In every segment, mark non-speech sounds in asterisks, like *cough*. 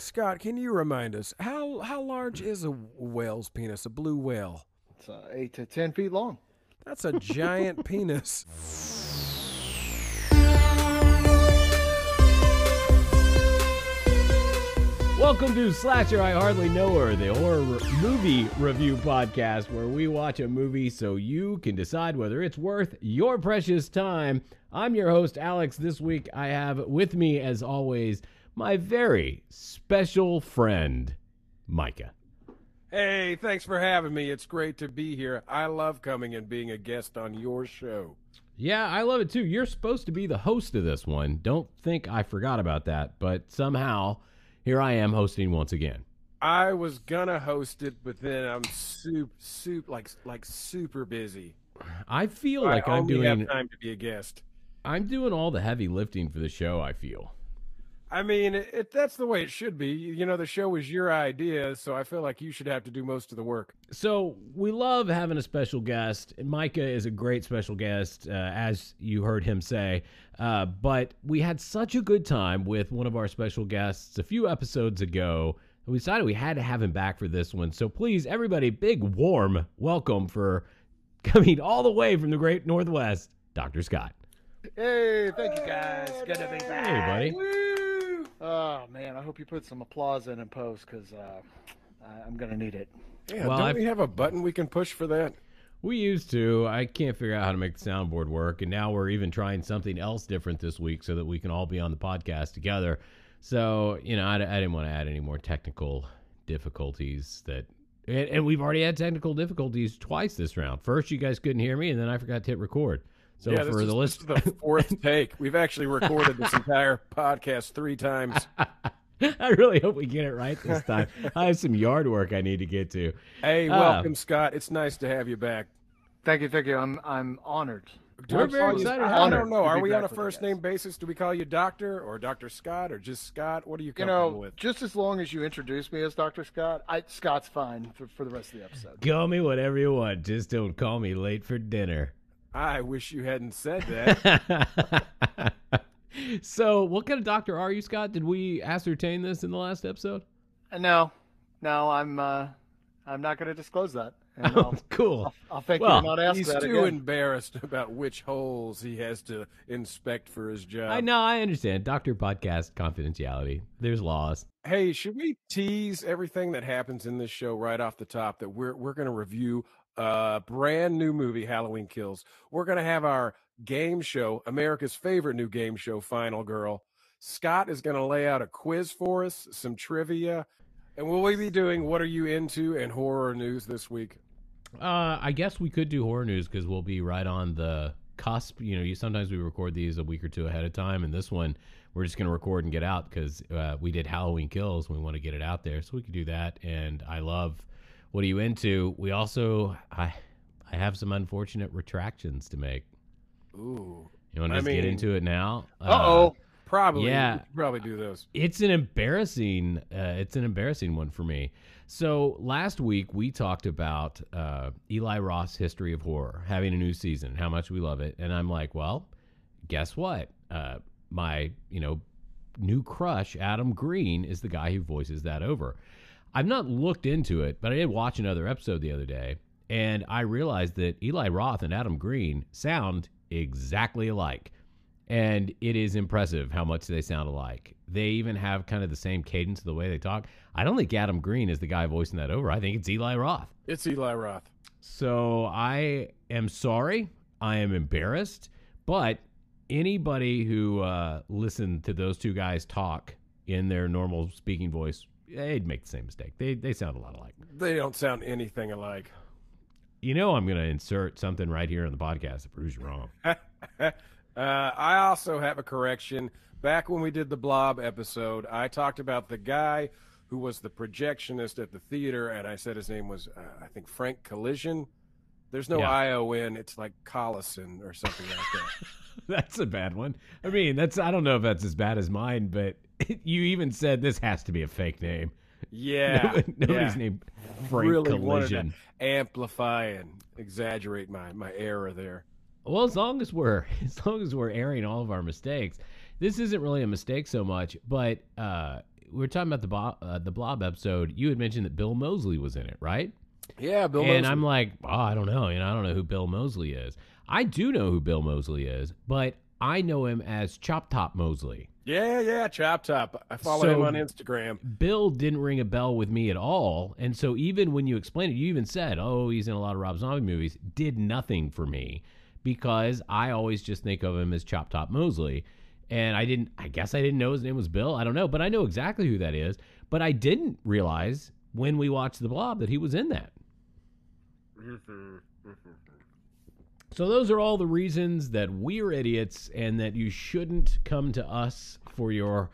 Scott, can you remind us how how large is a whale's penis? A blue whale? It's uh, eight to ten feet long. That's a giant *laughs* penis. Welcome to Slasher I Hardly Know Her, the horror movie review podcast where we watch a movie so you can decide whether it's worth your precious time. I'm your host, Alex. This week I have with me, as always, my very special friend, Micah. Hey, thanks for having me. It's great to be here. I love coming and being a guest on your show. Yeah, I love it too. You're supposed to be the host of this one. Don't think I forgot about that, but somehow here I am hosting once again. I was gonna host it, but then I'm super, super, like, like super busy. I feel like I I'm only doing have time to be a guest. I'm doing all the heavy lifting for the show, I feel. I mean, it, it, that's the way it should be. You know, the show was your idea, so I feel like you should have to do most of the work. So we love having a special guest. Micah is a great special guest, uh, as you heard him say. Uh, but we had such a good time with one of our special guests a few episodes ago. We decided we had to have him back for this one. So please, everybody, big warm welcome for *laughs* coming all the way from the great Northwest, Dr. Scott. Hey, thank you guys. Good to be back. Hey, buddy. Woo! Oh man, I hope you put some applause in and post because uh, I- I'm gonna need it. Yeah, Well, don't I've- we have a button we can push for that? We used to. I can't figure out how to make the soundboard work, and now we're even trying something else different this week so that we can all be on the podcast together. So you know, I, I didn't want to add any more technical difficulties. That and, and we've already had technical difficulties twice this round. First, you guys couldn't hear me, and then I forgot to hit record. So yeah, for this is, the this list, is the fourth *laughs* take. We've actually recorded this entire podcast three times. *laughs* I really hope we get it right this time. *laughs* I have some yard work I need to get to. Hey, Ah. welcome, Scott. It's nice to have you back. Thank you, thank you. I'm I'm honored. We're very excited I don't know. Are we on a first name basis? Do we call you Doctor or Doctor Scott or just Scott? What are you You comfortable know, with? just as long as you introduce me as Dr. Scott, I Scott's fine for, for the rest of the episode. Call me whatever you want. Just don't call me late for dinner. I wish you hadn't said that. *laughs* so, what kind of doctor are you, Scott? Did we ascertain this in the last episode? Uh, no, no, I'm uh, I'm not gonna disclose that. And *laughs* Oh, I'll, cool. I'll thank Well, you for not asking He's that too again. embarrassed about which holes he has to inspect for his job. I know, I understand. Doctor podcast confidentiality. There's laws. Hey, should we tease everything that happens in this show right off the top that we're we're going to review a brand new movie Halloween Kills. We're going to have our game show, America's favorite new game show Final Girl. Scott is going to lay out a quiz for us, some trivia, and will we be doing what are you into and horror news this week? Uh, I guess we could do horror news because we'll be right on the cusp. You know, you sometimes we record these a week or two ahead of time, and this one we're just going to record and get out because uh, we did Halloween Kills. We want to get it out there, so we could do that. And I love what are you into. We also I I have some unfortunate retractions to make. Ooh, You want to just get into it now? Uh oh. probably. Yeah. probably do those. It's an embarrassing. Uh, it's an embarrassing one for me. So last week we talked about uh, Eli Roth's History of Horror having a new season, how much we love it, and I'm like, well, guess what? Uh, my you know new crush Adam Green is the guy who voices that over. I've not looked into it, but I did watch another episode the other day, and I realized that Eli Roth and Adam Green sound exactly alike. And it is impressive how much they sound alike. They even have kind of the same cadence of the way they talk. I don't think Adam Green is the guy voicing that over. I think it's Eli Roth. It's Eli Roth. So I am sorry. I am embarrassed. But anybody who uh, listened to those two guys talk in their normal speaking voice, they'd make the same mistake. They, they sound a lot alike. They don't sound anything alike. You know, I'm going to insert something right here on the podcast that proves you wrong. *laughs* uh, I also have a correction. Back when we did the Blob episode, I talked about the guy who was the projectionist at the theater, and I said his name was, uh, I think, Frank Collision. There's no Yeah. I O N. It's like Collison or something like that. *laughs* That's a bad one. I mean, that's I don't know if that's as bad as mine, but *laughs* you even said this has to be a fake name. Yeah, *laughs* Nobody's yeah. named Frank really Collision. amplify and exaggerate my my error there. Well, as long as we're *laughs* as long as we're airing all of our mistakes, this isn't really a mistake so much, but uh, we were talking about the Bob, uh, the Blob episode. You had mentioned that Bill Moseley was in it, right? Yeah, Bill. Moseley And. I'm like, oh, I don't know. You know, I don't know who Bill Moseley is. I do know who Bill Moseley is, but I know him as Chop Top Moseley. Yeah, yeah, Chop Top. I follow So- him on Instagram. Bill didn't ring a bell with me at all. And so even when you explained it, you even said, oh, he's in a lot of Rob Zombie movies, did nothing for me because I always just think of him as Chop Top Moseley. And I didn't, I guess I didn't know his name was Bill. I don't know, but I know exactly who that is. But I didn't realize when we watched The Blob that he was in that. Mhm, mhm. So those are all the reasons that we're idiots and that you shouldn't come to us for your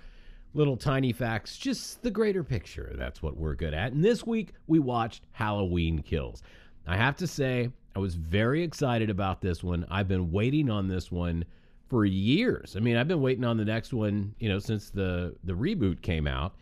little tiny facts, just the greater picture. That's what we're good at. And this week we watched Halloween Kills. I have to say, I was very excited about this one. I've been waiting on this one for years. I mean, I've been waiting on the next one, you know, since the the reboot came out.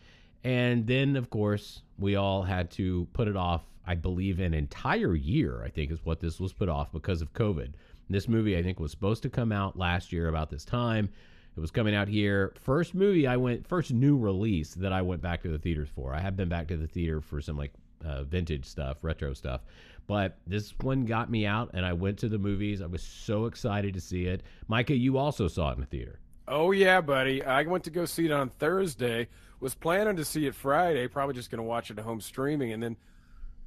And then of course, we all had to put it off, I believe an entire year, I think is what this was put off because of COVID. This movie I think was supposed to come out last year about this time. It was coming out here. First movie I went, first new release that I went back to the theaters for. I have been back to the theater for some like uh, vintage stuff, retro stuff. But this one got me out, and I went to the movies. I was so excited to see it. Micah, you also saw it in the theater. Oh yeah, buddy. I went to go see it on Thursday. Was planning to see it Friday. Probably just going to watch it at home streaming, and then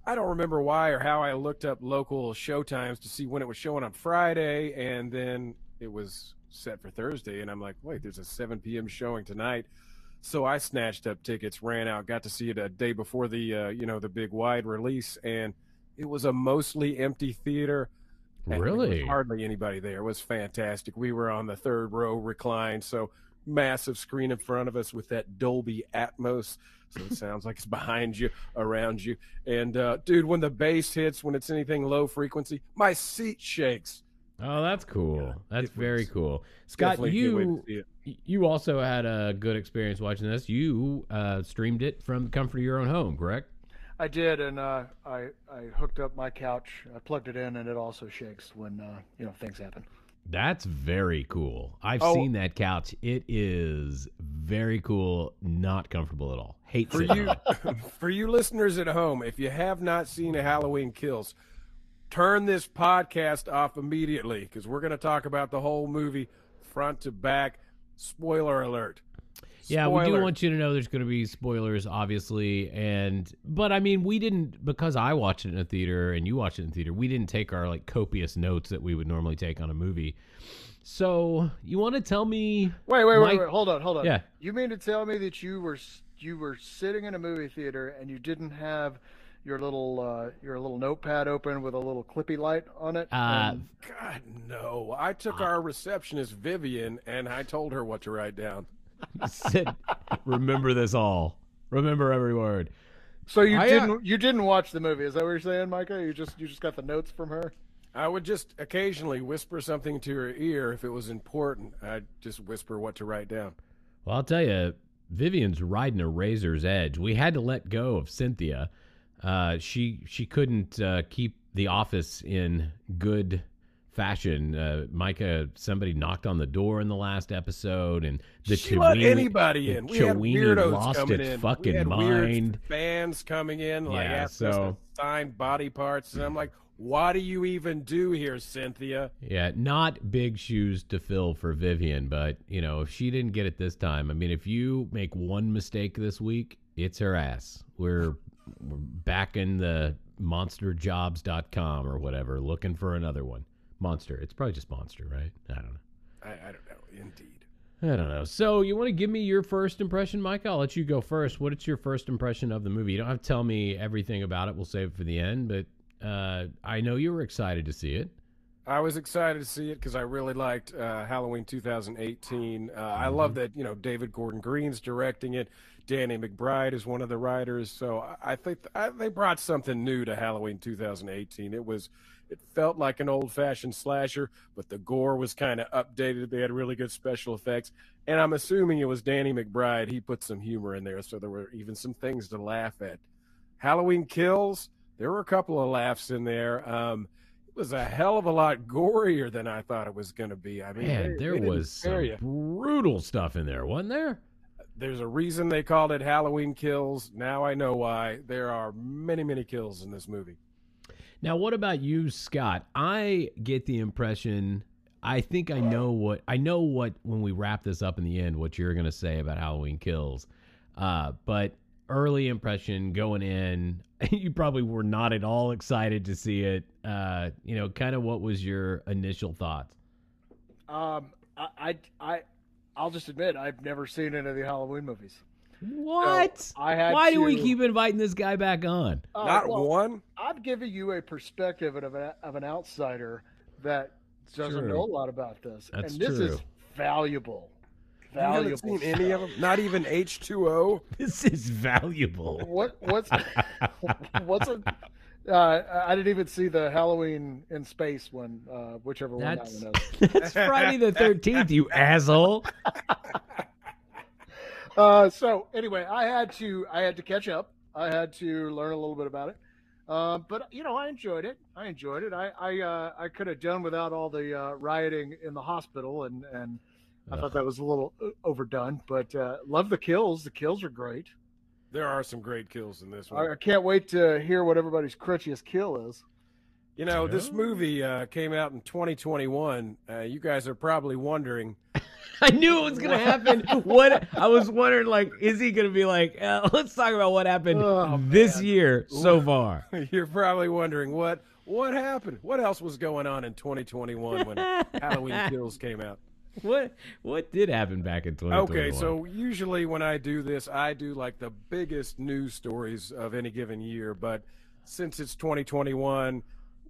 I don't remember why or how I looked up local show times to see when it was showing on Friday, and then it was set for Thursday, and I'm like, wait, there's a 7 p.m. showing tonight. So I snatched up tickets, ran out, got to see it a day before the uh, you know the big wide release, and it was a mostly empty theater. and there was Really? hardly anybody there. It was fantastic. We were on the third row, reclined, so massive screen in front of us with that Dolby Atmos. So it sounds like it's behind you, around you. And uh, dude, when the bass hits, when it's anything low frequency, my seat shakes. Oh, that's cool. Yeah, that's very was cool. Scott, Definitely a good way to you you also had a good experience watching this. You uh, streamed it from the comfort of your own home, correct? I did, and uh, I I hooked up my couch. I plugged it in, and it also shakes when uh, you know things happen. That's very cool. I've Oh. seen that couch. It is very cool. Not comfortable at all. Hate For you, *laughs* for you listeners at home, if you have not seen a Halloween Kills, turn this podcast off immediately because we're going to talk about the whole movie front to back. Spoiler alert. Yeah, we do want you to know there's going to be spoilers, obviously, and but I mean, we didn't because I watched it in a theater and you watched it in theater. We didn't take our like copious notes that we would normally take on a movie. So you want to tell me? Wait, wait, Mike- wait, wait. Hold on, hold on. Yeah. You mean to tell me that you were you were sitting in a movie theater and you didn't have your little uh, your little notepad open with a little clippy light on it? Uh, And- God, no. I took our receptionist, Vivian, and I told her what to write down. *laughs* Said, remember this all. Remember every word. so you I, uh, didn't you didn't watch the movie? Is that what you're saying, Micah? You just you just got the notes from her? I would just occasionally whisper something to her ear if it was important. I'd just whisper what to write down. Well, I'll tell you, Vivian's riding a razor's edge. We had to let go of Cynthia. Uh, she she couldn't uh, keep the office in good fashion. Uh, Micah, somebody knocked on the door in the last episode, and the she let Chiweenie- anybody in. We had weirdos lost coming its in. fucking we had weird mind. fans coming in, like Yeah, asking so- to sign body parts, and I'm like, "What do you even do here, Cynthia?" Yeah, not big shoes to fill for Vivian, but you know, if she didn't get it this time, I mean, if you make one mistake this week, it's her ass. We're we're back in the monsterjobs.com or whatever, looking for another one. Monster. It's probably just monster, right? I don't know. I, I don't know. Indeed. I don't know. So you want to give me your first impression, Mike? I'll let you go first. What is your first impression of the movie? You don't have to tell me everything about it. We'll save it for the end. But uh, I know you were excited to see it. I was excited to see it because I really liked uh, Halloween 2018. Uh, I love that you know David Gordon Green's directing it. Danny McBride is one of the writers, so I, I think I, they brought something new to Halloween 2018. It was, it felt like an old-fashioned slasher, but the gore was kind of updated. They had really good special effects, and I'm assuming it was Danny McBride. He put some humor in there, so there were even some things to laugh at. Halloween Kills, there were a couple of laughs in there. Um, it was a hell of a lot gorier than I thought it was going to be. I mean, Man, they- there they was some brutal stuff in there, wasn't there? There's a reason they called it Halloween Kills. Now I know why. There are many, many kills in this movie. Now, what about you, Scott? I get the impression. I think I know what I know what when we wrap this up in the end what you're going to say about Halloween Kills. Uh, but early impression going in, *laughs* you probably were not at all excited to see it. Uh, you know, kind of what was your initial thoughts? Um, I, I, I, I'll just admit I've never seen any of the Halloween movies. What? So I had Why to, do we keep inviting this guy back on? uh, Not well, one. I'm giving you a perspective of, a, of an outsider that doesn't True. know a lot about this, That's and this true. is valuable. You haven't seen any of them. Not even H2O. *laughs* This is valuable. What what's *laughs* what's a uh, I didn't even see the Halloween in space one, uh, whichever one That's that one is. *laughs* that's Friday the Thirteenth. You asshole. Uh, so anyway, I had to I had to catch up. I had to learn a little bit about it. Uh, but you know, I enjoyed it. I enjoyed it. I I, uh, I could have done without all the uh, rioting in the hospital, and and I thought that was a little uh, overdone. But uh, love the kills. The kills are great. There are some great kills in this one. I can't wait to hear what everybody's crutchiest kill is. You know, this movie uh, came out in 2021. Uh, you guys are probably wondering. *laughs* I knew it was gonna happen. What I was wondering, like, is he gonna be like, uh, *laughs* let's talk about what happened Oh, this man. year so far? *laughs* You're probably wondering what what happened. What else was going on in 2021 when Halloween Kills came out? What what did happen back in 2021? Okay, so usually when I do this, I do like the biggest news stories of any given year. But since it's 2021,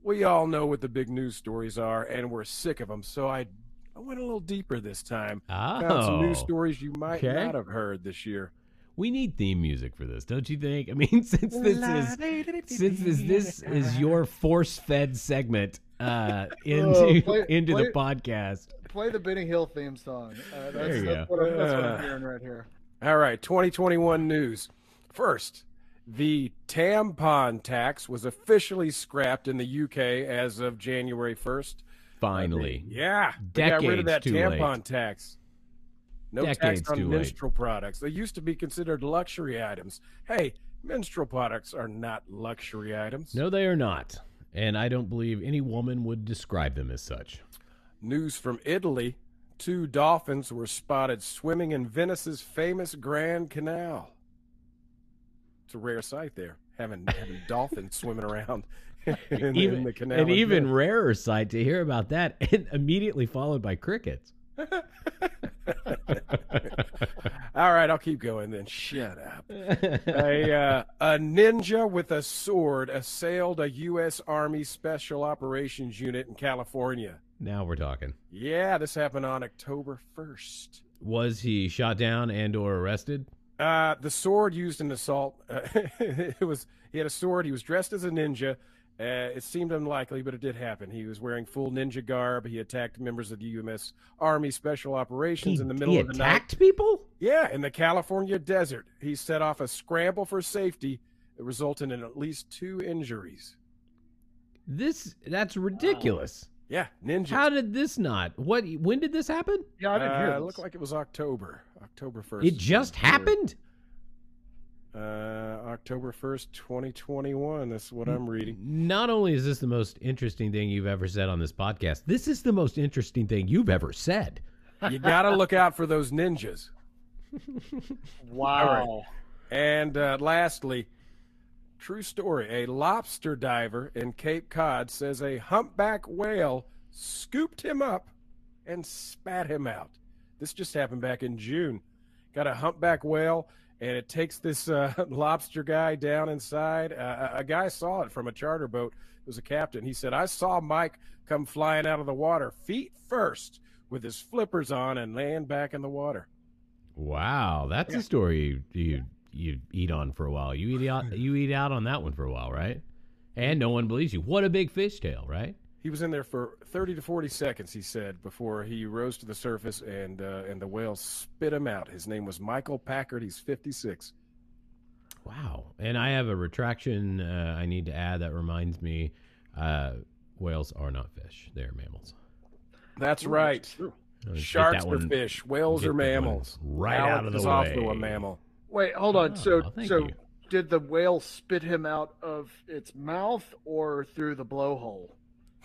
we all know what the big news stories are, and we're sick of them. So I, I went a little deeper this time. Found some news oh, stories you might okay. not have heard this year. we need theme music for this, don't you think? I mean, *laughs* since this is since this this is your force-fed segment uh, *laughs* into play- *laughs* into the podcast. Play the Benny Hill theme song. Uh, that's, There you that's, what I'm, that's what I'm Uh. hearing right here. All right, 2021 news. First, the tampon tax was officially scrapped in the UK as of January 1st. Finally, Yeah, they got rid of that tampon late. tax. No Decades tax on too late. menstrual products. They used to be considered luxury items. Hey, menstrual products are not luxury items. no, they are not, and I don't believe any woman would describe them as such. News from Italy. Two dolphins were spotted swimming in Venice's famous Grand Canal. It's a rare sight there, having, having *laughs* dolphins swimming around *laughs* in, even, in the canal. an even rarer sight to hear about that, *laughs* and immediately followed by crickets. *laughs* All right, I'll keep going then. Shut up. a, uh, a ninja with a sword assailed a U.S. Army Special Operations Unit in California. now we're talking. Yeah, this happened on October 1st. Was he shot down and or arrested? Uh, the sword used in assault. Uh, it was he had a sword. He was dressed as a ninja. Uh, it seemed unlikely, but it did happen. He was wearing full ninja garb. He attacked members of the U.S. Army Special Operations He, in the middle of the night. attacked people? Yeah, in the California desert. He set off a scramble for safety that resulted in at least two injuries. This that's ridiculous. Yeah, ninja. How did this not? What? When did this happen? Yeah, I didn't hear Uh, this. it looked like it was October. October 1st. It just happened. Uh, October 1st, 2021. That's what I'm reading. Not only is this the most interesting thing you've ever said on this podcast, this is the most interesting thing you've ever said. You got to look out for those ninjas. *laughs* wow. And uh, lastly, true story. A lobster diver in Cape Cod says a humpback whale scooped him up and spat him out. This just happened back in June. Got a humpback whale, and it takes this uh, *laughs* lobster guy down inside. Uh, a- guy saw it from a charter boat. It was a captain. He said, I saw Mike come flying out of the water, feet first, with his flippers on, and land back in the water. Wow, that's a story you, you you eat on for a while. You eat out *laughs* you eat out on that one for a while, right? And no one believes you. What a big fishtail, right? He was in there for 30 to 40 seconds, he said, before he rose to the surface and uh, and the whale spit him out. His name was Michael Packard. He's 56. Wow. And I have a retraction uh, I need to add that reminds me uh, whales are not fish, they're mammals. That's right. Let's Sharks that or fish, whales get or that one mammals. right Alex out of the is way. also a mammal. Wait, hold on. Oh, so, so you. did the whale spit him out of its mouth or through the blowhole?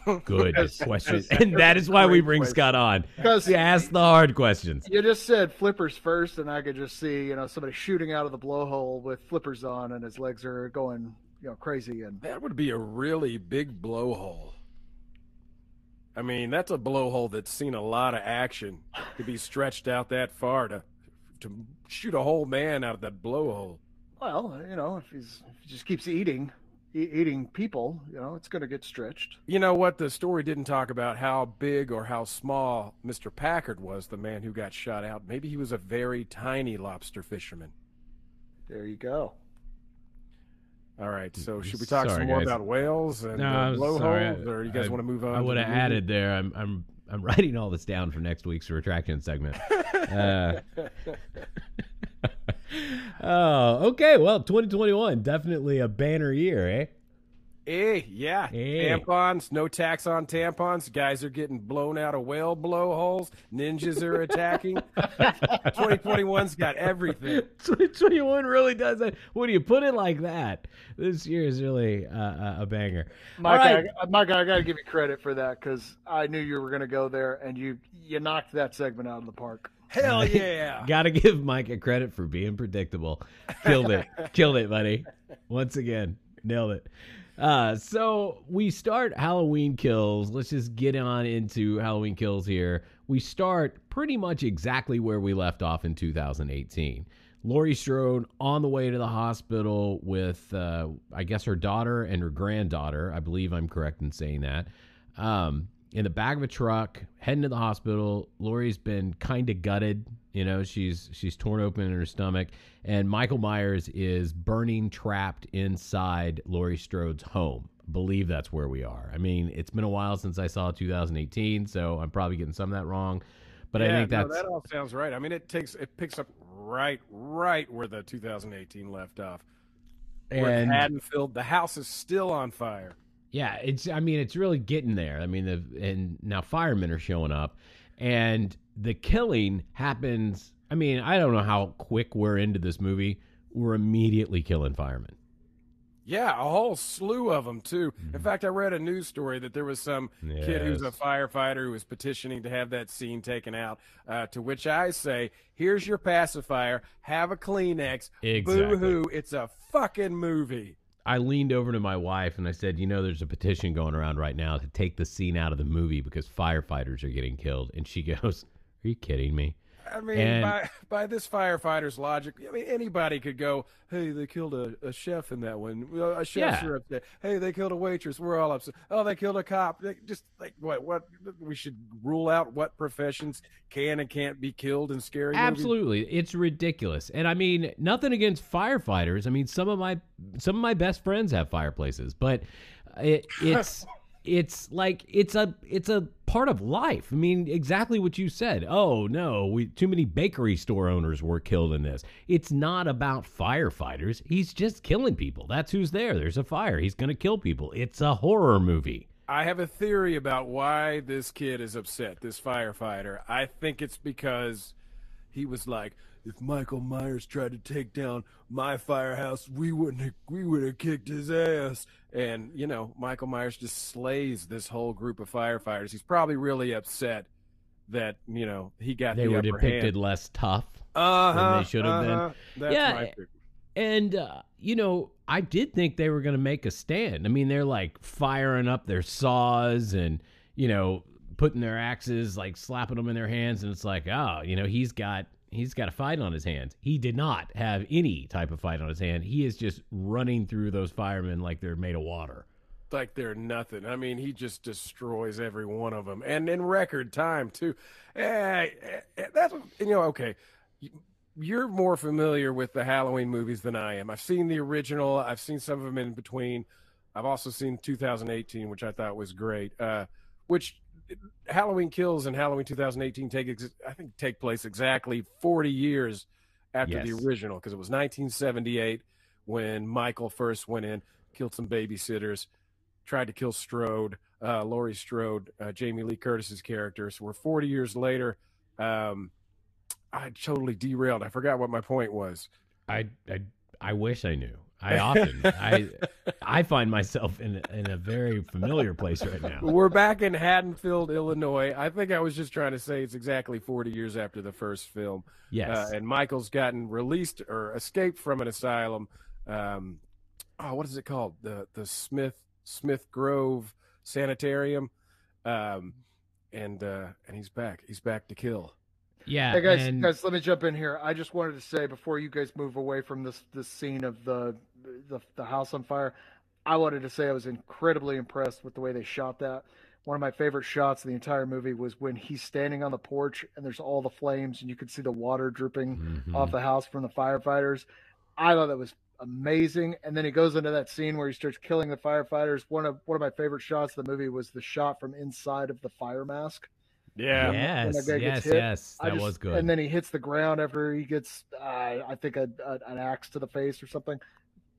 Good *laughs* That's- question, and that is why we bring question. Scott on. Because To ask the hard questions. you just said flippers first, and I could just see, you know, somebody shooting out of the blowhole with flippers on, and his legs are going, you know, crazy. And That would be a really big blowhole. I mean, that's a blowhole that's seen a lot of action to be stretched out that far to to shoot a whole man out of that blowhole. well, you know, if he's if he just keeps eating, e- eating people, you know, it's going to get stretched. You know what? The story didn't talk about how big or how small Mr. Packard was, the man who got shot out. Maybe he was a very tiny lobster fisherman. There you go. All right, so should we talk Sorry, some more guys. about whales and No, uh, I'm blowholes, or you guys I- want to move on? I would have added there. I'm I'm I'm writing all this down for next week's retraction segment. *laughs* Uh, *laughs* oh, okay. Well, 2021 definitely a banner year, eh? Eh, yeah. Eh. Tampons, no tax on tampons. Guys are getting blown out of whale blowholes. Ninjas are attacking. *laughs* 2021's got everything. *laughs* 2021 really does that. When you put it like that, this year is really uh, a- a banger. Mike, All right. I, Mike, I got to give you credit for that because I knew you were going to go there, and you you knocked that segment out of the park. Hell yeah. *laughs* Got to give Mike a credit for being predictable. Killed it. *laughs* Killed it, buddy. Once again, nailed it. Uh, so we start Halloween Kills. Let's just get on into Halloween Kills here. We start pretty much exactly where we left off in 2018. Laurie Strode on the way to the hospital with, uh, I guess, her daughter and her granddaughter. I believe I'm correct in saying that. Um, in the back of a truck, heading to the hospital. Laurie's been kind of gutted. You know, she's she's torn open in her stomach, and Michael Myers is burning, trapped inside Laurie Strode's home. Believe that's where we are. I mean, it's been a while since I saw 2018, so I'm probably getting some of that wrong. But I Yeah, think no, that all sounds right. I mean, it takes it picks up right, right where the 2018 left off. Where and hadn't filled. The house is still on fire. Yeah, it's. I mean, it's really getting there. I mean, the and now firemen are showing up, and the killing happens. I mean, I don't know how quick we're into this movie. We're immediately killing firemen. Yeah, a whole slew of them too. Mm-hmm. In fact, I read a news story that there was some kid who's a firefighter who was petitioning to have that scene taken out. Uh, to which I say, "Here's your pacifier. Have a Kleenex. Exactly. Boo hoo! It's a fucking movie." I leaned over to my wife and I said, "You know, there's a petition going around right now to take the scene out of the movie because firefighters are getting killed." And she *laughs* goes, "Are you kidding me?" I mean, And- by by this firefighter's logic, I mean anybody could go, "Hey, they killed a, a chef in that one. A chef's Yeah. upset. Hey, they killed a waitress. We're all upset. Oh, they killed a cop. They just like what? What? We should rule out what professions can and can't be killed in scary movies. Absolutely, it's ridiculous. And I mean, nothing against firefighters. I mean, some of my some of my best friends have fireplaces, but it, it's *laughs* it's like it's a it's a part of life. I mean, exactly what you said. Oh no, we too many bakery store owners were killed in this. It's not about firefighters. He's just killing people. That's who's there. There's a fire. He's going to kill people. It's a horror movie. I have a theory about why this kid is upset, this firefighter. I think it's because he was like, if Michael Myers tried to take down my firehouse, we wouldn't have, we would have kicked his ass. And, you know, Michael Myers just slays this whole group of firefighters. He's probably really upset that, you know, he got They the were depicted hand. less tough. Uh-huh, than they should have been. uh-huh. That's Yeah. And uh, you know, I did think they were going to make a stand. I mean, they're like firing up their saws and you know putting their axes, like slapping them in their hands, and it's like, oh, you know, he's got he's got a fight on his hands. He did not have any type of fight on his hand. He is just running through those firemen like they're made of water. like they're nothing. I mean, he just destroys every one of them, and in record time too. Eh, eh, eh, that's you know okay. You're more familiar with the Halloween movies than I am. I've seen the original. I've seen some of them in between. I've also seen 2018, which I thought was great. Uh, which Halloween Kills and Halloween 2018 take ex- I think take place exactly 40 years after the original because it was 1978 when Michael first went in, killed some babysitters, tried to kill Strode. uh, Laurie Strode, uh, Jamie Lee Curtis's character. So we're 40 years later. Um, I totally derailed. I forgot what my point was. I I, I wish I knew. I often I I find myself in in a very familiar place right now. We're back in Haddonfield, Illinois. I think I was just trying to say it's exactly 40 years after the first film. Yes. Uh, and Michael's gotten released or escaped from an asylum. Um, oh, what is it called? The the Smith Smith Grove Sanitarium. Um, and uh, and he's back. He's back to kill. Yeah. Hey guys, and- guys, let me jump in here. I just wanted to say before you guys move away from this this scene of the the, the house on fire, I wanted to say I was incredibly impressed with the way they shot that. One of my favorite shots of the entire movie was when he's standing on the porch and there's all the flames and you can see the water dripping Mhm. off the house from the firefighters. I thought that was amazing. And then he goes into that scene where he starts killing the firefighters. One of one of my favorite shots of the movie was the shot from inside of the fire mask. Yeah. yes, that guy gets yes, hit, yes. That just- was good. And then he hits the ground after he gets, uh, I think, a, a, an axe to the face or something.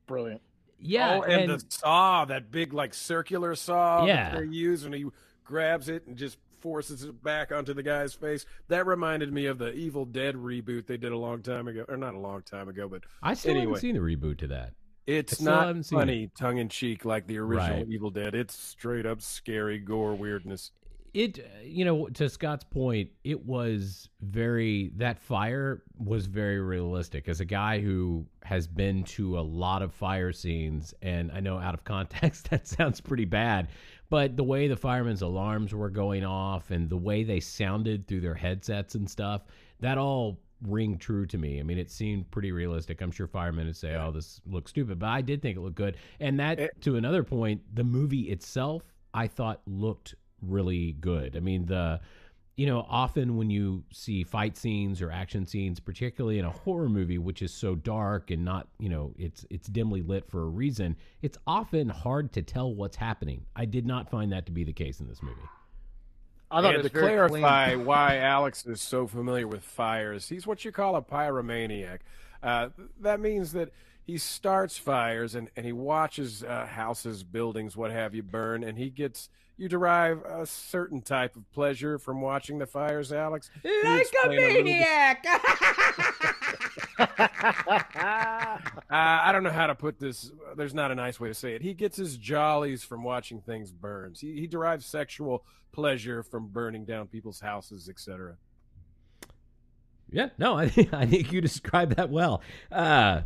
Brilliant. yeah, oh, and, the saw, that big like circular saw Yeah. that they use, and he grabs it and just forces it back onto the guy's face. That reminded me of the Evil Dead reboot they did a long time ago, or not a long time ago, but I still anyway. haven't seen a reboot to that. It's not haven't seen funny, tongue in cheek like the original Right. Evil Dead. It's straight up scary gore weirdness. It you know to scott's point it was very that fire was very realistic. As a guy who has been to a lot of fire scenes and i know out of *laughs* context that sounds pretty bad but the way the firemen's alarms were going off and the way they sounded through their headsets and stuff that all ring true to me. I mean it seemed pretty realistic. I'm sure firemen would say oh this looks stupid but i did think it looked good. And that It- to another point the movie itself i thought looked really good. I mean, the you know, often when you see fight scenes or action scenes, particularly in a horror movie which is so dark and not, you know, it's it's dimly lit for a reason, it's often hard to tell what's happening. I did not find that to be the case in this movie. I thought and to clarify clean. why Alex is so familiar with fires, he's what you call a pyromaniac. Uh, that means that he starts fires and, and he watches uh, houses, buildings, what have you, burn, and he gets. You derive a certain type of pleasure from watching the fires, Alex. Like a maniac. little bit- *laughs* Uh, I don't know how to put this. There's not a nice way to say it. He gets his jollies from watching things burn. He, he derives sexual pleasure from burning down people's houses, etc. Yeah, no, I think *laughs* I think you described that well. Uh,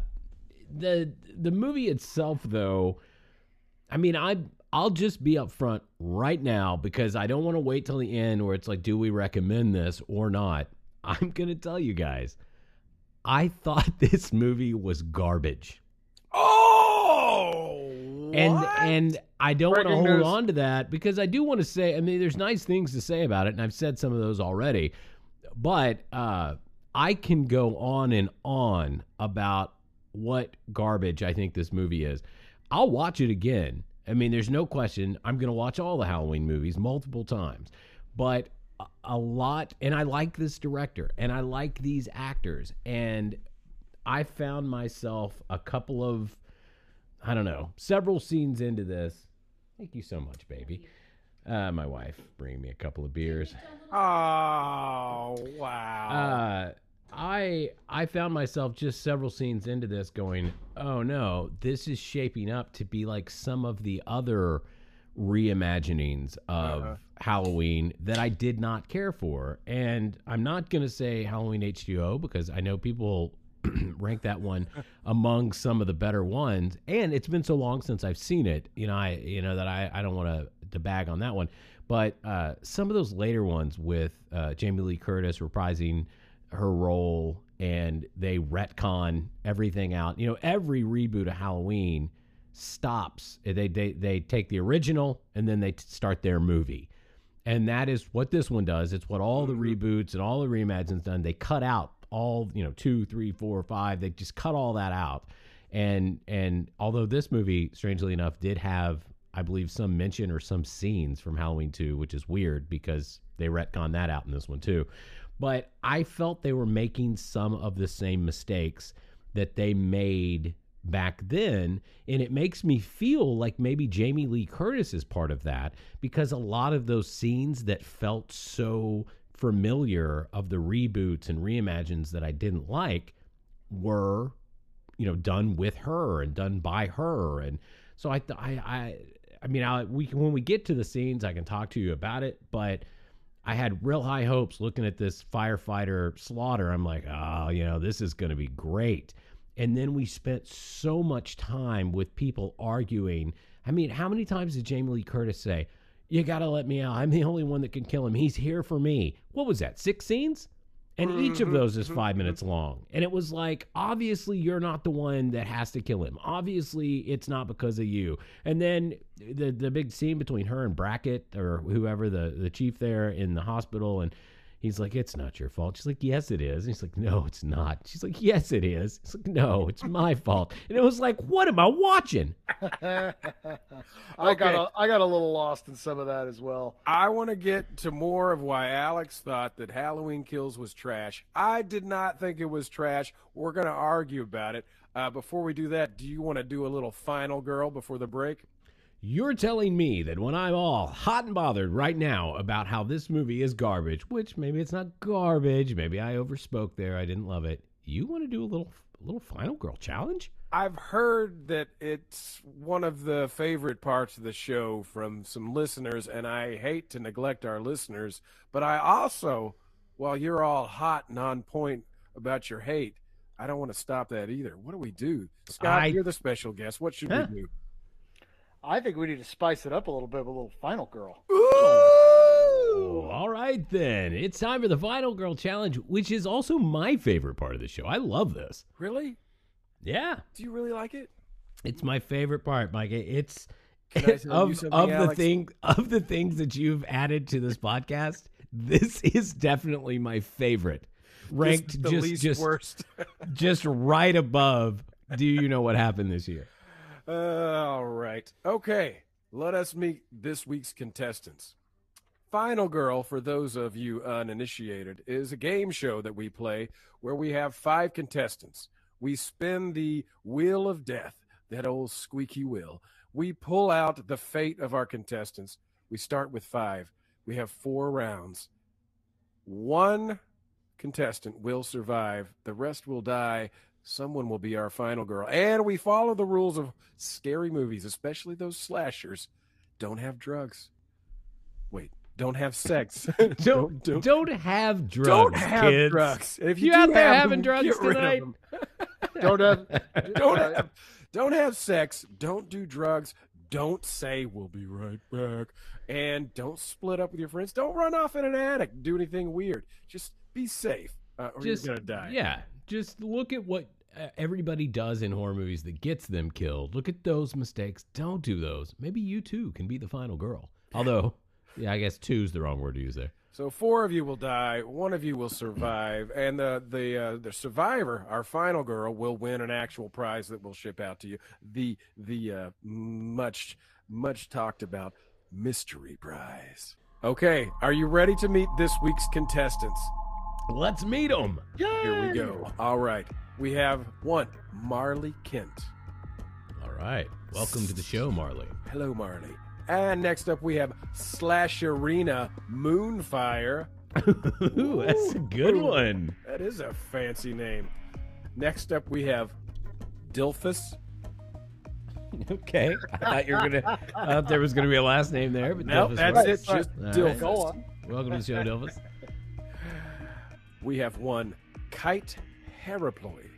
the the movie itself, though, I mean, I I'll just be upfront right now because I don't want to wait till the end where it's like, do we recommend this or not? *laughs* I'm gonna tell you guys, I thought *laughs* this movie was garbage, Oh, and and I don't want to hold news. on to that because I do want to say, I mean, there's nice things to say about it, and I've said some of those already, but uh, I can go on and on about what garbage I think this movie is. I'll watch it again. I mean, there's no question. I'm going to watch all the Halloween movies multiple times, but a, a lot, and I like this director and I like these actors, and I found myself a couple of, I don't know, several scenes into this. Thank you so much, baby. Uh, my wife bringing me a couple of beers. Oh, wow. Uh, I I found myself just several scenes into this going, oh no, this is shaping up to be like some of the other reimaginings of Uh-huh. Halloween that I did not care for. And I'm not gonna say Halloween H2O because I know people *clears throat* rank that one *laughs* among some of the better ones. And it's been so long since I've seen it, you know, I you know that I, I don't want to to bag on that one. But uh, some of those later ones with uh, Jamie Lee Curtis reprising her role and they retcon everything out. You know, every reboot of Halloween stops. They they they take the original and then they start their movie. And that is what this one does. It's what all the mm-hmm. reboots and all the reimagines done. They cut out all, you know, two, three, four, five. They just cut all that out. And and although this movie, strangely enough, did have, I believe, some mention or some scenes from Halloween 2, which is weird because they retcon that out in this one too. But I felt they were making some of the same mistakes that they made back then. And it makes me feel like maybe Jamie Lee Curtis is part of that because a lot of those scenes that felt so familiar of the reboots and reimagines that I didn't like were, you know, done with her and done by her. And so I, I, I, I mean, I, we when we get to the scenes, I can talk to you about it, but I had real high hopes looking at this firefighter slaughter. I'm like, oh, you know, this is going to be great. And then we spent so much time with people arguing. I mean, how many times did Jamie Lee Curtis say, You got to let me out. I'm the only one that can kill him. He's here for me. What was that? Six scenes? And each of mm-hmm, those is mm-hmm, five mm-hmm. minutes long. And it was like, obviously, you're not the one that has to kill him. Obviously, it's not because of you. And then the the big scene between her and Brackett or whoever the, the chief there in the hospital. And he's like, It's not your fault. She's like, Yes, it is. And he's like, No, it's not. She's like, Yes, it is. He's like, No, it's my *laughs* fault. And it was like, What am I watching? I got a, I got a little lost in some of that as well. I want to get to more of why Alex thought that Halloween Kills was trash. I did not think it was trash. We're going to argue about it. Uh, before we do that, do you want to do a little final girl before the break? You're telling me that when I'm all hot and bothered right now about how this movie is garbage, which maybe it's not garbage, maybe I overspoke there, I didn't love it. You want to do a little a little final girl challenge? I've heard that it's one of the favorite parts of the show from some listeners, and I hate to neglect our listeners, but I also, while you're all hot and on point about your hate, I don't want to stop that either. What do we do? Scott, I- you're the special guest. What should Huh? we do? I think we need to spice it up a little bit with a little final girl. Oh, all right then. It's time for the final girl challenge, which is also my favorite part of the show. I love this. Really? Yeah. Do you really like it? It's my favorite part, Mike. It's Can I tell *laughs* you of something, of the thing of the things that you've added to this podcast. This *laughs* is definitely my favorite, ranked Just the just least just worst. *laughs* just right above. Do you know what happened this year? Uh, all right. Okay. Let us meet this week's contestants. Final Girl, for those of you uninitiated, is a game show that we play where we have five contestants. We spin the wheel of death, that old squeaky wheel. We pull out the fate of our contestants. We start with five. We have four rounds. One contestant will survive, the rest will die. Someone will be our final girl. And we follow the rules of scary movies, especially those slashers. Don't have drugs. Wait, don't have sex. *laughs* *laughs* Don't don't, have drugs. don't have kids. drugs. And if you, You out there having them, drugs get rid of tonight? *laughs* Don't have, Don't have, don't have sex. Don't do drugs. Don't say we'll be right back. And don't split up with your friends. Don't run off in an attic. Do anything weird. Just be safe, uh, or Just you're gonna die. yeah. Just look at what uh, everybody does in horror movies that gets them killed. Look at those mistakes. Don't do those. Maybe you too can be the final girl. Although, *laughs* yeah, I guess two's the wrong word to use there. So four of you will die, one of you will survive, *clears throat* and the the uh, the survivor, our final girl, will win an actual prize that we'll ship out to you. The the uh, much much talked about mystery prize. Okay, are you ready to meet this week's contestants? Let's meet them. Here we go. All right, we have one, Marley Kent. All right. Welcome to the show, Marley. Hello, Marley. And next up, we have Slasherina Moonfire. *laughs* Ooh, that's a good one. That is a fancy name. Next up, we have Dilphus. *laughs* Okay. I thought you were gonna. I thought there was gonna be a last name there, but Nope, Dilphus that's was- it. Sorry. Just All right. Dilphus. Go on. Welcome to the show, Dilphus. We have one Kite Heraploid.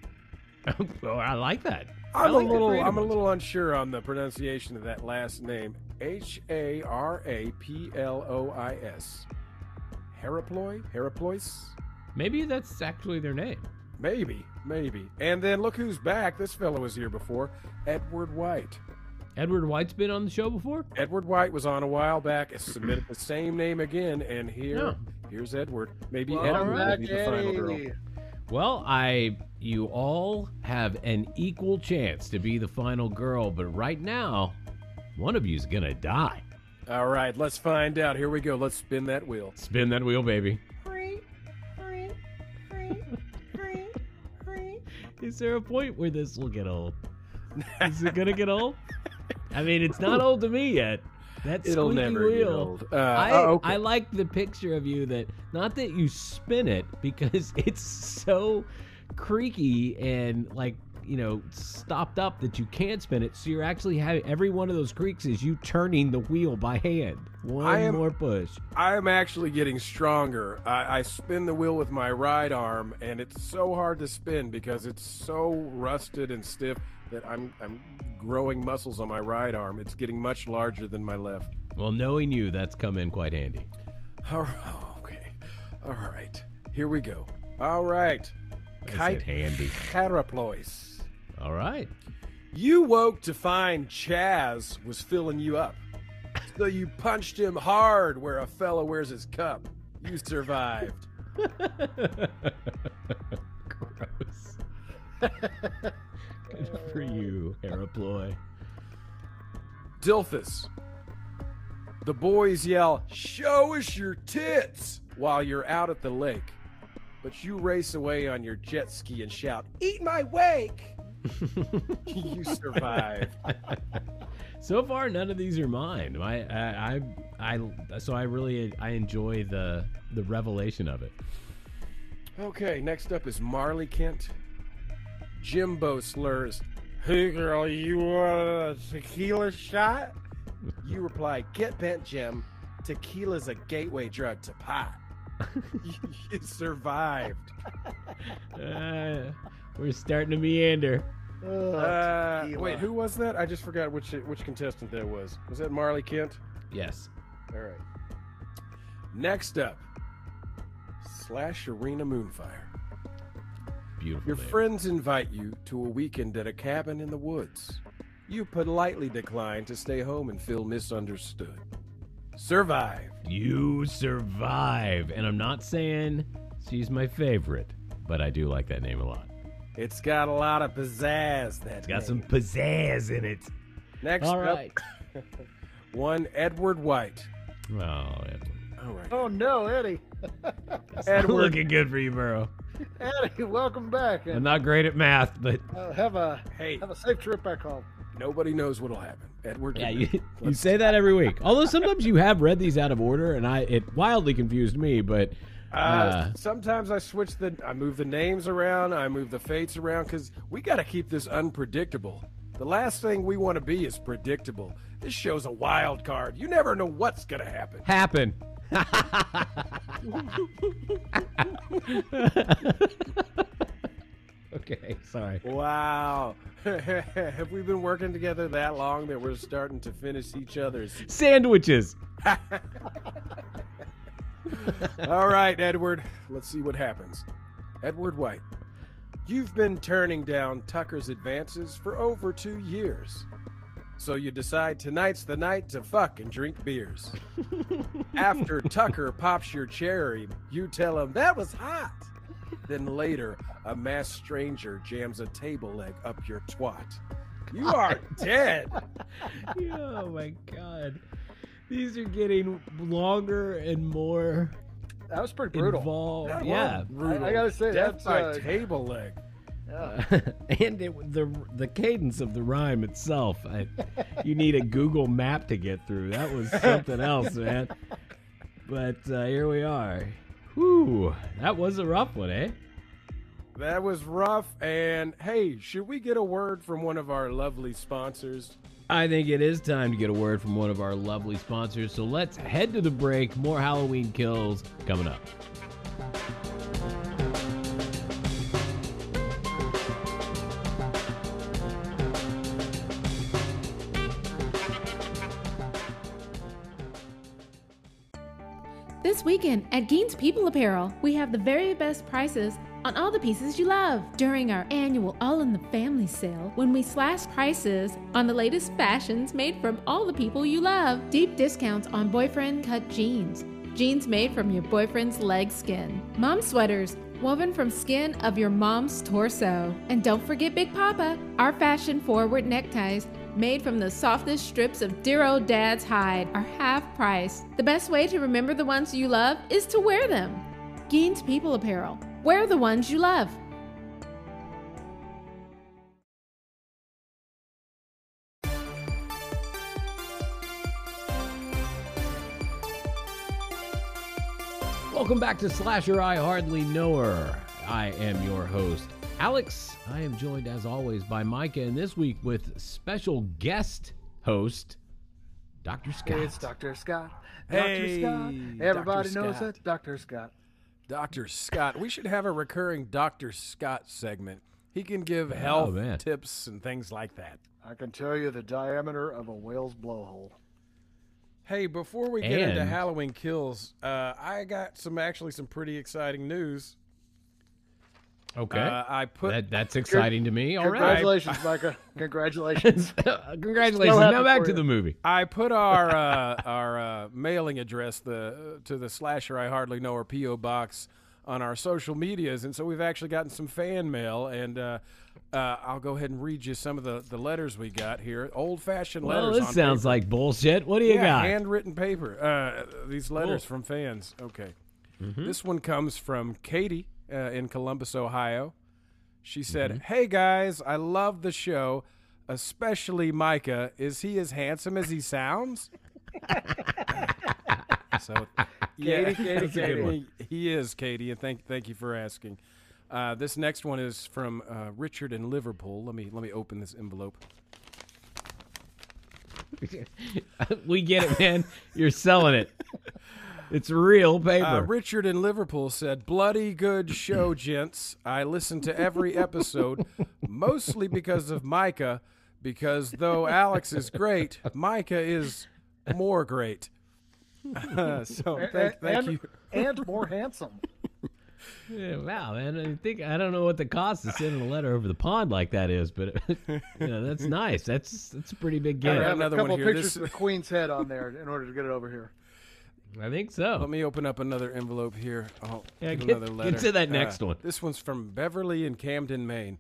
*laughs* well, I like that. I'm like a little I'm a little unsure on the pronunciation of that last name. H A R A P L O I S. Heraploid? Heraplois? Maybe that's actually their name. Maybe, maybe. And then look who's back. This fellow was here before. Edward White. Edward White's been on the show before. Edward White was on a while back. Submitted the same name again, and here, Yeah. Here's Edward. Maybe Welcome Edward will be the final girl. Well, I you all have an equal chance to be the final girl, but right now, one of you's gonna die. All right, let's find out. Here we go. Let's spin that wheel. Spin that wheel, baby. *laughs* Is there a point where this will get old? Is it gonna get old? I mean, it's not *laughs* old to me yet. That It'll squeaky never wheel. get old. Uh, I oh, okay. I like the picture of you that not that you spin it because *laughs* it's so creaky and like you know stopped up that you can't spin it. So you're actually having every one of those creaks is you turning the wheel by hand. One am- more push. I am actually getting stronger. I, I spin the wheel with my right arm, and it's so hard to spin because it's so rusted and stiff that I'm I'm growing muscles on my right arm. It's getting much larger than my left. Well, knowing you, that's come in quite handy. All right, oh, okay, all right. Here we go. All right, kite handy. Charaplois. All right. You woke to find Chaz was filling you up. So you punched him hard where a fellow wears his cup. You survived. *laughs* Gross. *laughs* Good *laughs* for you, Heraploy. Dilphus. The boys yell, Show us your tits! while you're out at the lake. But you race away on your jet ski and shout, Eat my wake! *laughs* you survive. *laughs* so far, none of these are mine. I, I, I, I, so I really, I enjoy the the revelation of it. Okay, next up is Marley Kent. Jimbo slurs, Hey girl, you want a tequila shot? You reply, Get bent, Jim. Tequila's a gateway drug to pot. *laughs* you survived. Uh, we're starting to meander. Uh, wait, who was that? I just forgot which which contestant that was. Was that Marley Kent? Yes. All right. Next up, Slash Arena Moonfire. Beautiful. Your name. friends invite you to a weekend at a cabin in the woods. You politely decline to stay home and feel misunderstood. Survive. You survive, and I'm not saying she's my favorite, but I do like that name a lot. It's got a lot of pizzazz. That It's got some pizzazz in it. Next All up, right. *laughs* one Edward White. Oh, Edward. All right. Oh no, Eddie. It's not Edward. looking good for you, Burrow. *laughs* Eddie, welcome back. I'm not great at math, but uh, have a Hey, have a safe trip back home. nobody knows what'll happen. Edward. yeah, you, you say that every week. Although sometimes you have read these out of order, and I it wildly confused me. But Uh, Uh, sometimes I switch the, I move the names around, I move the fates around, because we got to keep this unpredictable. The last thing we want to be is predictable. This show's a wild card. You never know what's gonna happen. happen. *laughs* okay, sorry. Wow. *laughs* Have we been working together that long that we're starting to finish each other's? Sandwiches. *laughs* All right, Edward. Let's see what happens. Edward White, you've been turning down Tucker's advances for over two years. So you decide tonight's the night to fuck and drink beers. After *laughs* Tucker pops your cherry, you tell him that was hot. Then later, a masked stranger jams a table leg up your twat. You are dead. *laughs* oh my god. These are getting longer and more That was pretty brutal. involved. That yeah. brutal. I- I gotta say, death that's, by uh, table leg. Yeah. *laughs* and it, the the cadence of the rhyme itself, I, you need a Google map to get through. That was something else, man. But uh, here we are. Whew, that was a rough one, eh? That was rough. And hey, should we get a word from one of our lovely sponsors? I think it is time to get a word from one of our lovely sponsors. So let's head to the break. More Halloween kills coming up. Weekend at Gein's People Apparel, we have the very best prices on all the pieces you love during our annual All in the Family sale when we slash prices on the latest fashions made from all the people you love. Deep discounts on boyfriend cut jeans, jeans made from your boyfriend's leg skin, mom sweaters woven from skin of your mom's torso. And don't forget Big Papa, our fashion forward neckties made from the softest strips of dear old dad's hide, are half price. The best way to remember the ones you love is to wear them. Gein's People Apparel. Wear the ones you love. Welcome back to Slasher I Hardly Know Her. I am your host, Alex. I am joined, as always, by Micah, and this week with special guest host, Dr. Scott. It's Dr. Scott. Hey, Dr. Scott. Dr. Everybody knows Scott. it. Dr. Scott. Dr. Scott. We should have a recurring Dr. Scott segment. He can give health man. tips and things like that. I can tell you the diameter of a whale's blowhole. Hey, before we get into Halloween kills, uh, I got some actually some pretty exciting news. Okay. Uh, I put that, that's exciting to me. All right. Congratulations, Micah. *laughs* Congratulations. *laughs* Congratulations. Now back to you. the movie. I put our uh, our uh, mailing address the to the slasher I hardly know or PO box on our social medias, and so we've actually gotten some fan mail, and uh, uh, I'll go ahead and read you some of the, the letters we got here. Old fashioned Well, letters. this on sounds paper. like bullshit. What do you yeah, got? handwritten paper. Uh, these letters from fans. Okay, Mm-hmm. this one comes from Katie uh, in Columbus, Ohio. She said, Mm-hmm. "Hey guys, I love the show, especially Micah. Is he as handsome as he sounds?" *laughs* so, yeah, Katie, Katie, That's a. He, he is Katie, and thank thank you for asking. Uh, this next one is from uh, Richard in Liverpool. Let me let me open this envelope. *laughs* we get it, man. You're selling it. *laughs* It's real paper. Uh, Richard in Liverpool said, "Bloody good show, *clears throat* gents. I listen to every episode, mostly because of Micah. Because though Alex is great, Micah is more great. *laughs* so thank, thank and, you. and *laughs* more handsome. Yeah, wow, man. I think I don't know what the cost of sending a letter over the pond like that is, but *laughs* you know, that's nice. That's that's a pretty big I gift. got have another a one couple here. pictures This- of the Queen's head on there in order to get it over here. I think so. Let me open up another envelope here. I'll Yeah, get get- another get letter. to that next one. This one's from Beverly in Camden, Maine.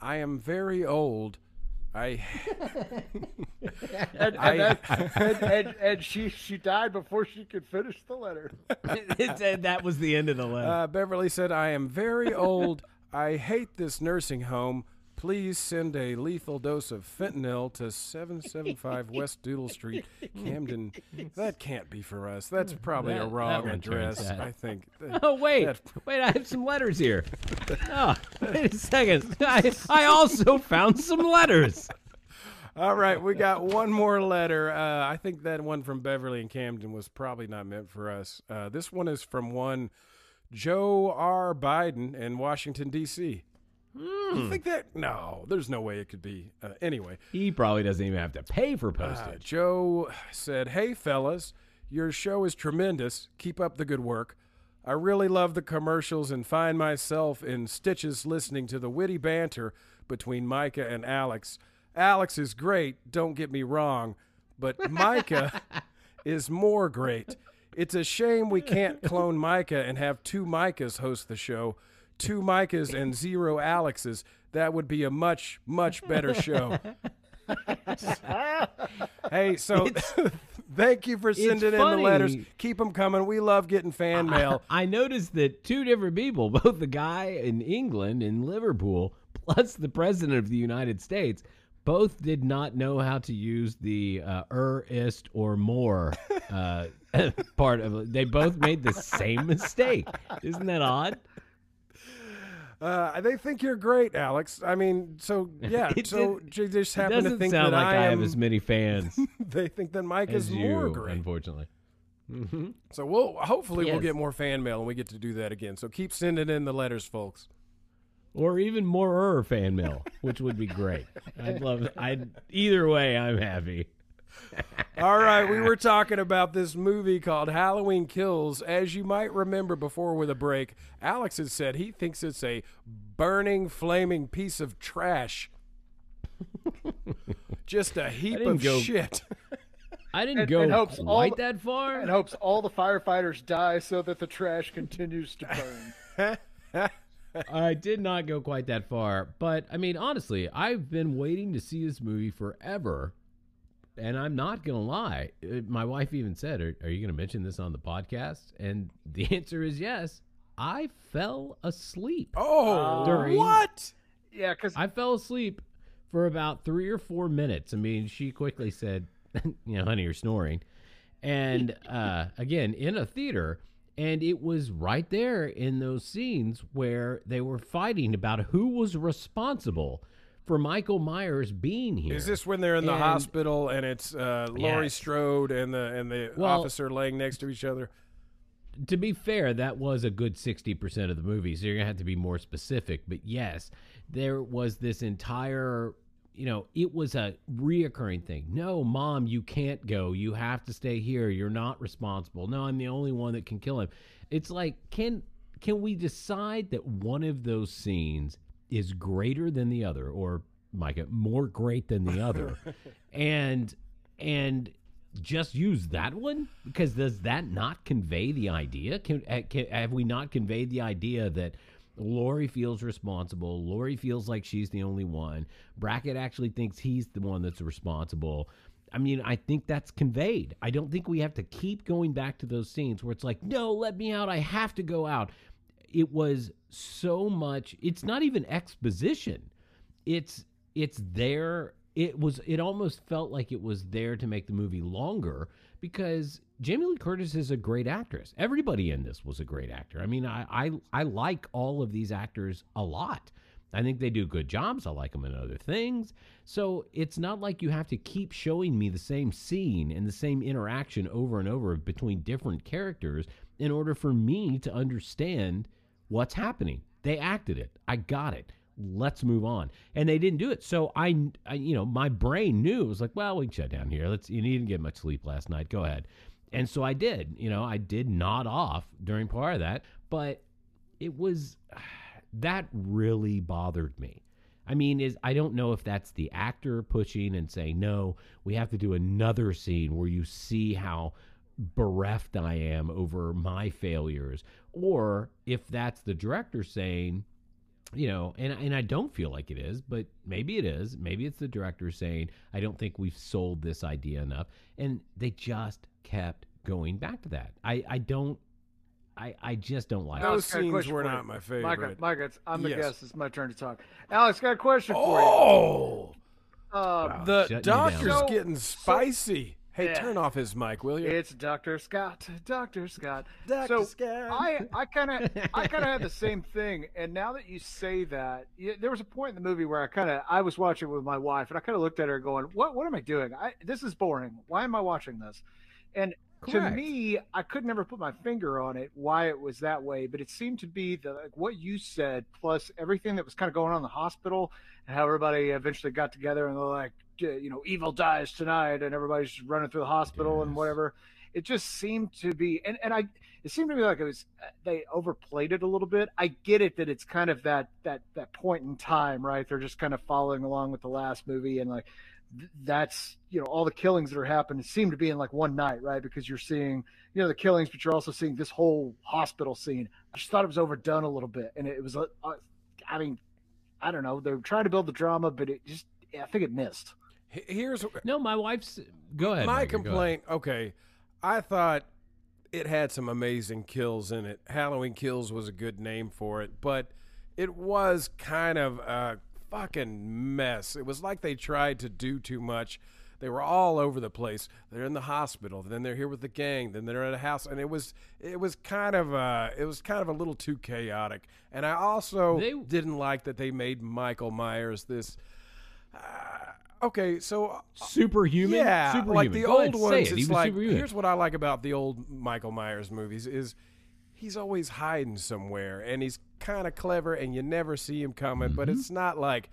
I am very old. I *laughs* And, and, I- that- and, and, and she she died before she could finish the letter. *laughs* it said that was the end of the letter. Uh, Beverly said, I am very old. I hate this nursing home. Please send a lethal dose of fentanyl to 775 *laughs* West Doodle Street, Camden. *laughs* That can't be for us. That's probably That- a wrong address. I think. *laughs* oh wait, that- wait! I have some letters here. Oh, wait a second. I, I also found some letters. All right, we got one more letter. Uh, I think that one from Beverly and Camden was probably not meant for us. Uh, this one is from one Joe R. Biden in Washington, D.C. You think that? No, there's no way it could be. Uh, anyway, He probably doesn't even have to pay for uh, postage. Joe said, Hey, fellas, your show is tremendous. Keep up the good work. I really love the commercials and find myself in stitches listening to the witty banter between Micah and Alex. Alex is great, don't get me wrong, but Micah *laughs* is more great. It's a shame we can't clone Micah and have two Micahs host the show. Two Micahs and zero Alexes. That would be a much, much better show. *laughs* Hey, so *laughs* thank you for sending in the letters. Keep them coming. We love getting fan mail. I noticed that two different people, *laughs* both the guy in England in Liverpool plus the president of the United States, both did not know how to use the uh, er, ist, or more uh, part of it. They both made the same mistake. Isn't that odd? Uh, they think you're great, Alex. I mean, so *laughs* yeah. It so they just It happen to think sound that like I, I, have as many fans *laughs* they think that Mike as is you, more great. unfortunately. hmm So we'll hopefully we'll get more fan mail and we get to do that again. So keep sending in the letters, folks. Or even more er fan mail, which would be great. *laughs* I'd love. I'd either way. I'm happy. All right, we were talking about this movie called Halloween Kills. As you might remember before with a break, Alex has said he thinks it's a burning, flaming piece of trash. Just a heap of go- shit. I didn't And- go and hopes all quite the- that far. And hopes all the firefighters die so that the trash continues to burn. *laughs* I did not go quite that far, but I mean, honestly, I've been waiting to see this movie forever, and I'm not gonna lie. My wife even said, "Are, are you gonna mention this on the podcast?" And *laughs* the answer is yes. I fell asleep. Oh, During- what? Yeah, because I fell asleep for about three or four minutes. I mean, she quickly said, *laughs* "You know, honey, you're snoring." And uh, *laughs* again, in a theater, And it was right there in those scenes where they were fighting about who was responsible for Michael Myers being here. Is this when they're in the And- hospital and it's uh, Laurie Yes. Strode and the and the Well- officer laying next to each other? to be fair, that was a good 60% of the movie. So you're going to have to be more specific. But yes, there was this entire, you know, it was a reoccurring thing. No, mom, you can't go. You have to stay here. You're not responsible. No, I'm the only one that can kill him. It's like, can can we decide that one of those scenes is greater than the other or Micah, more great than the other? *laughs* and and just use that one? Because does that not convey the idea? Can, uh, can have we not conveyed the idea that Laurie feels responsible? Laurie feels like she's the only one. Brackett actually thinks he's the one that's responsible. I mean I think that's conveyed. I don't think we have to keep going back to those scenes where it's like no let me out. I have to go out it was so much it's not even exposition it's it's there it was it almost felt like it was there to make the movie longer because Jamie Lee Curtis is a great actress. Everybody in this was a great actor. I mean, I I, I like all of these actors a lot. I think they do good jobs. I like them in other things. So it's not like you have to keep showing me the same scene and the same interaction over and over between different characters in order for me to understand what's happening. They acted it. I got it. Let's move on. And they didn't do it. So I, I you know, my brain knew it was like, well, we can shut down here. Let's. You didn't get much sleep last night. Go ahead. And so I did. You know, I did nod off during part of that, but it was *sighs* that really bothered me. I mean, is I don't know if that's the actor pushing and saying, no, we have to do another scene where you see how bereft I am over my failures, or if that's the director saying, you know, and and I don't feel like it is, but maybe it is. Maybe it's the director saying, I don't think we've sold this idea enough, and they just kept going back to that. I I don't. I, I just don't like it. Those Alex, scenes were not my favorite. Micah, Micah, it's, I'm the Yes. guest. It's my turn to talk. Alex, got a question Oh, for you. Uh, Wow. the Shutting you down. doctor's getting spicy. Hey, Yeah. turn off his mic, will you? It's Dr. Scott. Dr. Scott. Dr. So Scott. I I kind of I kind of had the *laughs* same thing, and now that you say that, yeah, there was a point in the movie where I kind of I was watching with my wife, and I kind of looked at her going, "What what am I doing? I, this is boring. Why am I watching this?" And to me, I could never put my finger on it why it was that way, but it seemed to be the like what you said plus everything that was kind of going on in the hospital how everybody eventually got together and they're like, you know, evil dies tonight, and everybody's running through the hospital and whatever. It just seemed to be, and and I it seemed to me like it was they overplayed it a little bit. I get it that it's kind of that that that point in time, right? They're just kind of following along with the last movie, and like th- that's you know all the killings that are happening seem to be in like one night, right? Because you're seeing you know the killings, but you're also seeing this whole hospital scene. I just thought it was overdone a little bit, and it was uh, uh, I mean I don't know They're trying to build the drama, but it just I think it missed. Here's No, my wife's. Go ahead. my Micah, go ahead. complaint. Okay, I thought it had some amazing kills in it. Halloween Kills was a good name for it, but it was kind of a fucking mess. It was like they tried to do too much. They were all over the place. They're in the hospital, then they're here with the gang, then they're at a house, and it was it was kind of uh it was kind of a little too chaotic. And I also They- didn't like that they made Michael Myers this. Uh, okay, so Superhuman. yeah, Superhuman. like the Go old say ones. it. It's like superhuman. here's what I like about the old Michael Myers movies is he's always hiding somewhere and he's kind of clever and you never see him coming. But Mm-hmm. it's not like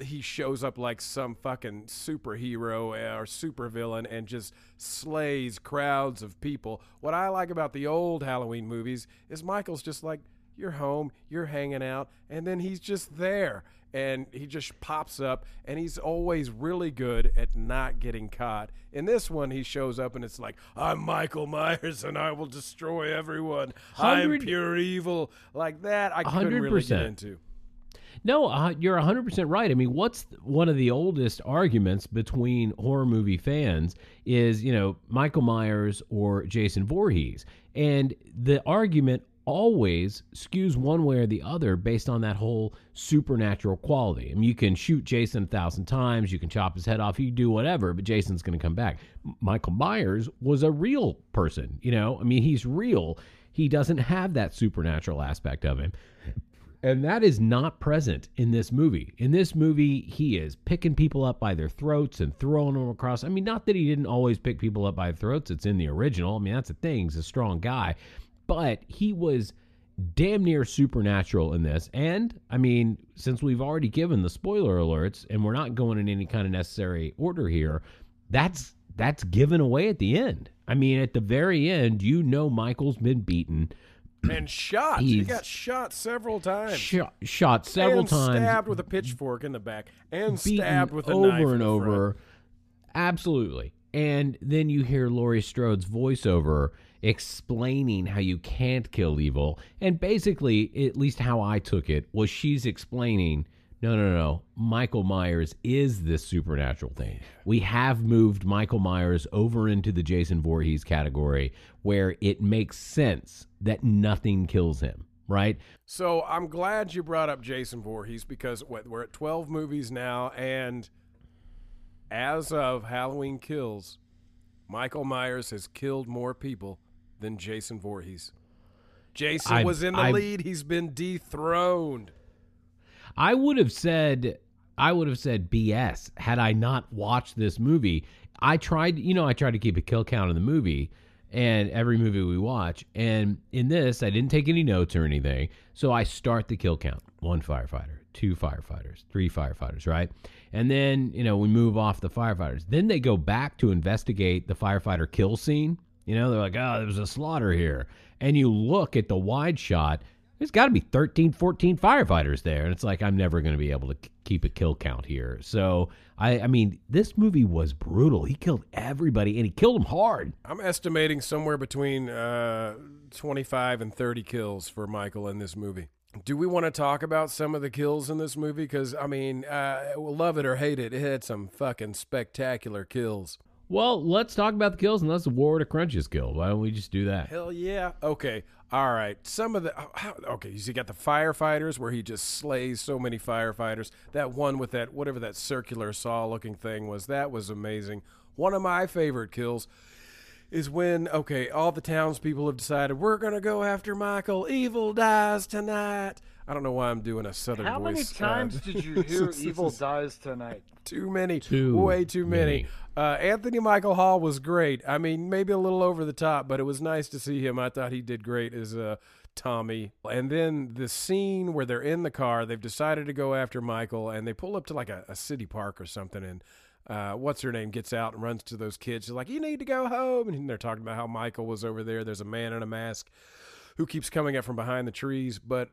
he shows up like some fucking superhero or supervillain and just slays crowds of people. What I like about the old Halloween movies is Michael's just like you're home, you're hanging out, and then he's just there. And he just pops up, and he's always really good at not getting caught. In this one, he shows up, and it's like, I'm Michael Myers, and I will destroy everyone. I'm pure evil. Like that, I couldn't really get 100%. into. No, uh, you're 100% right. I mean, what's one of the oldest arguments between horror movie fans is, you know, Michael Myers or Jason Voorhees. And the argument always skews one way or the other based on that whole supernatural quality. I mean, you can shoot Jason a thousand times, you can chop his head off, you do whatever, but Jason's going to come back. Michael Myers was a real person, you know? I mean, he's real. He doesn't have that supernatural aspect of him. And that is not present in this movie. In this movie, he is picking people up by their throats and throwing them across. I mean, not that he didn't always pick people up by throats. It's in the original. I mean, that's the thing. He's a strong guy. But he was damn near supernatural in this. And, I mean, since we've already given the spoiler alerts and we're not going in any kind of necessary order here, that's that's given away at the end. I mean, at the very end, you know Michael's been beaten and shot. He got shot several times. shot, shot several and times, stabbed with a pitchfork in the back, and stabbed with a over knife and over. Absolutely. And then you hear Laurie Strode's voiceover explaining how you can't kill evil. And basically, at least how I took it, was she's explaining no, no, no. Michael Myers is this supernatural thing. We have moved Michael Myers over into the Jason Voorhees category where it makes sense that nothing kills him, right? So I'm glad you brought up Jason Voorhees because we're at 12 movies now, and as of Halloween Kills, Michael Myers has killed more people than Jason Voorhees. Jason I- was in the I- lead. He's been dethroned. I would have said I would have said BS had I not watched this movie. I tried, you know, I tried to keep a kill count in the movie and every movie we watch. And in this, I didn't take any notes or anything. So I start the kill count. One firefighter, two firefighters, three firefighters, right? And then, you know, we move off the firefighters. Then they go back to investigate the firefighter kill scene. You know, they're like, "Oh, there was a slaughter here." And you look at the wide shot there's got to be 13 14 firefighters there and it's like i'm never going to be able to keep a kill count here so i i mean this movie was brutal he killed everybody and he killed them hard I'm estimating somewhere between uh, 25 and 30 kills for Michael in this movie. Do we want to talk about some of the kills in this movie? Because, I mean, uh, love it or hate it, it had some fucking spectacular kills. Well let's talk about the kills and let's award a crunches kill why don't we just do that Hell yeah. Okay. All right. Some of the. Oh, okay. You see got the firefighters where he just slays so many firefighters. That one with that, whatever that circular saw looking thing was, that was amazing. One of my favorite kills is when, okay, all the townspeople have decided we're going to go after Michael. Evil dies tonight. I don't know why I'm doing a southern How many voice. uh, times did you *laughs* hear "Evil Dies Tonight"? too many, Too way too many. many. Uh, Anthony Michael Hall was great. I mean, maybe a little over the top, but it was nice to see him. I thought he did great as uh, Tommy. And then the scene where they're in the car, they've decided to go after Michael, and they pull up to like a, a city park or something, and uh, what's her name gets out and runs to those kids. She's like, "You need to go home," and they're talking about how Michael was over there. There's a man in a mask who keeps coming up from behind the trees, but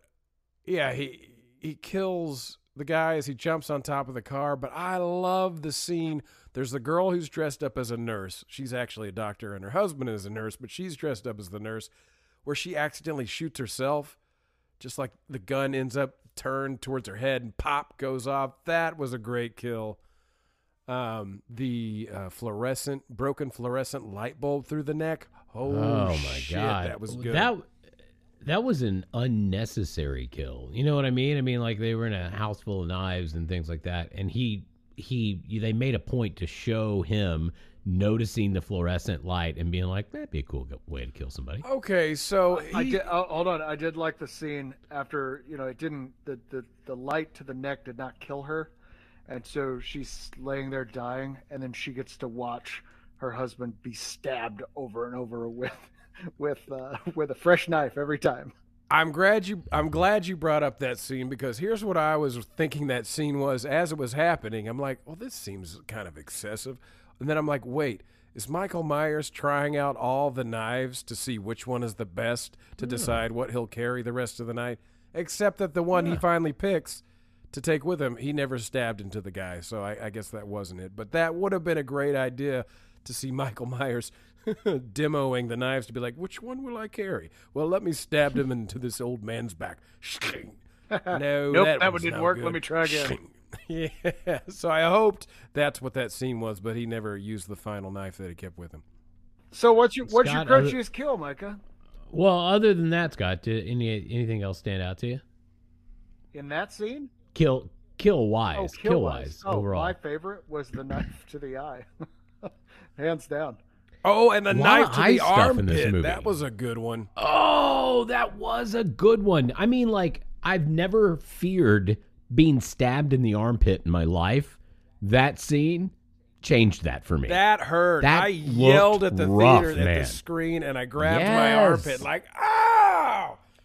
yeah, he he kills the guy as he jumps on top of the car. But I love the scene. There's the girl who's dressed up as a nurse. She's actually a doctor, and her husband is a nurse, but she's dressed up as the nurse, where she accidentally shoots herself. Just like the gun ends up turned towards her head and pop goes off. That was a great kill. Um, the uh, fluorescent, broken fluorescent light bulb through the neck. Oh, oh my shit, god that was good. that that was an unnecessary kill you know what i mean i mean like they were in a house full of knives and things like that and he he they made a point to show him noticing the fluorescent light and being like that'd be a cool way to kill somebody okay, so I did. Oh, hold on. I did like the scene after you know it didn't the, the the light to the neck did not kill her, and so she's laying there dying, and then she gets to watch her husband be stabbed over and over with *laughs* with uh, with a fresh knife every time. I'm glad you I'm glad you brought up that scene because here's what I was thinking that scene was as it was happening. I'm like, well, this seems kind of excessive. And then I'm like, wait, is Michael Myers trying out all the knives to see which one is the best to decide what he'll carry the rest of the night? Except that the one he finally picks to take with him, he never stabbed into the guy. So I, I guess that wasn't it. But that would have been a great idea to see *laughs* Michael Myers demoing the knives to be like, which one will I carry? Well, let me stab him into this old man's back. *laughs* no, Nope, that, that one didn't no work. good. Let me try again. *laughs* yeah, so I hoped that's what that scene was, but he never used the final knife that he kept with him. So what's your what's your Scott, other- crunchiest kill, Micah? Well, other than that, Scott, did any anything else stand out to you? In that scene, Oh, kill, kill wise, oh, kill kill wise Oh, overall. my favorite was the knife to the eye, *laughs* hands down. Oh, and the knife to the stuff in this armpit. movie. That was a good one. Oh, that was a good one. I mean, like, I've never feared being stabbed in the armpit in my life. That scene changed that for me. That hurt. That I yelled at the rough, theater at the screen and I grabbed my armpit like, ow!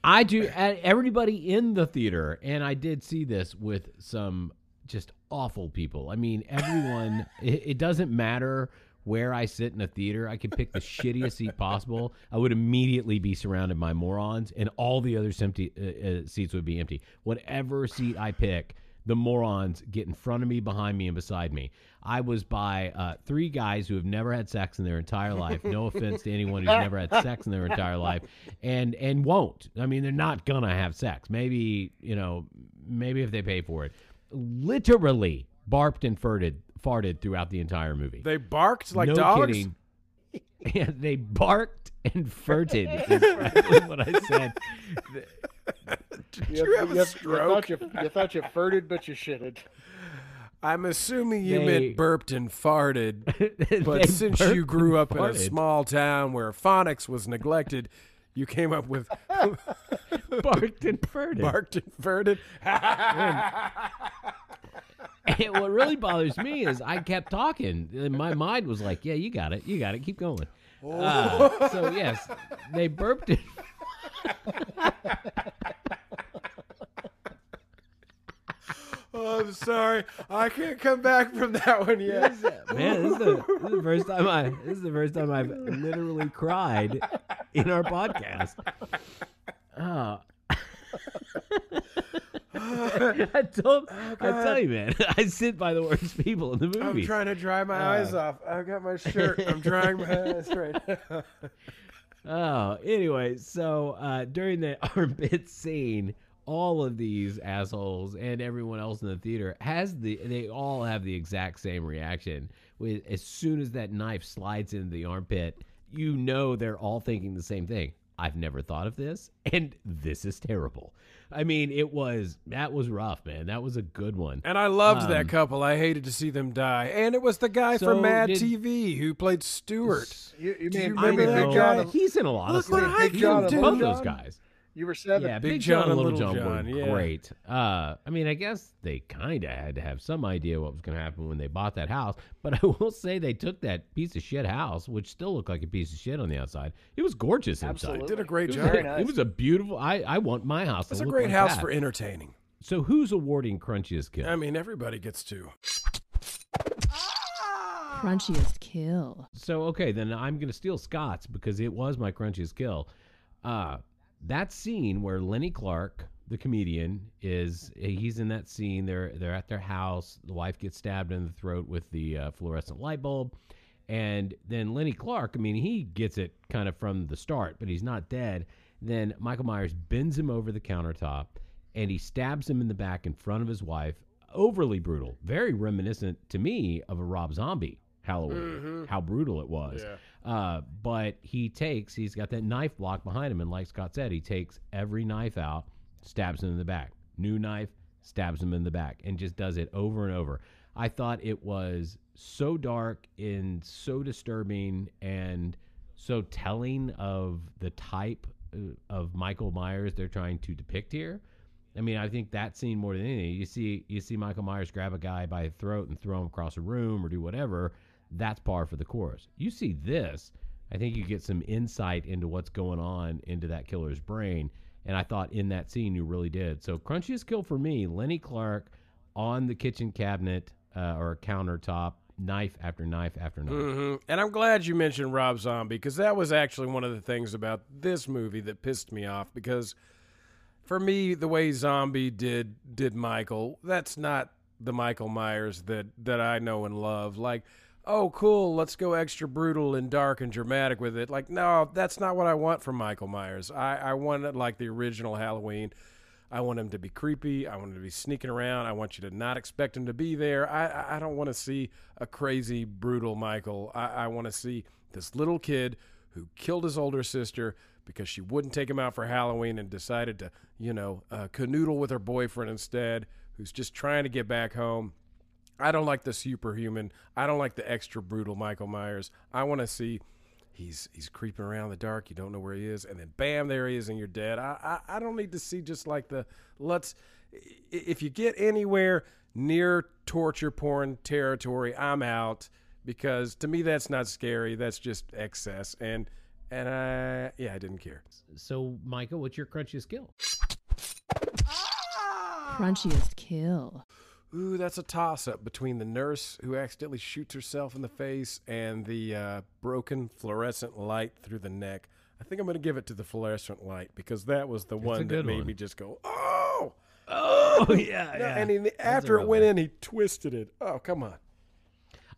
I do. Everybody in the theater, and I did see this with some just awful people. I mean, everyone. *laughs* it, it doesn't matter where I sit in a theater. I could pick the shittiest seat possible. I would immediately be surrounded by morons, and all the other empty uh, uh, seats would be empty. Whatever seat I pick, the morons get in front of me, behind me, and beside me. I was by uh, three guys who have never had sex in their entire life. No *laughs* offense to anyone who's never had sex in their entire life, and and won't. I mean, they're not gonna have sex. Maybe you know, maybe if they pay for it. Literally barked and farted, farted throughout the entire movie. They barked like no dogs. kidding. *laughs* Yeah, they barked and farted. *laughs* is exactly what I said. Did You, you have you- a you stroke? thought you, you thought you farted, but you shitted. I'm assuming you They- meant burped and farted. *laughs* But since you grew up in a small town where phonics was neglected, you came up with *laughs* barked and farted. barked and farted. And what really bothers me is I kept talking. And my mind was like, "Yeah, you got it. You got it. Keep going." Uh, so yes, they burped it. *laughs* oh, I'm sorry. I can't come back from that one yet. Man, this is, the, this is the first time I. This is the first time I've *laughs* literally cried in our podcast. Oh. *laughs* I told, I tell you, man. *laughs* I sit by the worst people in the movie. I'm trying to dry my eyes off. I've got my shirt. I'm drying my eyes right now. Oh, anyway, so uh, during the armpit scene, all of these assholes and everyone else in the theater has the they all have the exact same reaction. With as soon as that knife slides into the armpit, you know they're all thinking the same thing. I've never thought of this, and this is terrible. I mean, it was that was rough, man. That was a good one. And I loved Um, that couple. I hated to see them die. And it was the guy So from Mad did- TV who played Stuart. You, you Do you mean, you remember mean that Big guy? John? He's in a lot Look of what stuff. I Big John He's and both Little those guys. You were seven. Yeah, Big Big, John John, and and Little Little John, John, were yeah. great. Uh, I mean, I guess they kind of had to have some idea what was going to happen when they bought that house. But *laughs* I will say they took that piece of shit house, which still looked like a piece of shit on the outside. It was gorgeous inside. Absolutely. Did a great It job. Very nice. it was a beautiful. I, I want my house. It's to a look great like house that. for entertaining. So who's awarding crunchiest kill? I mean, everybody gets to. Crunchiest kill. So okay, then I'm gonna steal Scott's because it was my crunchiest kill. Uh that scene where Lenny Clarke, the comedian, is he's in that scene. They're they're at their house. The wife gets stabbed in the throat with the uh, fluorescent light bulb, and then Lenny Clarke. I mean, he gets it kind of from the start, but he's not dead. Then Michael Myers bends him over the countertop, and he stabs him in the back in front of his wife. Overly brutal, very reminiscent to me of a Rob Zombie Halloween. How brutal it was. Uh, but he takes, he's got that knife block behind him, and like Scott said, he takes every knife out, stabs him in the back. New knife, stabs him in the back, and just does it over and over. I thought it was so dark and so disturbing and so telling of the type uh, of Michael Myers they're trying to depict here. I mean, I think that scene more than anything, you see, you see Michael Myers grab a guy by the throat and throw him across a room or do whatever. That's par for the course. You see this, I think you get some insight into what's going on into that killer's brain. And I thought in that scene you really did. So crunchiest kill for me, Lenny Clarke on the kitchen cabinet uh, or countertop, knife after knife after knife. hmm And I'm glad you mentioned Rob Zombie because that was actually one of the things about this movie that pissed me off. Because for me, the way Zombie did did Michael, that's not the Michael Myers that that I know and love. Like, oh, cool, let's go extra brutal and dark and dramatic with it. Like, no, that's not what I want from Michael Myers. I I want it like the original Halloween. I want him to be creepy. I want him to be sneaking around. I want you to not expect him to be there. I I- don't want to see a crazy, brutal Michael. I, I want to see this little kid who killed his older sister because she wouldn't take him out for Halloween and decided to, you know, uh, canoodle with her boyfriend instead, who's just trying to get back home. I don't like the superhuman. I don't like the extra brutal Michael Myers. I want to see he's he's creeping around in the dark. You don't know where he is, and then bam, there he is, and you're dead. I I, I don't need to see just like the let's. If you get anywhere near torture porn territory, I'm out because to me that's not scary. That's just excess, and and I yeah I didn't care. So, Micah, what's your crunchiest kill? Crunchiest kill. Ooh, that's a toss up between the nurse who accidentally shoots herself in the face and the uh, broken fluorescent light through the neck. I think I'm going to give it to the fluorescent light because that was the a one that made one. me just go, oh! Oh *laughs* yeah, No, and he, after it went in, he twisted it. Oh, come on.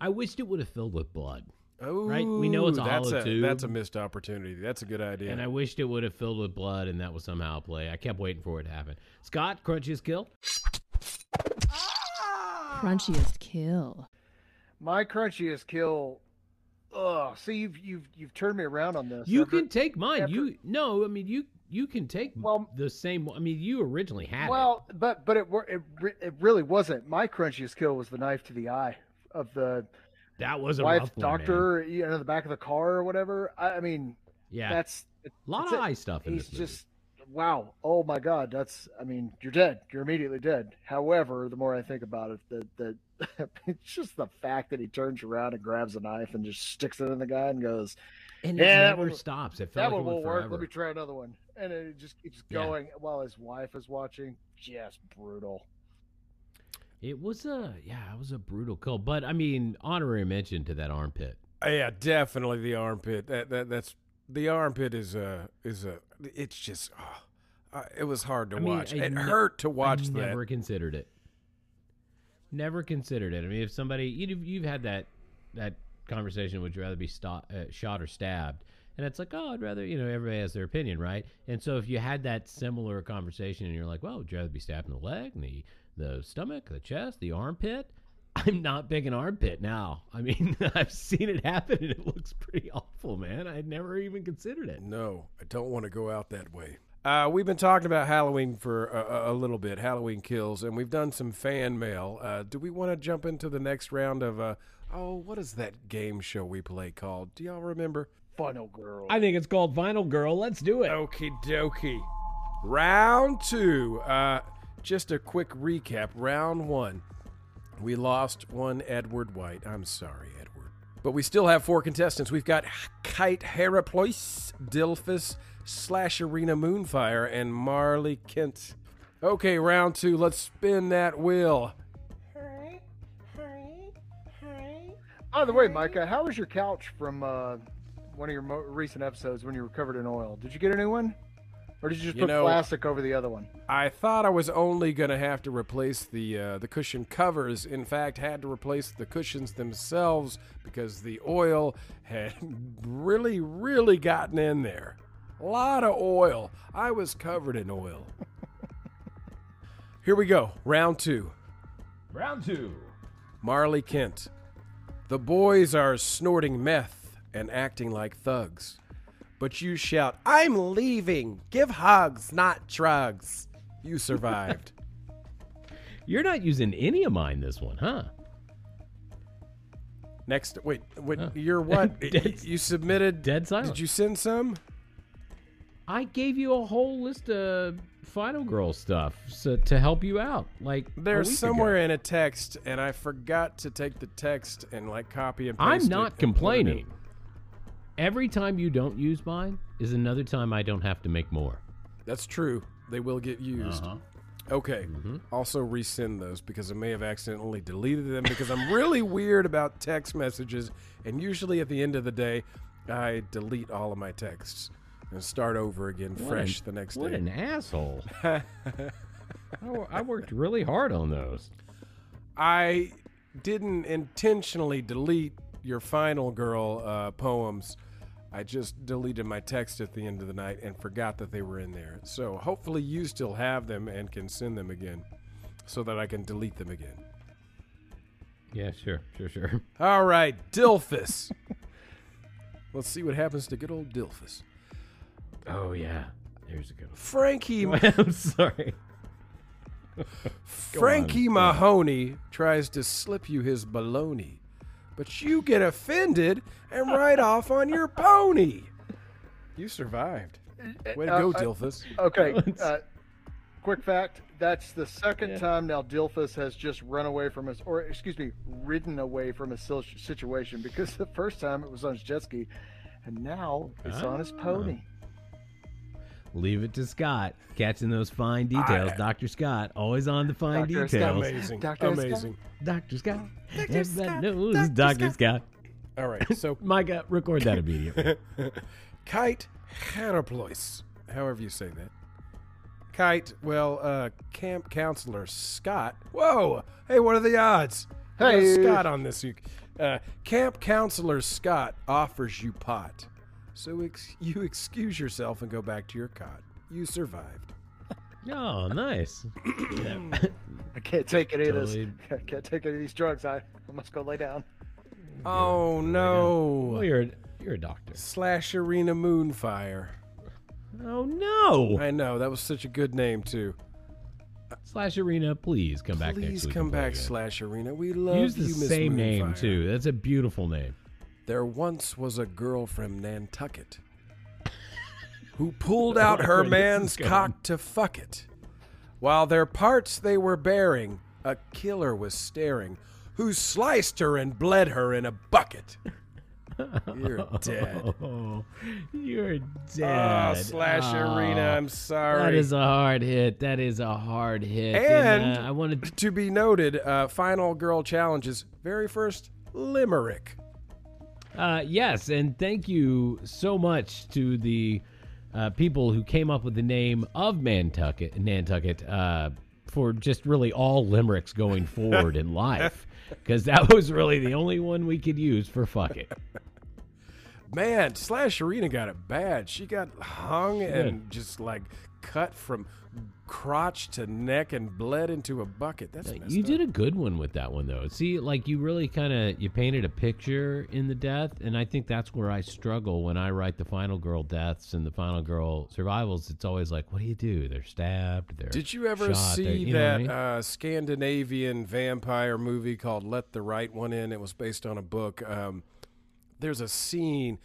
I wished it would have filled with blood, Oh, Right, we know it's a that's hollow a, tube. That's a missed opportunity. That's a good idea. and I wished it would have filled with blood, and that was somehow a play. I kept waiting for it to happen. Scott, crunchiest kill? Crunchiest kill. My crunchiest kill. Ugh. See, you've you've you've turned me around on this. You After- can take mine. after- You no, I mean you you can take Well- the same. I mean you originally had it. Well, but but it it, it really wasn't. My crunchiest kill was the knife to the eye of the That was a wife rough one, man. doctor, you know, in the back of the car or whatever. I, I mean, Yeah, that's a lot of a- eye stuff in he's this movie. just wow. Oh my god, that's. I mean, you're dead. You're immediately dead. However, the more I think about it, the the *laughs* it's just the fact that he turns around and grabs a knife and just sticks it in the guy and goes, and Yeah, it that never one- stops. It "That like one won't work. Let me try another one." And it just keeps Yeah. going while his wife is watching. Just brutal. It was a yeah, it was a brutal kill. But I mean, honorary mention to that armpit. Yeah, definitely the armpit. That that that's the armpit is a is a. It's just. oh, uh, it was hard to I mean, watch. I it ne- hurt to watch I that. never considered it. Never considered it. I mean, if somebody you've you've had that that conversation, would you rather be sto- uh, shot or stabbed? And it's like, oh, I'd rather, you know, everybody has their opinion, right? And so if you had that similar conversation and you're like, well, would you rather be stabbed in the leg, the the stomach, the chest, the armpit? I'm not big an armpit now. I mean, *laughs* I've seen it happen and it looks pretty awful, man. I'd never even considered it. No, I don't want to go out that way. Uh, we've been talking about Halloween for a, a- a little bit, Halloween kills, and we've done some fan mail. Uh, do we want to jump into the next round of, uh, oh, what is that game show we play called? Do y'all remember? Funnel girl. I think it's called Vinyl Girl. Let's do it. Okie dokie. Round two. Uh, just a quick recap. Round one, we lost one Edward White. I'm sorry, Edward. But we still have four contestants. We've got Kite Heraplois, Dilphus, Slash Arena Moonfire, and Marley Kent. Okay, round two. Let's spin that wheel. By the way, Micah, how was your couch from uh, one of your mo- recent episodes when you were covered in oil? Did you get a new one, or did you just You put know- plastic over the other one? I thought I was only going to have to replace the uh, the cushion covers. In fact, had to replace the cushions themselves because the oil had *laughs* really, really gotten in there. A lot of oil. I was covered in oil. Here we go. Round two. Round two. Marley Kent. The boys are snorting meth and acting like thugs. But you shout, I'm leaving. Give hugs, not drugs. You survived. *laughs* You're not using any of mine this one, huh? Next, wait, wait, Huh. you're *laughs* what? Dead- you submitted. Dead silent. Did you send some? I gave you a whole list of Final Girl stuff so, to help you out. Like There's somewhere ago. in a text, and I forgot to take the text and like copy and paste I'm not it complaining. Every time you don't use mine is another time I don't have to make more. That's true. They will get used. Uh-huh. Okay. Mm-hmm. Also resend those because I may have accidentally deleted them because I'm really *laughs* weird about text messages, and usually at the end of the day, I delete all of my texts and start over again What fresh an- the next What day. What an asshole! *laughs* I, I worked really hard on those. I didn't intentionally delete your final girl uh, poems. I just deleted my text at the end of the night and forgot that they were in there. So hopefully you still have them and can send them again so that I can delete them again. Yeah, sure, sure, sure. *laughs* All right, Dilphus. Let's see what happens to good old Dilphus. Oh yeah. There's a good one. Frankie *laughs* I'm sorry. Frankie Mahoney tries to slip you his baloney, but you get offended and ride off on your pony. You survived. Way to Uh, go, I- Dilphus. Okay. *laughs* Uh, quick fact: That's the second Yeah. time now Dilphus has just run away from his, or excuse me, ridden away from his sil- situation. Because *laughs* the first time it was on his jet ski, and now it's on his Ah. pony. Leave it to Scott. Catching those fine details. I- Dr. Scott, always on the fine Dr. Scott. details. Amazing. Dr. Scott. Amazing. Dr. Scott. Dr. Scott, knows Dr. Dr. Scott. All right. So, *laughs* Micah, record that *laughs* immediately. Kite Hanaplois, however you say that. Kite, well, uh, camp counselor Scott. Whoa! Hey, what are the odds? We got Hey. Scott on this. Uh, camp counselor Scott offers you pot. So ex- you excuse yourself and go back to your cot. You survived. oh, nice. I can't take any of Totally. this. *laughs* I can't take any of these drugs. I, I must go lay down. Oh, no. Well, you're, you're a doctor. Slash Arena Moonfire. Oh, no. I know, that was such a good name, too. Slash Arena, please come back next Please week. come play back, again. Slash Arena. We love Use the you, Miss same name, Moonfire. too. That's a beautiful name. There once was a girl from Nantucket who pulled out her Where *laughs* this is man's cock to fuck it. While their parts they were bearing, a killer was staring, who sliced her and bled her in a bucket. You're *laughs* dead. Oh, you're dead. Oh, slash Oh, arena. I'm sorry. That is a hard hit. That is a hard hit. And- uh, I wanted to be noted. Uh, final girl challenges. Very first limerick. Uh, yes, and thank you so much to the uh, people who came up with the name of Nantucket, Nantucket uh, for just really all limericks going forward in *laughs* life, because that was really the only one we could use for fuck it. Man, Slash Arena got it bad. She got hung did. and just like cut from crotch to neck and bled into a bucket. That's You up. did a good one with that one though. See, like you really kind of you painted a picture in the death, and I think that's where I struggle when I write the final girl deaths and the final girl survivals. It's always like, what do you do? They're stabbed. They're Did you ever shot, see you what I that mean? uh, Scandinavian vampire movie called Let the Right One In? It was based on a book. Um, there's a scene,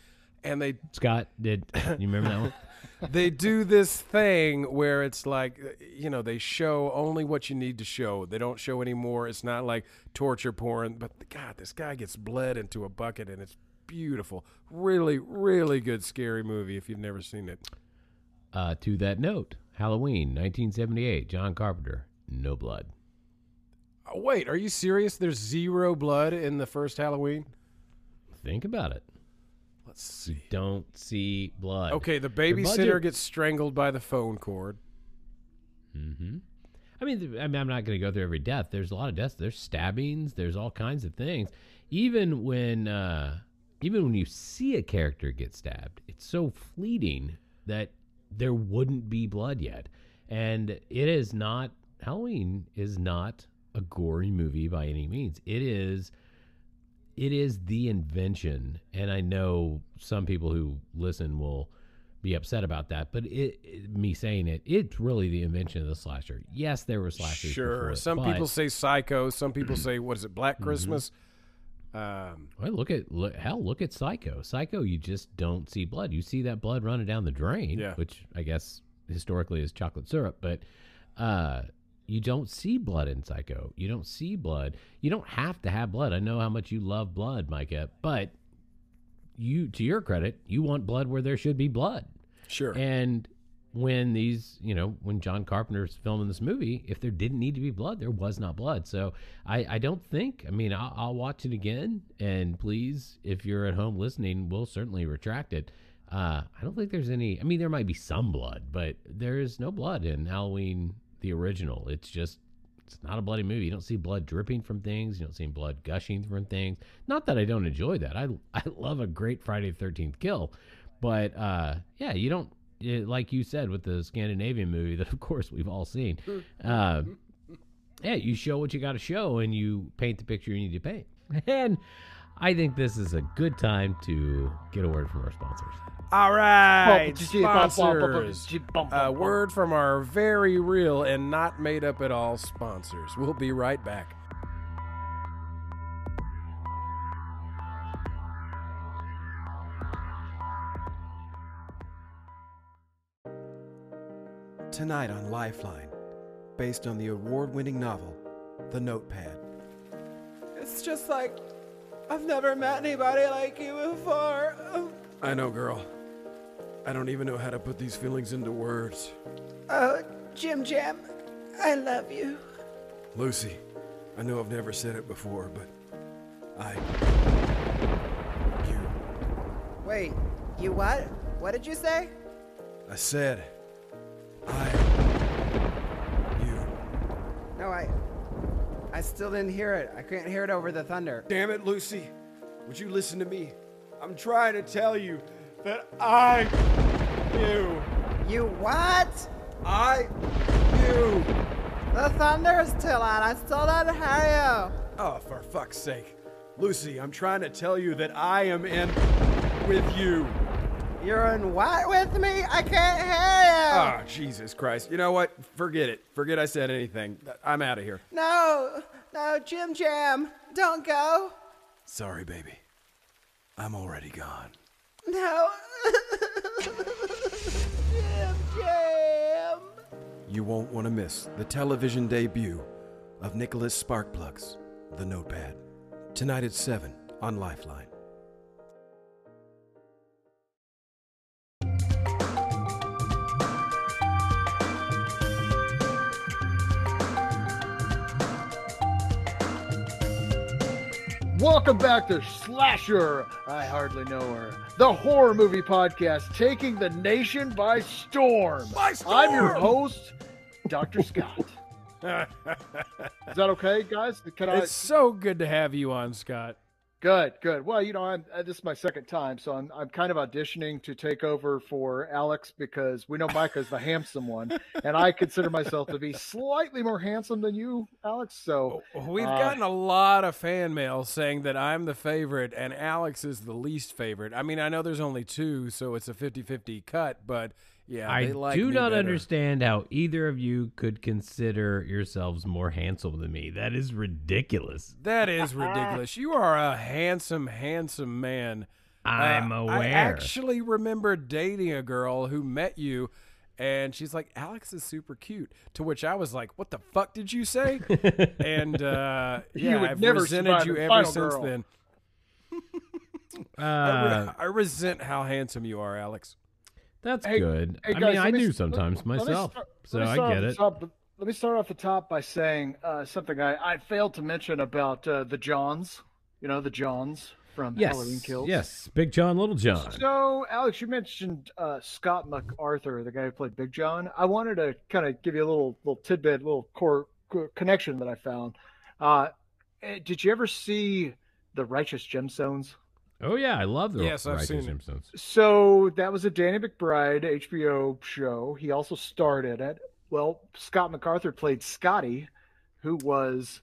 and they Scott did *coughs* you remember that one? *laughs* they do this thing where it's like uh, you know they show only what you need to show. They don't show any more it's not like torture porn but god this guy gets bled into a bucket and it's beautiful. Really really good scary movie if you've never seen it. Uh, to that note, Halloween, 1978, John Carpenter, no blood. oh, wait are you serious? There's zero blood in the first halloween? Think about it. Let's see Don't see blood. okay the babysitter gets strangled by the phone cord Mm-hmm. I mean, I mean, I'm not going to go through every death. There's a lot of deaths. There's stabbings. There's all kinds of things. Even when, uh, even when you see a character get stabbed, it's so fleeting that there wouldn't be blood yet. And it is not. Halloween is not a gory movie by any means. It is. It is the invention, and I know some people who listen will be upset about that, but it, it- me saying it, it's really the invention of the slasher. Yes, there were slashers. sure before some but- people say psycho some people say what is it black christmas um Well, look at look, hell. Look at Psycho. Psycho, you just don't see blood. You see that blood running down the drain, Yeah. which I guess historically is chocolate syrup, but uh, you don't see blood in Psycho. You don't see blood. You don't have to have blood. I know how much you love blood, Micah, but you, to your credit, you want blood where there should be blood. sure And when these, you know, when John Carpenter's filming this movie, if there didn't need to be blood, there was not blood. So I, I don't think, I mean, I'll, I'll watch it again. And please, if you're at home listening, we'll certainly retract it. Uh, I don't think there's any, I mean, there might be some blood, but there is no blood in Halloween, the original. It's just, it's not a bloody movie. You don't see blood dripping from things. You don't see blood gushing from things. Not that I don't enjoy that. I, *laughs* I love a great Friday the 13th kill. But uh, yeah, you don't, it, like you said with the Scandinavian movie *laughs* that, of course, we've all seen. Uh, yeah, you show what you got to show and you paint the picture you need to paint. *laughs* And I think this is a good time to get a word from our sponsors. All right, sponsors. bum, bum, A word from our very real and not made up at all sponsors. We'll be right back. Tonight on Lifeline, based on the award winning novel, The Notepad. It's just like I've never met anybody like you before. I know, girl. I don't even know how to put these feelings into words. oh, Jim Jam, I love you. Lucy, I know I've never said it before, but I. You. Wait, you what? What did you say? I said. I. You. No, I. I still didn't hear it. I couldn't hear it over the thunder. Damn it, Lucy. Would you listen to me? I'm trying to tell you that I. You. You what? I. You. The thunder is still out. I still don't hear you. Oh, for fuck's sake. Lucy, I'm trying to tell you that I am in with you. you. You're in what with me? I can't hear you. Oh, Jesus Christ. You know what? Forget it. Forget I said anything. I'm out of here. No, no, Jim Jam, don't go. Sorry, baby. I'm already gone. Jam. You won't want to miss the television debut of Nicholas Sparkplugs, The Notepad. Tonight at 7 on Lifeline. Welcome back to Slasher. I hardly know her. The horror movie podcast taking the nation by storm. By I'm your host, Dr. Scott. *laughs* Is that okay, guys? Can I? It's so good to have you on, Scott. Good, good. Well, you know, I'm uh, this is my second time, so I'm I'm kind of auditioning to take over for Alex because we know Micah's the handsome one, and I consider myself to be slightly more handsome than you, Alex. So We've Uh, gotten a lot of fan mail saying that I'm the favorite and Alex is the least favorite. I mean, I know there's only two, so it's a 50 50 cut, but yeah, I they like do me not better. understand how either of you could consider yourselves more handsome than me. That is ridiculous. That is ridiculous. You are a handsome, handsome man. I'm Uh, aware. I actually remember dating a girl who met you, and she's like, "Alex is super cute." To which I was like, "What the fuck did you say?" and uh, *laughs* yeah, I've never resented you ever since girl. then. *laughs* I, Uh, re- I resent how handsome you are, Alex. That's Hey- good. hey, I mean, I me do sometimes let myself, start- so let I get it. top- let me start off the top by saying uh, something I, I failed to mention about uh, the Johns. You know, the Johns from Halloween Kills. yes, Big John, Little John. So, Alex, you mentioned uh, Scott MacArthur, the guy who played Big John. I wanted to kind of give you a little little tidbit, little core, core connection that I found. Uh, eh, did you ever see the Righteous Gemstones? Oh yeah, I love the Yes, I've Righteous seen it. Simpsons. So that was a Danny McBride HBO show. He also starred in it. Well, Scott MacArthur played Scotty, who was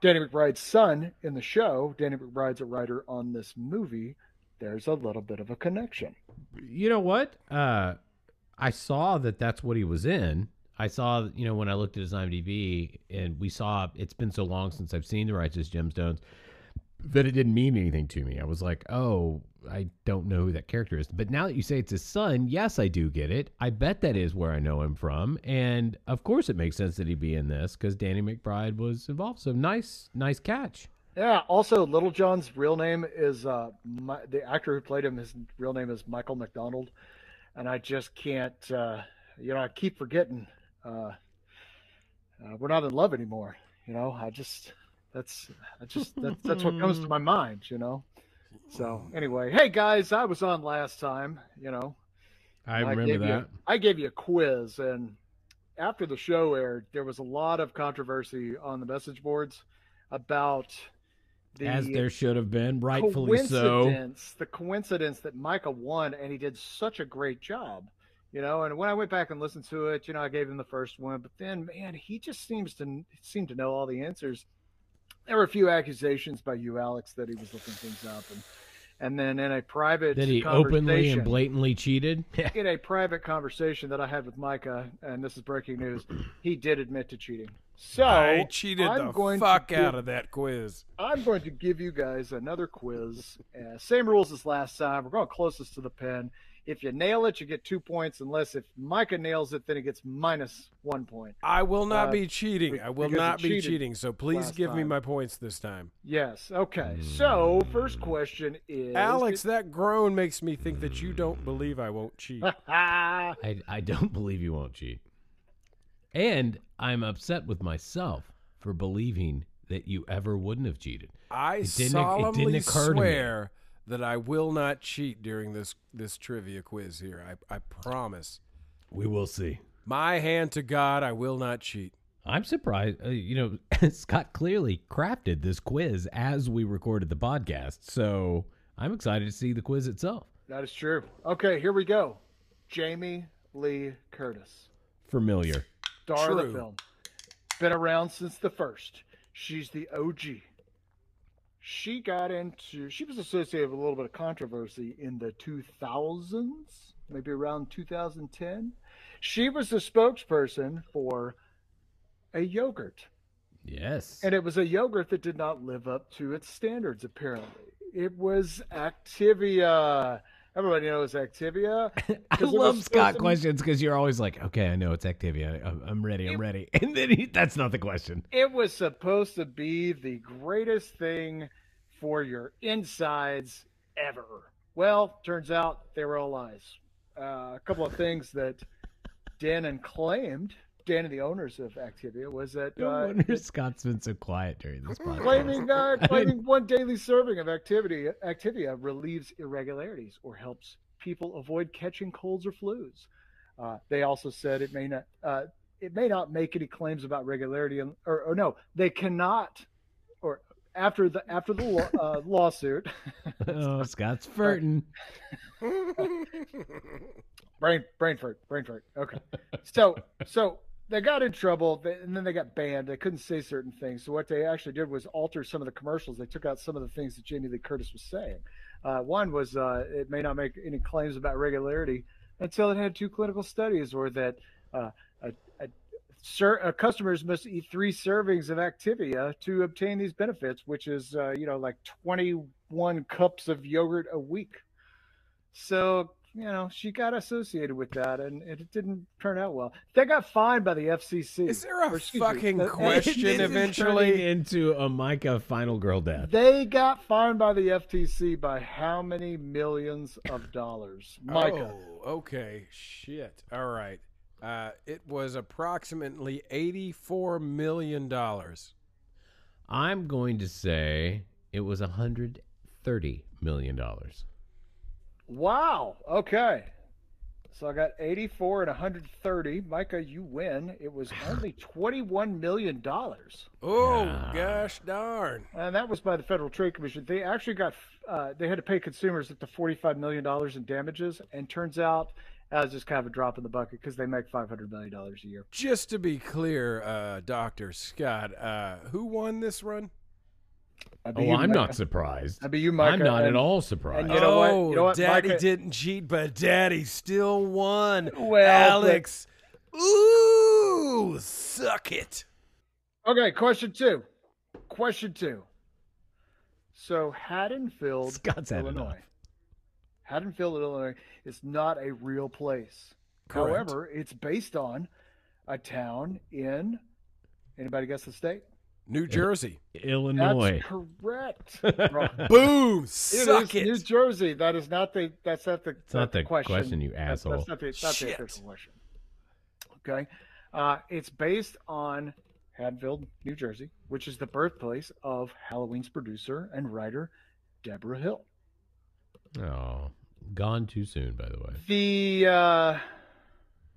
Danny McBride's son in the show. Danny McBride's a writer on this movie. There's a little bit of a connection. You know what? Uh, I saw that that's what he was in. I saw, you know, when I looked at his IMDb, and we saw it's been so long since I've seen the Righteous Gemstones that it didn't mean anything to me. I was like, oh, I don't know who that character is. But now that you say it's his son, yes, I do get it. I bet that is where I know him from, and of course it makes sense that he'd be in this because Danny McBride was involved. So nice, nice catch. Yeah. Also, Little John's real name is uh, my, the actor who played him. His real name is Michael McDonald, and I just can't. Uh, you know, I keep forgetting. Uh, uh, we're not in love anymore. You know, I just that's I just that's that's what comes to hmm. my mind. You know. So hmm. anyway, hey guys, I was on last time. You know, I and remember gave you- that. I gave you a quiz, and after the show aired, there was a lot of controversy on the message boards about the As there should have been, rightfully so. the coincidence that Micah won, and he did such a great job. You know, and when I went back and listened to it, you know, I gave him the first one, but then, man, he just seems to seem to know all the answers. There were a few accusations by you, Alex, that he was looking things up, and and then in a private That he openly and blatantly cheated. *laughs* in a private conversation that I had with Micah, and this is breaking news, he did admit to cheating. So I cheated I'm the going to fuck give- out of that quiz. I'm going to give you guys another quiz. Uh, same rules as last time. We're going closest to the pen. If you nail it, you get two points. Unless if Micah nails it, then it gets minus one point. I will not Uh, be cheating. I will not be cheating. So please last give me my points this time. Yes. Okay. So first question is Alex, that groan makes me think that you don't believe I won't cheat. Ah, *laughs* I, I don't *laughs* believe you won't cheat. And I'm upset with myself for believing that you ever wouldn't have cheated. I It didn't- it didn't solemnly occur to me. swear that I will not cheat during this this trivia quiz here. I, I promise. We will see. My hand to God, I will not cheat. I'm surprised. Uh, you know, *laughs* Scott clearly crafted this quiz as we recorded the podcast. So I'm excited to see the quiz itself. that is true. Okay, here we go. Jamie Lee Curtis. Familiar. star of the True. film. Been around since the first. She's the OG. She got into, she was associated with a little bit of controversy in the 2000s, maybe around 2010. She was the spokesperson for a yogurt. Yes. And it was a yogurt that did not live up to its standards, apparently. It was Activia. Everybody knows Activia. *laughs* I love Scott questions because you're always like, okay, I know it's Activia. I'm, I'm ready. I'm ready. *laughs* And then he, that's not the question. It was supposed to be the greatest thing for your insides ever. Well, turns out they were all lies. Uh, a couple of things that Dannon claimed, Dannon the owners of Activia, was that No uh, wonder Scott's been so quiet during this *laughs* podcast. claiming uh, *laughs* claiming one daily serving of activity Activia relieves irregularities or helps people avoid catching colds or flus. Uh, they also said it may not uh, it may not make any claims about regularity, and, or, or no, they cannot. Or after the after the law, uh, *laughs* lawsuit, oh, Scott's flirting. brain brain fart, brain fart. Okay, so so they got in trouble, and then they got banned. They couldn't say certain things. So what they actually did was alter some of the commercials. They took out some of the things that Jamie Lee Curtis was saying. Uh, one was uh, it may not make any claims about regularity until it had two clinical studies, or that uh, a, a, customers must eat three servings of Activia to obtain these benefits, which is uh, you know like 21 cups of yogurt a week. So you know she got associated with that, and it didn't turn out well. They got fined by the FCC. Is there a Or, excuse me, fucking *laughs* question This is eventually? into a Micah final girl death. They got fined by the FTC by how many millions of dollars? Micah. Oh, okay. Shit. All right. Uh, it was approximately eighty-four million dollars. I'm going to say it was 130 million dollars. Wow. Okay. So I got 84 and 130. Micah, you win. It was *sighs* only 21 million dollars, Oh Yeah. gosh darn! and that was by the Federal Trade Commission. They actually got uh, they had to pay consumers up to 45 million dollars in damages, and turns out that was just kind of a drop in the bucket because they make 500 million dollars a year. Just to be clear, uh, Doctor Scott, uh, who won this run? That'd be Oh, you, I'm Micah. not surprised. That'd be you, Micah. I'm not at all surprised. you know what? oh, You know what, Daddy Micah- didn't cheat, but Daddy still won. Well, but- Alex, ooh, suck it. Okay, question two. Question two. So Haddonfield, Scott's had Illinois. Haddonfield, Illinois is not a real place. Correct. However, it's based on a town in anybody guess the state? New Jersey. Illinois. That's correct. *laughs* Boom, suck is it. New Jersey. That is not the. That's not the. It's not the question. question, you That's- asshole. That's not the, it's not the Shit. official question. Okay, uh, it's based on Haddonfield, New Jersey, which is the birthplace of Halloween's producer and writer Deborah Hill. Oh, gone too soon, by the way. The uh,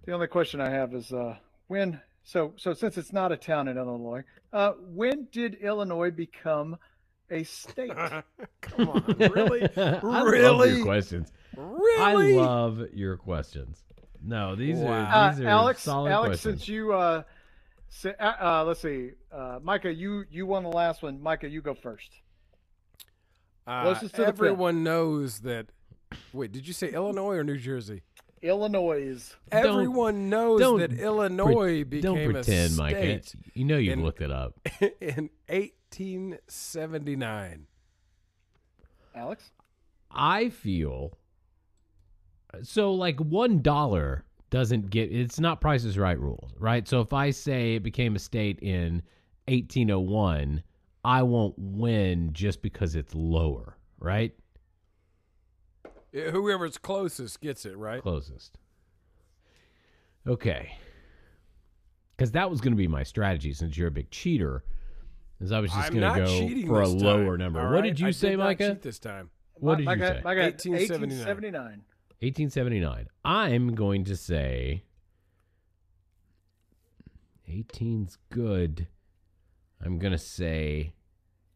the only question I have is uh, when. So so since it's not a town in Illinois, uh, when did Illinois become a state? *laughs* Come on, really? *laughs* I love Really? your questions. really? I love your questions. No, these Wow. are Uh, these are Alex, solid Alex, questions. since you uh, Say, uh, uh, let's see, uh, Micah, you you won the last one. Micah, you go first. Uh, Closest to the pin. everyone knows that. Wait, did you say Illinois or New Jersey? Illinois. Don't- Everyone knows don't that Illinois Pre- became Don't pretend, a Micah. state You know you've in- looked it up. *laughs* in 1879. Alex. I feel so like one dollar doesn't get it's not Price is Right rules, right? So if I say it became a state in 1801, I won't win just because it's lower, right? Yeah, Whoever's closest gets it, right? Closest. Okay. Because that was going to be my strategy since you're a big cheater. Is I was just I'm going to go cheating for a this lower time, number. all What did you I say, did not Micah? cheat this time. What did Micah, you say? Micah, 1879. 1879. 1879. I'm going to say 18's good. I'm going to say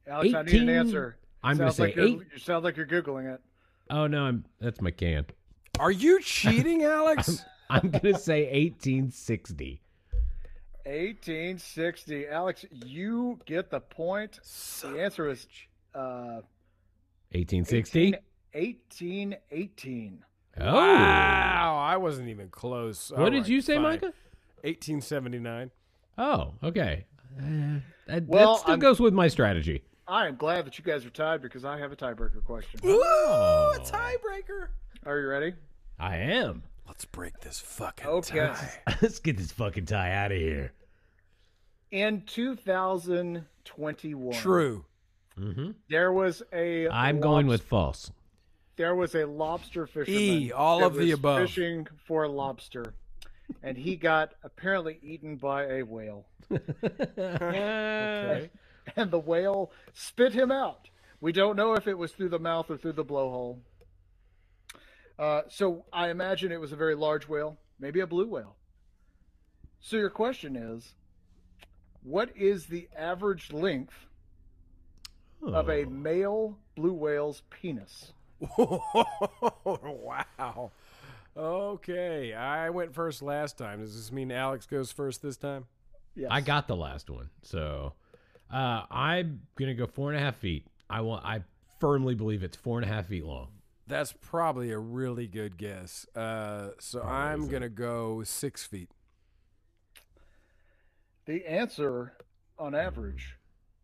Alex, I need an answer. I'm going to say like 8. You sound like you're googling it. Oh no, I'm that's my can. Are you cheating, Alex? *laughs* I'm going to say 1860. 1860. Alex, you get the point. The answer is uh, 1860? 1818. Oh. Wow, I wasn't even close. What All did right, you say, fine. Micah? 1879. Oh, okay. Uh, that, Well, that still I'm- goes with my strategy. I am glad that you guys are tied because I have a tiebreaker question. Ooh, Oh. a tiebreaker. Are you ready? I am. Let's break this fucking Okay. tie. *laughs* Let's get this fucking tie out of here. In 2021, True. Mm-hmm. there was a I'm going with false. there was a lobster fisherman. E, all of the above. Fishing for lobster, and he got apparently eaten by a whale, *laughs* Okay. *laughs* and the whale spit him out. We don't know if it was through the mouth or through the blowhole. Uh, so I imagine it was a very large whale, maybe a blue whale. So your question is, what is the average length of a Oh. male blue whale's penis? *laughs* wow. Okay, I went first last time. Does this mean Alex goes first this time? Yes. I got the last one, so uh, I'm gonna go four and a half feet. I want. I firmly believe it's four and a half feet long. That's probably a really good guess. Uh, so Probably I'm gonna go six feet. The answer, on average,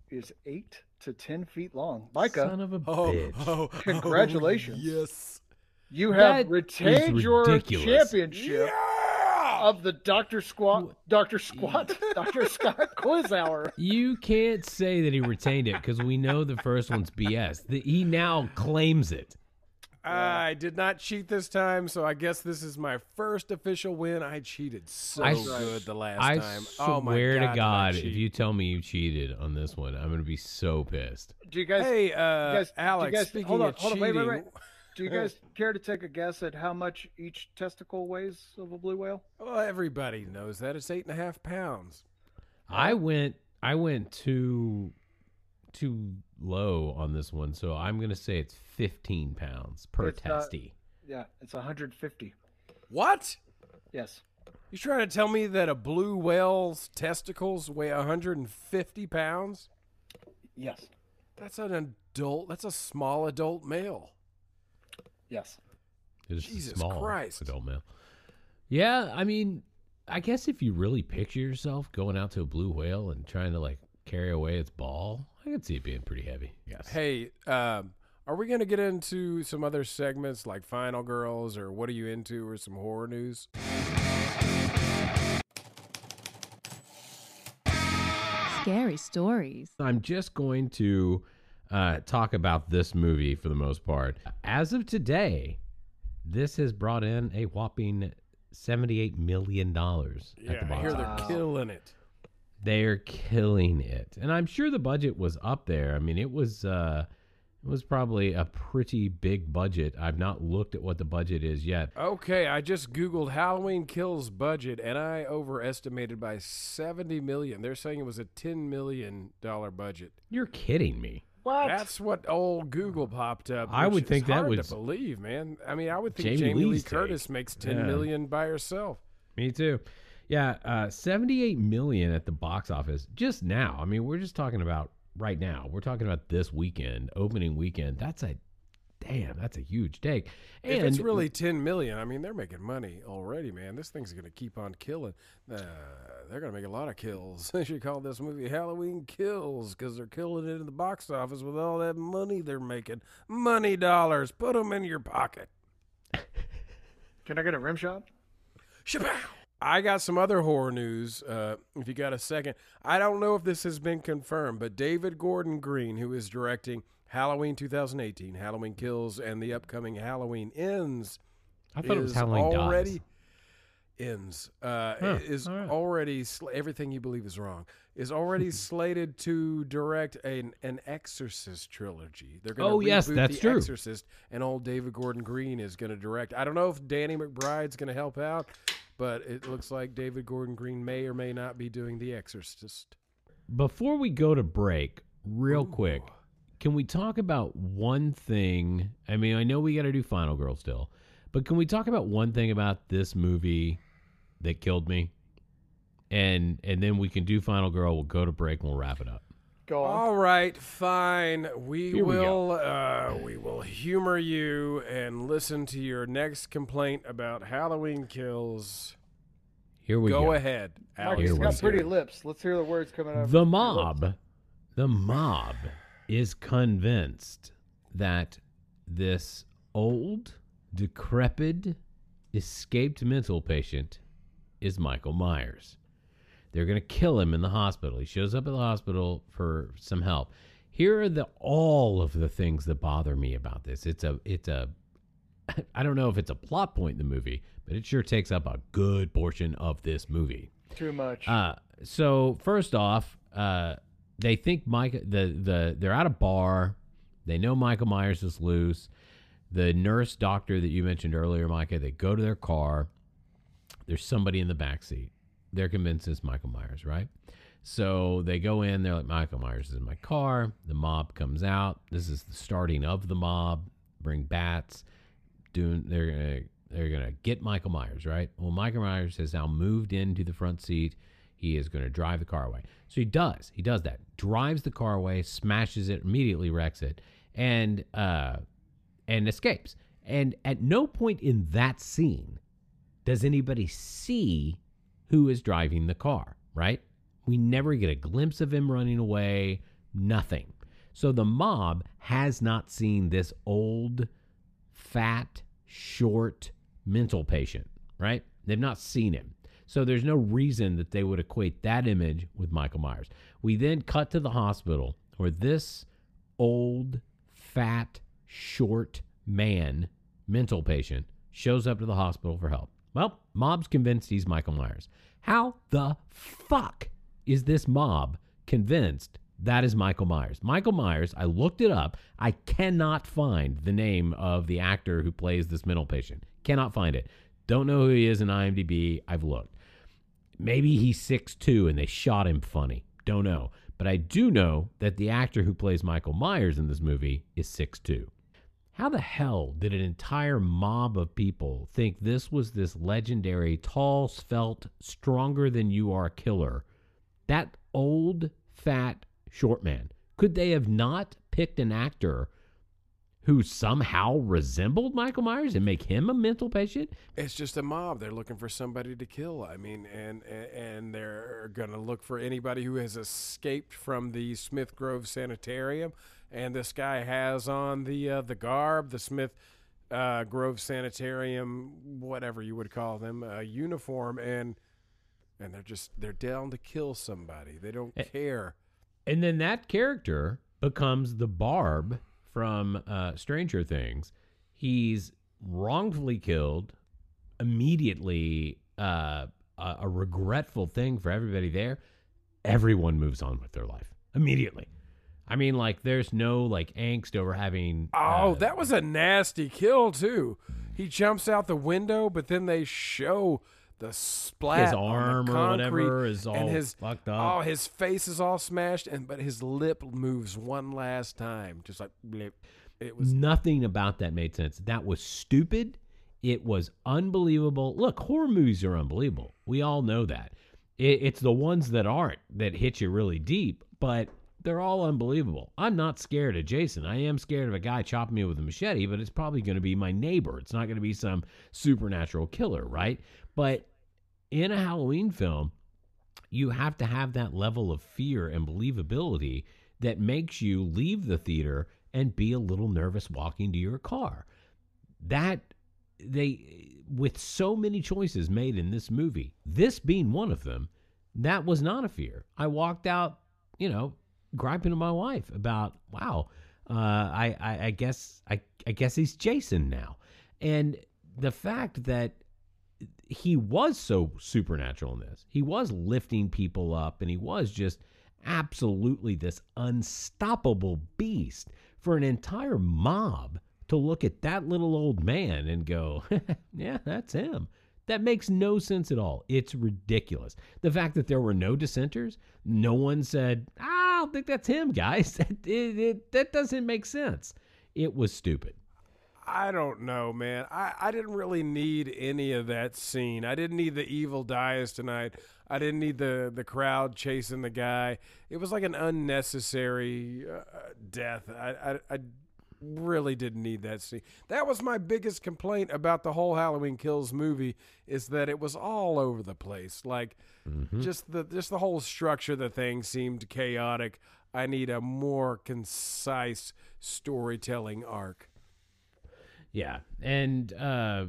is eight to ten feet long. Micah, Son of a Oh, bitch. oh, Congratulations. oh, yes. you have is retained your championship Yeah! Of the Doctor Squat, Doctor Squat, *laughs* Doctor Scott Quiz Hour. You can't say that he retained it because we know the first one's BS. The, he now claims it. I did not cheat this time, so I guess this is my first official win. I cheated so I good the last I time. swear oh my to god! did I God, if you tell me you cheated on this one, I'm gonna be so pissed. Do you guys? Hey, uh, guys- do you Alex. guys- speaking hold on, of hold on, cheating, wait, wait, wait. Do you guys care to take a guess at how much each testicle weighs of a blue whale? well, everybody knows that it's eight and a half pounds. I went I went too too low on this one, so I'm gonna say it's 15 pounds per It's uh, not- testy. Yeah, it's 150. What? Yes. You trying to tell me that a blue whale's testicles weigh 150 pounds? Yes. That's an adult. That's a small adult male. Yes. It's a Jesus small Christ. adult male. Yeah, I mean, I guess if you really picture yourself going out to a blue whale and trying to like carry away its ball, I could see it being pretty heavy. Yes. Hey, um, are we going to get into some other segments like Final Girls or What Are You Into or some horror news? Scary stories. I'm just going to uh, talk about this movie for the most part. As of today, this has brought in a whopping $78 million at the I hear box they're killing it. They're killing it. And I'm sure the budget was up there. I mean, it was uh it was probably a pretty big budget. I've not looked at what the budget is yet. Okay, I just Googled Halloween Kills budget and I overestimated by 70 million. They're saying it was a $10 million budget. You're kidding me. What? That's what old Google popped up. I would think that hard would- to believe, man. I mean, I would think Jamie Jamie, Lee Curtis take. makes ten Yeah. million by herself. Me too. Yeah, uh, 78 million at the box office just now. I mean, we're just talking about right now. We're talking about this weekend, opening weekend. That's a damn, that's a huge take. If it's really 10 million, I mean, they're making money already, man. This thing's going to keep on killing. Uh, they're going to make a lot of kills. *laughs* They should call this movie Halloween Kills because they're killing it in the box office with all that money they're making. Money dollars. Put them in your pocket. *laughs* Can I get a rim shot? Shabow! I got some other horror news. Uh, if you got a second, I don't know if this has been confirmed, but David Gordon Green, who is directing Halloween 2018, Halloween Kills, and the upcoming Halloween Ends, I thought it was Halloween Dies. already ends. Uh, Huh, is right. already sl- everything you believe is wrong. Is already *laughs* slated to direct an an Exorcist trilogy. They're going to Oh, yes, that's the true. Exorcist, and old David Gordon Green is going to direct. I don't know if Danny McBride's going to help out, but it looks like David Gordon Green may or may not be doing the Exorcist. Before we go to break, real quick, can we talk about one thing? I mean, I know we got to do Final Girl still, but can we talk about one thing about this movie that killed me? And and then we can do Final Girl. We'll go to break and we'll wrap it up. Go on. All right, fine. We Here we will uh, we will humor you and listen to your next complaint about Halloween Kills. Here we go. go, ahead. Mike, Alex. he's Here we got go. pretty lips. Let's hear the words coming out. The his mob, the mob is convinced that this old, decrepit, escaped mental patient is Michael Myers. They're going to kill him in the hospital. He shows up at the hospital for some help. Here are the all of the things that bother me about this. It's a it's a *laughs* I don't know if it's a plot point in the movie, but it sure takes up a good portion of this movie. Too much. Uh, so first off, uh, they think Mike the the they're at a bar. They know Michael Myers is loose. The nurse doctor that you mentioned earlier, Micah, they go to their car. There's somebody in the back seat. They're convinced it's Michael Myers, right? So they go in. They're like, Michael Myers is in my car. The mob comes out. This is the starting of the mob. Bring bats. Doing they're gonna they're gonna get Michael Myers, right? Well, Michael Myers has now moved into the front seat. He is going to drive the car away. So he does. He does that. Drives the car away, smashes it, immediately wrecks it, and uh, and escapes. And at no point in that scene does anybody see who is driving the car, right? We never get a glimpse of him running away, nothing. So the mob has not seen this old, fat, short mental patient, right? They've not seen him. So there's no reason that they would equate that image with Michael Myers. We then cut to the hospital where this old, fat, short man, mental patient, shows up to the hospital for help. Well, mob's convinced he's Michael Myers. How the fuck is this mob convinced that is Michael Myers? Michael Myers, I looked it up. I cannot find the name of the actor who plays this mental patient. Cannot find it. Don't know who he is in IMDb. I've looked. Maybe he's 6'2 and they shot him funny. Don't know. But I do know that the actor who plays Michael Myers in this movie is 6'2. How the hell did an entire mob of people think this was this legendary, tall, svelte, stronger than you are killer? That old, fat, short man. Could they have not picked an actor who somehow resembled Michael Myers and make him a mental patient? It's just a mob. They're looking for somebody to kill. I mean, and and, and they're going to look for anybody who has escaped from the Smith Grove Sanitarium. And this guy has on the uh, the garb, the Smith uh, Grove Sanitarium, whatever you would call them, uh, uniform, and and they're just they're down to kill somebody. They don't Eh. care. And then that character becomes the Barb from uh, Stranger Things. He's wrongfully killed, immediately uh, a, a regretful thing for everybody there. Everyone moves on with their life immediately. I mean, like, there's no like angst over having. Oh, uh, that was a nasty kill too. He jumps out the window, but then they show the splat his on the arm or whatever is all his fucked oh, up. oh, his face is all smashed, and but his lip moves one last time, just like blip. It was Nothing about that made sense. That was stupid. It was unbelievable. Look, horror movies are unbelievable. We all know that. It, it's the ones that aren't that hit you really deep, but they're all unbelievable. I'm not scared of Jason. I am scared of a guy chopping me with a machete, but it's probably going to be my neighbor. It's not going to be some supernatural killer, right? But in a Halloween film, you have to have that level of fear and believability that makes you leave the theater and be a little nervous walking to your car. That they with so many choices made in this movie, this being one of them, that was not a fear. I walked out, you know, griping to my wife about, wow, uh, I, I I guess I I guess he's Jason now, and the fact that he was so supernatural in this. He was lifting people up and he was just absolutely this unstoppable beast for an entire mob to look at that little old man and go, *laughs* yeah, that's him. That makes no sense at all. It's ridiculous. The fact that there were no dissenters, no one said, ah, I don't think that's him, guys. *laughs* That, it, it, that doesn't make sense. It was stupid. I don't know, man. I, I didn't really need any of that scene. I didn't need the evil dies tonight. I didn't need the, the crowd chasing the guy. It was like an unnecessary uh, death. I, I, I really didn't need that scene. That was my biggest complaint about the whole Halloween Kills movie is that it was all over the place. Like just the just the whole structure of the thing seemed chaotic. I need a more concise storytelling arc. Yeah. And uh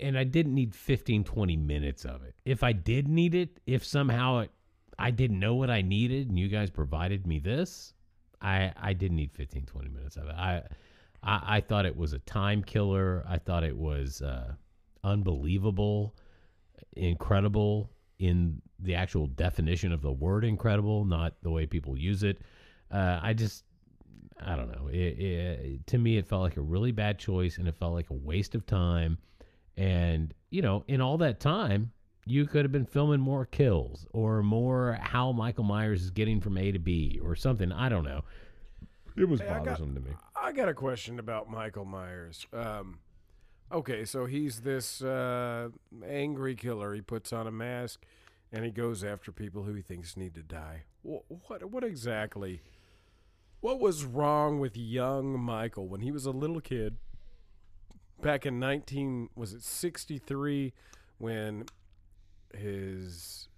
and I didn't need 15 20 minutes of it. If I did need it, if somehow it, I didn't know what I needed and you guys provided me this, I I didn't need 15 20 minutes of it. I I, I thought it was a time killer. I thought it was uh unbelievable, incredible in the actual definition of the word incredible, not the way people use it. Uh, I just I don't know. It, it, to me, it felt like a really bad choice, and it felt like a waste of time. And you know, in all that time, you could have been filming more kills or more how Michael Myers is getting from A to B or something. I don't know. It was Hey, I got- bothersome to me. I got a question about Michael Myers. Um, okay, so he's this uh, angry killer. He puts on a mask and he goes after people who he thinks need to die. What what, what exactly? What was wrong with young Michael when he was a little kid? Back in nineteen was it sixty three when his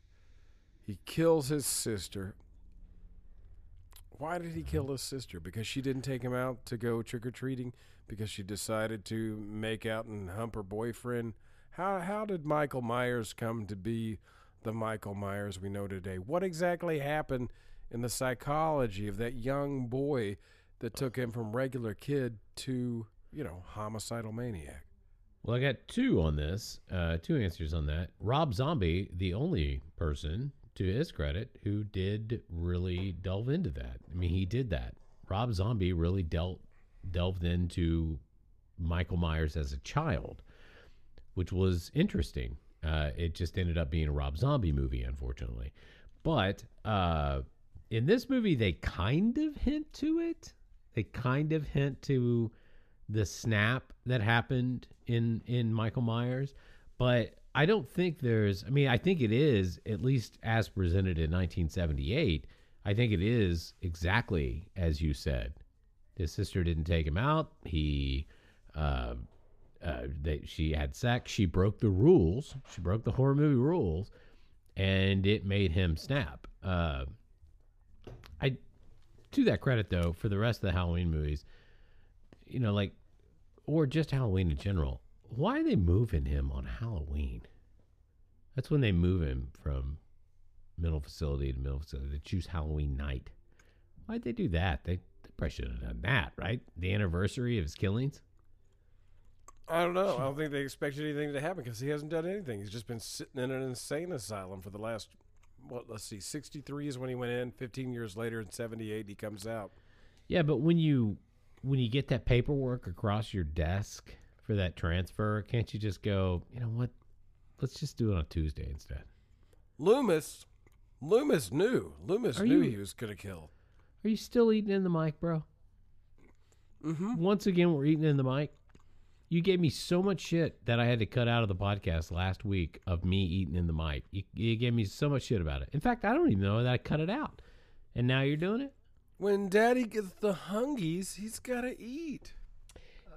he kills his sister why did he kill his sister? Because she didn't take him out to go trick or treating? Because she decided to make out and hump her boyfriend? How how did Michael Myers come to be the Michael Myers we know today? What exactly happened in the psychology of that young boy that took him from regular kid to, you know, homicidal maniac? Well, I got two on this, uh, two answers on that. Rob Zombie, the only person, to his credit, who did really delve into that. I mean, he did that. Rob Zombie really dealt delved into Michael Myers as a child, which was interesting. Uh, it just ended up being a Rob Zombie movie, unfortunately. But uh, in this movie, they kind of hint to it. They kind of hint to the snap that happened in in Michael Myers, but I don't think there's. I mean, I think it is at least as presented in 1978. I think it is exactly as you said. His sister didn't take him out. He, uh, uh, they, she had sex. She broke the rules. She broke the horror movie rules, and it made him snap. Uh, to that credit though, for the rest of the Halloween movies, you know, like, or just Halloween in general, why are they moving him on Halloween? That's when they move him from mental facility to mental facility. They choose Halloween night. Why'd they do that? They, they probably should have done that, right? The anniversary of his killings. I don't know. I don't think they expected anything to happen because he hasn't done anything. He's just been sitting in an insane asylum for the last, what, let's see, 63 is when he went in. 15 years later, in 78, he comes out. Yeah, but when you when you get that paperwork across your desk for that transfer, can't you just go, you know what? Let's just do it on Tuesday instead. Loomis, Loomis knew. Loomis Are knew you- he was going to kill. Are you still eating in the mic, bro? Mm-hmm. Once again, we're eating in the mic. You gave me so much shit that I had to cut out of the podcast last week of me eating in the mic. You, you gave me so much shit about it. In fact, I don't even know that I cut it out. And now you're doing it. When Daddy gets the hungies, he's got to eat.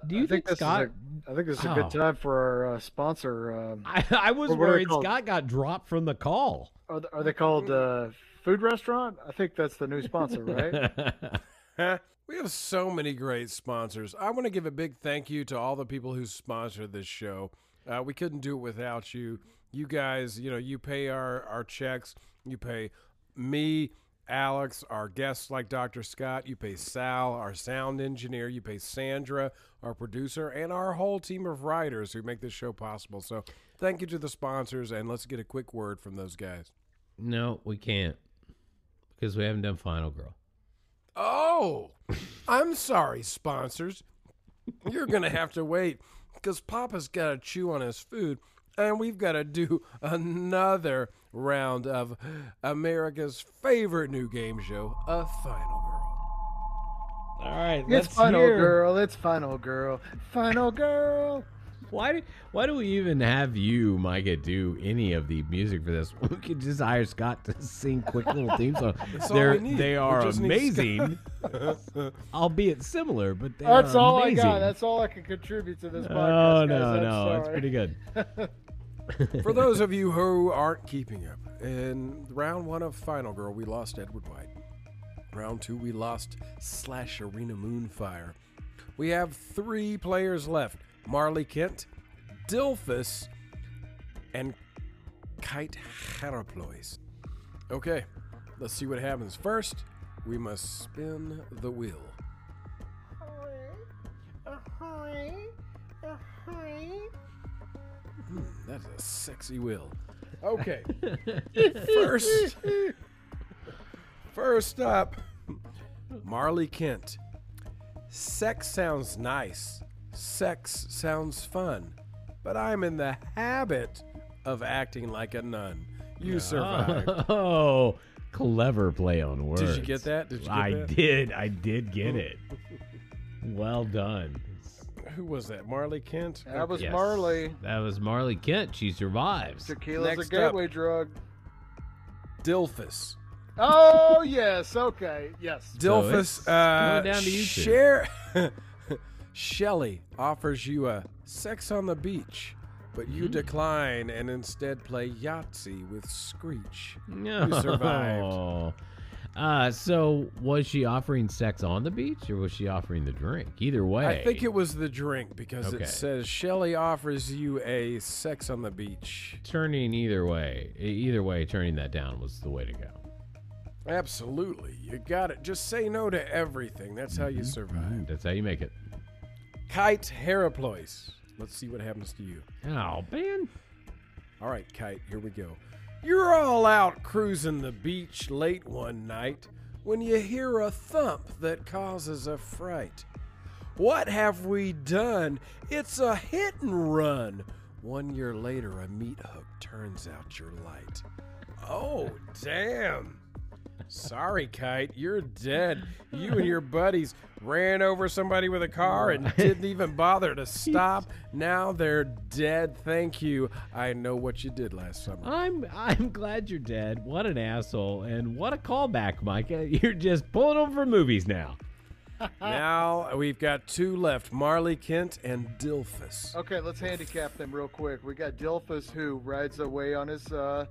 Do you I think, this Scott? is a, I think this is a Oh. good time for our uh, sponsor. Um, *laughs* I, I was What were they worried? Scott got dropped from the call. are, th- are they called uh, Food Restaurant? I think that's the new sponsor, right? *laughs* *laughs* We have so many great sponsors. I want to give a big thank you to all the people who sponsored this show. Uh, we couldn't do it without you. You guys, you know, you pay our, our checks. You pay me, Alex, our guests like Dr. Scott. You pay Sal, our sound engineer. You pay Sandra, our producer, and our whole team of writers who make this show possible. So thank you to the sponsors, and let's get a quick word from those guys. no, we can't because we haven't done Final Girl. Oh, *laughs* I'm sorry, sponsors. You're going to have to wait because Papa's got to chew on his food and we've got to do another round of America's favorite new game show, A Final Girl. All right, it's Final Girl. It's Final Girl. Final Girl. Why do why do we even have you, Micah, do any of the music for this? *laughs* We could just hire Scott to sing quick little theme songs. *laughs* That's They're we need. they are just amazing, *laughs* albeit similar, but they That's are all amazing. I got. That's all I can contribute to this oh, podcast. oh no, guys. No, it's pretty good. For those of you who aren't keeping up, in round one of Final Girl, we lost Edward White. Round two, we lost Slash Arena Moonfire. We have three players left Marley Kent, Dilphus, and Kite Haraplois. Okay, let's see what happens. First, we must spin the wheel. Hmm, that's a sexy wheel. Okay. *laughs* First, first up, Marley Kent. Sex sounds nice. Sex sounds fun. But I'm in the habit of acting like a nun. You survived. *laughs* Oh, clever play on words. Did you get that? Did you get I that? did. I did get it. Well done. Who was that? Marley Kent? That was Yes. Marley. That was Marley Kent. She survives. Tequila's Next a up. gateway drug. Dilphus. Oh yes, okay, yes. Dilphus. it's Uh, going down to you two. share. *laughs* Shelly offers you a sex on the beach, but Mm-hmm. you decline and instead play Yahtzee with Screech. No. You *laughs* survived. Uh, so was she offering sex on the beach or was she offering the drink? Either way. I think it was the drink because Okay. it says Shelly offers you a sex on the beach. turning either way. Either way, turning that down was the way to go. Absolutely. You got it. Just say no to everything. That's how you survive. That's how you make it. Kite Heraplois. Let's see what happens to you. Oh man. All right, Kite, here we go. You're all out cruising the beach late one night when you hear a thump that causes a fright. What have we done? It's a hit and run. One year later, a meat hook turns out your light. Oh, damn. Sorry, Kite, you're dead. You and your *laughs* buddies ran over somebody with a car and didn't even bother to *laughs* stop. Now they're dead. Thank you. I know what you did last summer. I'm I'm glad you're dead. What an asshole and what a callback, Micah. *laughs* You're just pulling them for movies now. *laughs* Now we've got two left Marley Kent and Dilphus. Okay, let's handicap them real quick. We got Dilphus who rides away on his uh,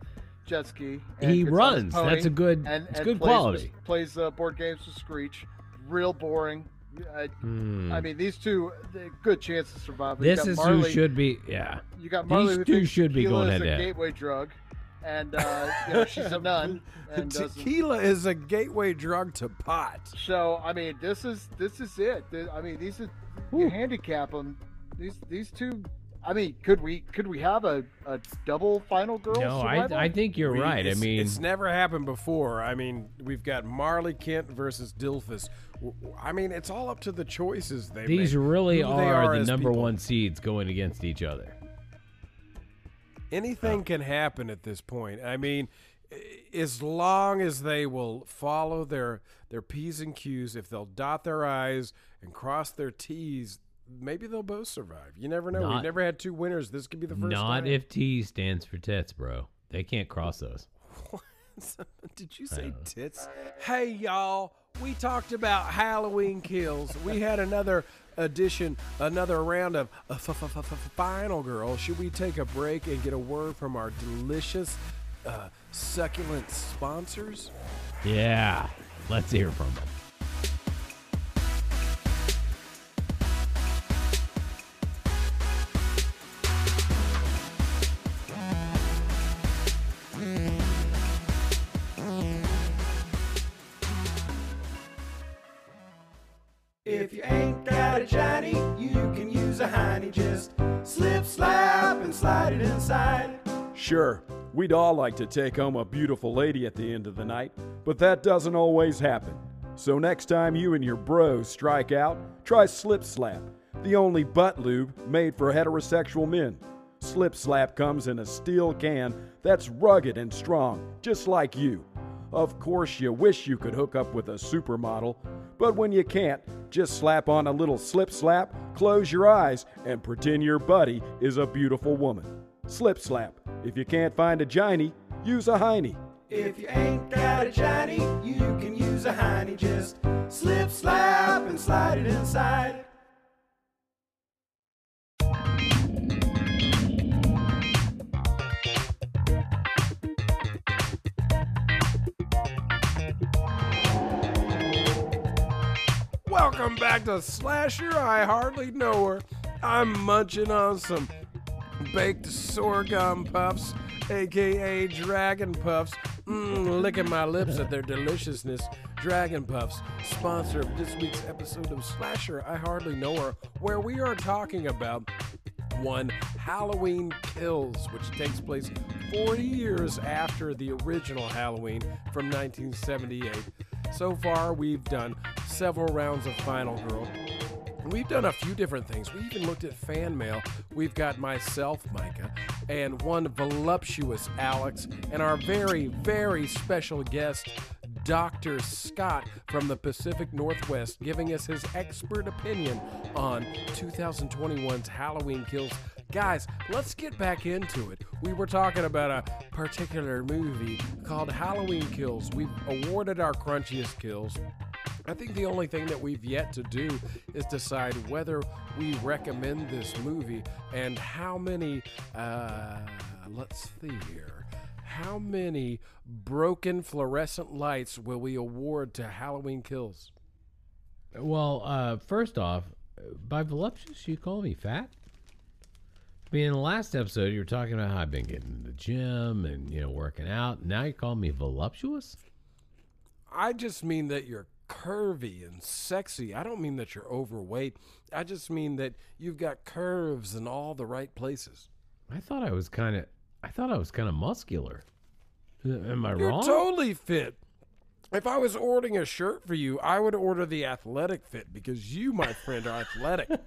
jet ski. He gets on his runs. That's a good- And, it's and good plays quality. with- plays uh, board games with Screech. Real boring. I, Hmm. I mean, these two, good chance to survive. This is Marley, who should be. Yeah. You got these Marley who two should be going is head a to head. gateway drug, and uh, you know, she's a nun. *laughs* And doesn't- Tequila is a gateway drug to pot. So I mean, this is this is it. I mean, these are you handicap them. These these two. I mean, could we could we have a, a double final girl? No, I survival? I think you're We- right. I mean, it's never happened before. I mean, we've got Marley Kent versus Dilphus. W- w- I mean, it's all up to the choices they these make, really who they are, the number people. one seeds going against each other. Anything can happen at this point. I mean, as long as they will follow their their p's and q's, if they'll dot their i's and cross their t's, maybe they'll both survive. You never know. We've never had two winners. This could be the first Not time. if T stands for tits, bro. They can't cross *laughs* those. *laughs* Did you say tits? Hey, y'all. We talked about Halloween kills. We had another edition, another round of uh, Final Girl. Should we take a break and get a word from our delicious, uh, succulent sponsors? Yeah, let's hear from them. Got a Johnny, you can use a hiney. Just slip, slap, and slide it inside. Sure, we'd all like to take home a beautiful lady at the end of the night, but that doesn't always happen. So next time you and your bros strike out, try Slip Slap, the only butt lube made for heterosexual men. Slip Slap comes in a steel can that's rugged and strong, just like you. Of course, you wish you could hook up with a supermodel, but when you can't, just slap on a little slip slap, close your eyes, and pretend your buddy is a beautiful woman. Slip slap. If you can't find a Johnny, use a hiney. If you ain't got a Johnny, you can use a hiney. Just slip, slap, and slide it inside. Welcome back to Slasher. I hardly know her. I'm munching on some baked sorghum puffs, aka dragon puffs. Mmm, licking my lips at their deliciousness. Dragon Puffs, sponsor of this week's episode of Slasher. I hardly know her, where we are talking about one Halloween Kills, which takes place 40 years after the original Halloween from 1978. So far, we've done several rounds of Final Girl. We've done a few different things. We even looked at fan mail. We've got myself, Micah, and one voluptuous Alex, and our very, very special guest, Dr. Scott from the Pacific Northwest, giving us his expert opinion on 2021's Halloween Kills. Guys, let's get back into it. We were talking about a particular movie called Halloween Kills. We've awarded our crunchiest kills. I think the only thing that we've yet to do is decide whether we recommend this movie and how many, uh, let's see here, how many broken fluorescent lights will we award to Halloween Kills? Well, uh, first off, by voluptuous, you call me fat. I mean, in the last episode, you were talking about how I've been getting in the gym and you know working out. Now you call me voluptuous. I just mean that you're curvy and sexy. I don't mean that you're overweight. I just mean that you've got curves in all the right places. I thought I was kind of, I thought I was kind of muscular. Am I wrong? You're totally fit. If I was ordering a shirt for you, I would order the athletic fit because you, my friend, are athletic. *laughs*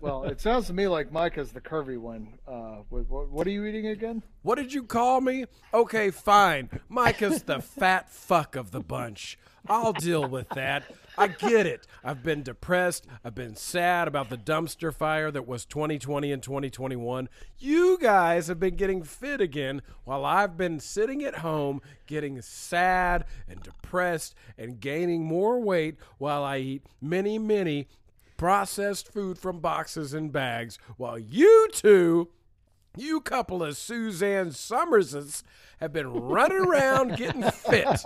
Well, it sounds to me like Micah's the curvy one. Uh, what, what, what are you eating again? What did you call me? Okay, fine. Micah's the *laughs* fat fuck of the bunch. I'll deal with that. I get it. I've been depressed. I've been sad about the dumpster fire that was 2020 and 2021. You guys have been getting fit again while I've been sitting at home getting sad and depressed and gaining more weight while I eat many, many processed food from boxes and bags while you two you couple of Suzanne Somerses have been running around getting fit. *laughs*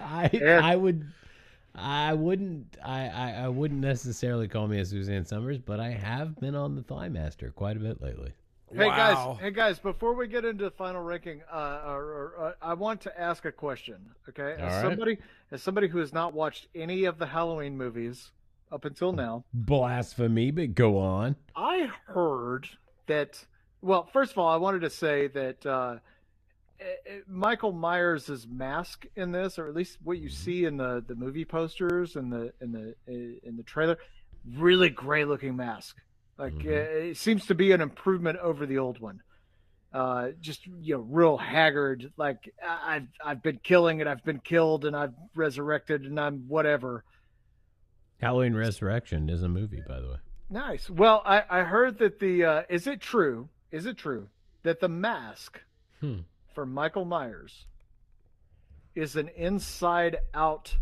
I Yeah. I would I wouldn't I, I I wouldn't necessarily call me a Suzanne Somers, but I have been on the Thigh Master quite a bit lately. Hey Wow. guys, hey guys! Before we get into the final ranking, uh, or, or, uh, I want to ask a question. Okay, as All right. somebody as somebody who has not watched any of the Halloween movies up until now, Blasphemy, but go on. I heard that. Well, first of all, I wanted to say that uh, eh, eh, Michael Myers' mask in this, or at least what you see in the, the movie posters and the in the eh, in the trailer, really great looking mask. Like Mhm. eh, it seems to be an improvement over the old one. Uh, just you know, real haggard. Like I- I've I've been killing and I've been killed and I've resurrected and I'm whatever. Halloween Resurrection is a movie, by the way. Nice. Well, I, I heard that the uh, is it true? Is it true that the mask Hmm. for Michael Myers is an inside out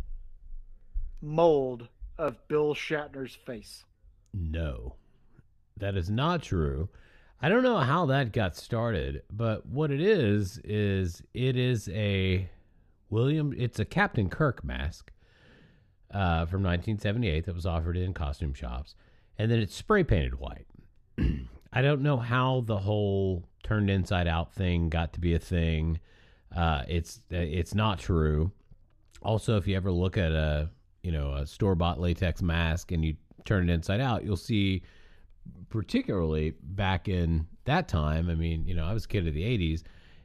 mold of Bill Shatner's face? No, that is not true. I don't know how that got started, but what it is is it is a William. It's a Captain Kirk mask uh, from 1978 that was offered in costume shops, and then it's spray painted white. *clears throat* I don't know how the whole turned inside out thing got to be a thing. Uh, it's it's not true. Also, if you ever look at a you know a store bought latex mask and you turn it inside out, you'll see, particularly back in that time. I mean, you know, I was a kid of the '80s,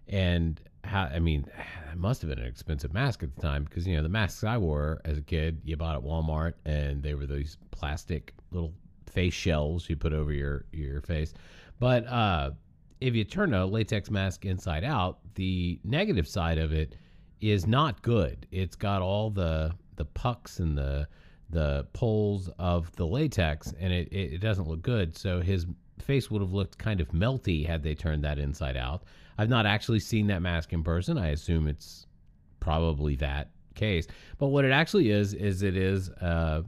and how I mean, *sighs* it must have been an expensive mask at the time because you know the masks I wore as a kid, you bought at Walmart, and they were these plastic little face shells you put over your your face. But uh, if you turn a latex mask inside out, the negative side of it is not good. It's got all the the pucks and the the poles of the latex, and it, it, it doesn't look good. So his face would have looked kind of melty had they turned that inside out. I've not actually seen that mask in person. I assume it's probably that case. But what it actually is is it is uh,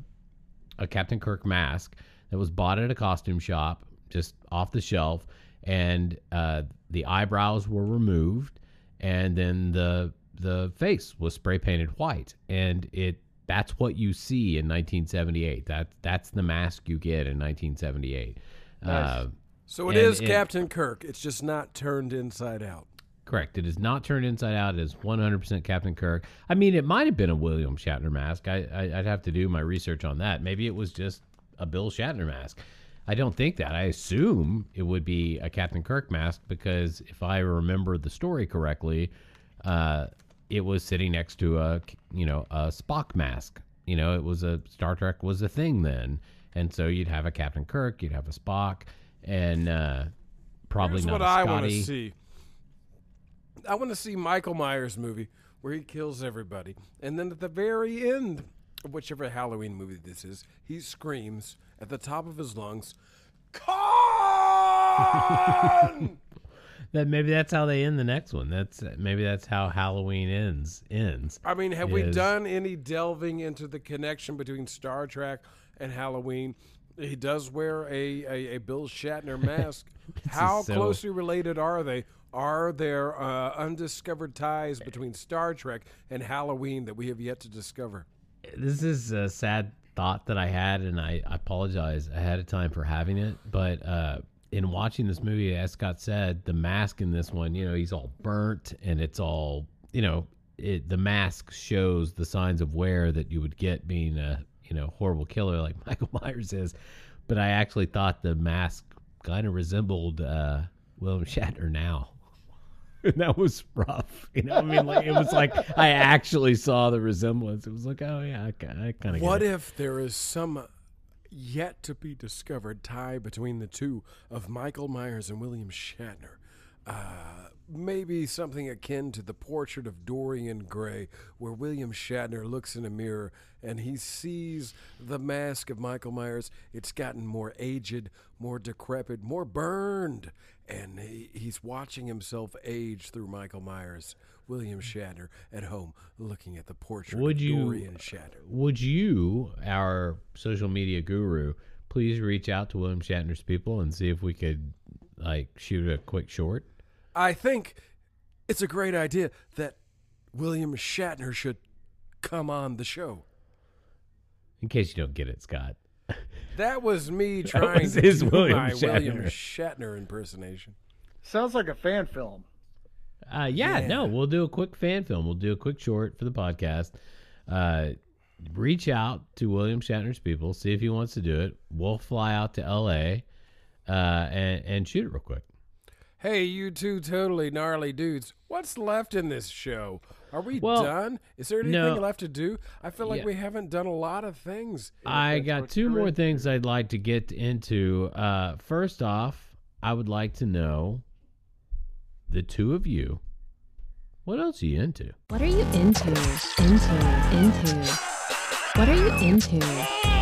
a Captain Kirk mask that was bought at a costume shop, just off the shelf, and uh, the eyebrows were removed, and then the the face was spray painted white, and it that's what you see in 1978. That that's the mask you get in 1978. Uh, So it And is Captain Kirk. It's just not turned inside out. Correct. It is not turned inside out. It is 100% Captain Kirk. I mean, it might have been a William Shatner mask. I, I, I'd have to do my research on that. Maybe it was just a Bill Shatner mask. I don't think that. I assume it would be a Captain Kirk mask because if I remember the story correctly, uh, it was sitting next to a you know a Spock mask. You know, it was a Star Trek was a thing then, and so you'd have a Captain Kirk, you'd have a Spock, and uh, probably Here's not what I want to see. I want to see Michael Myers movie where he kills everybody, and then at the very end, of whichever Halloween movie this is, he screams at the top of his lungs, "Khan!" *laughs* That maybe that's how they end the next one. That's maybe that's how Halloween ends ends. I mean, have we done any delving into the connection between Star Trek and Halloween? He does wear a, a, a Bill Shatner *laughs* mask. How so- closely related are they? Are there uh, undiscovered ties between Star Trek and Halloween that we have yet to discover? This is a sad thought that I had, and I, I apologize ahead of time for having it. But uh, in watching this movie, as Scott said, the mask in this one, you know, he's all burnt, and it's all you know. It, the mask shows the signs of wear that you would get being a you know horrible killer like *laughs* Michael Myers is. But I actually thought the mask kind of resembled uh, William Shatner now. *laughs* and that was rough. You know, I mean, like it was like I actually saw the resemblance. It was like, oh yeah, I, I kind of. What if there is some yet to be discovered tie between the two of Michael Myers and William Shatner? Uh, maybe something akin to the portrait of Dorian Gray, where William Shatner looks in a mirror and he sees the mask of Michael Myers. It's gotten more aged, more decrepit, more burned, and he, he's watching himself age through Michael Myers. William Shatner at home looking at the portrait Would of you- Dorian Shatner. Would you, our social media guru, please reach out to William Shatner's people and see if we could like shoot a quick short? I think it's a great idea that William Shatner should come on the show. In case you don't get it, Scott. That was me *laughs* trying was to his do William my William Shatner. Shatner impersonation. Sounds like a fan film. Uh, yeah, Yeah. no, we'll do a quick fan film. We'll do a quick short for the podcast. Uh, reach out to William Shatner's people, see if he wants to do it. We'll fly out to L.A. Uh, and and shoot it real quick. Hey, you two totally gnarly dudes. What's left in this show? Are we Well, done? Is there anything no. left to do? I feel like Yeah. we haven't done a lot of things. I got two more into. things I'd like to get into. Uh, first off, I would like to know the two of you. What else are you into? What are you into? Into, into. What are you into?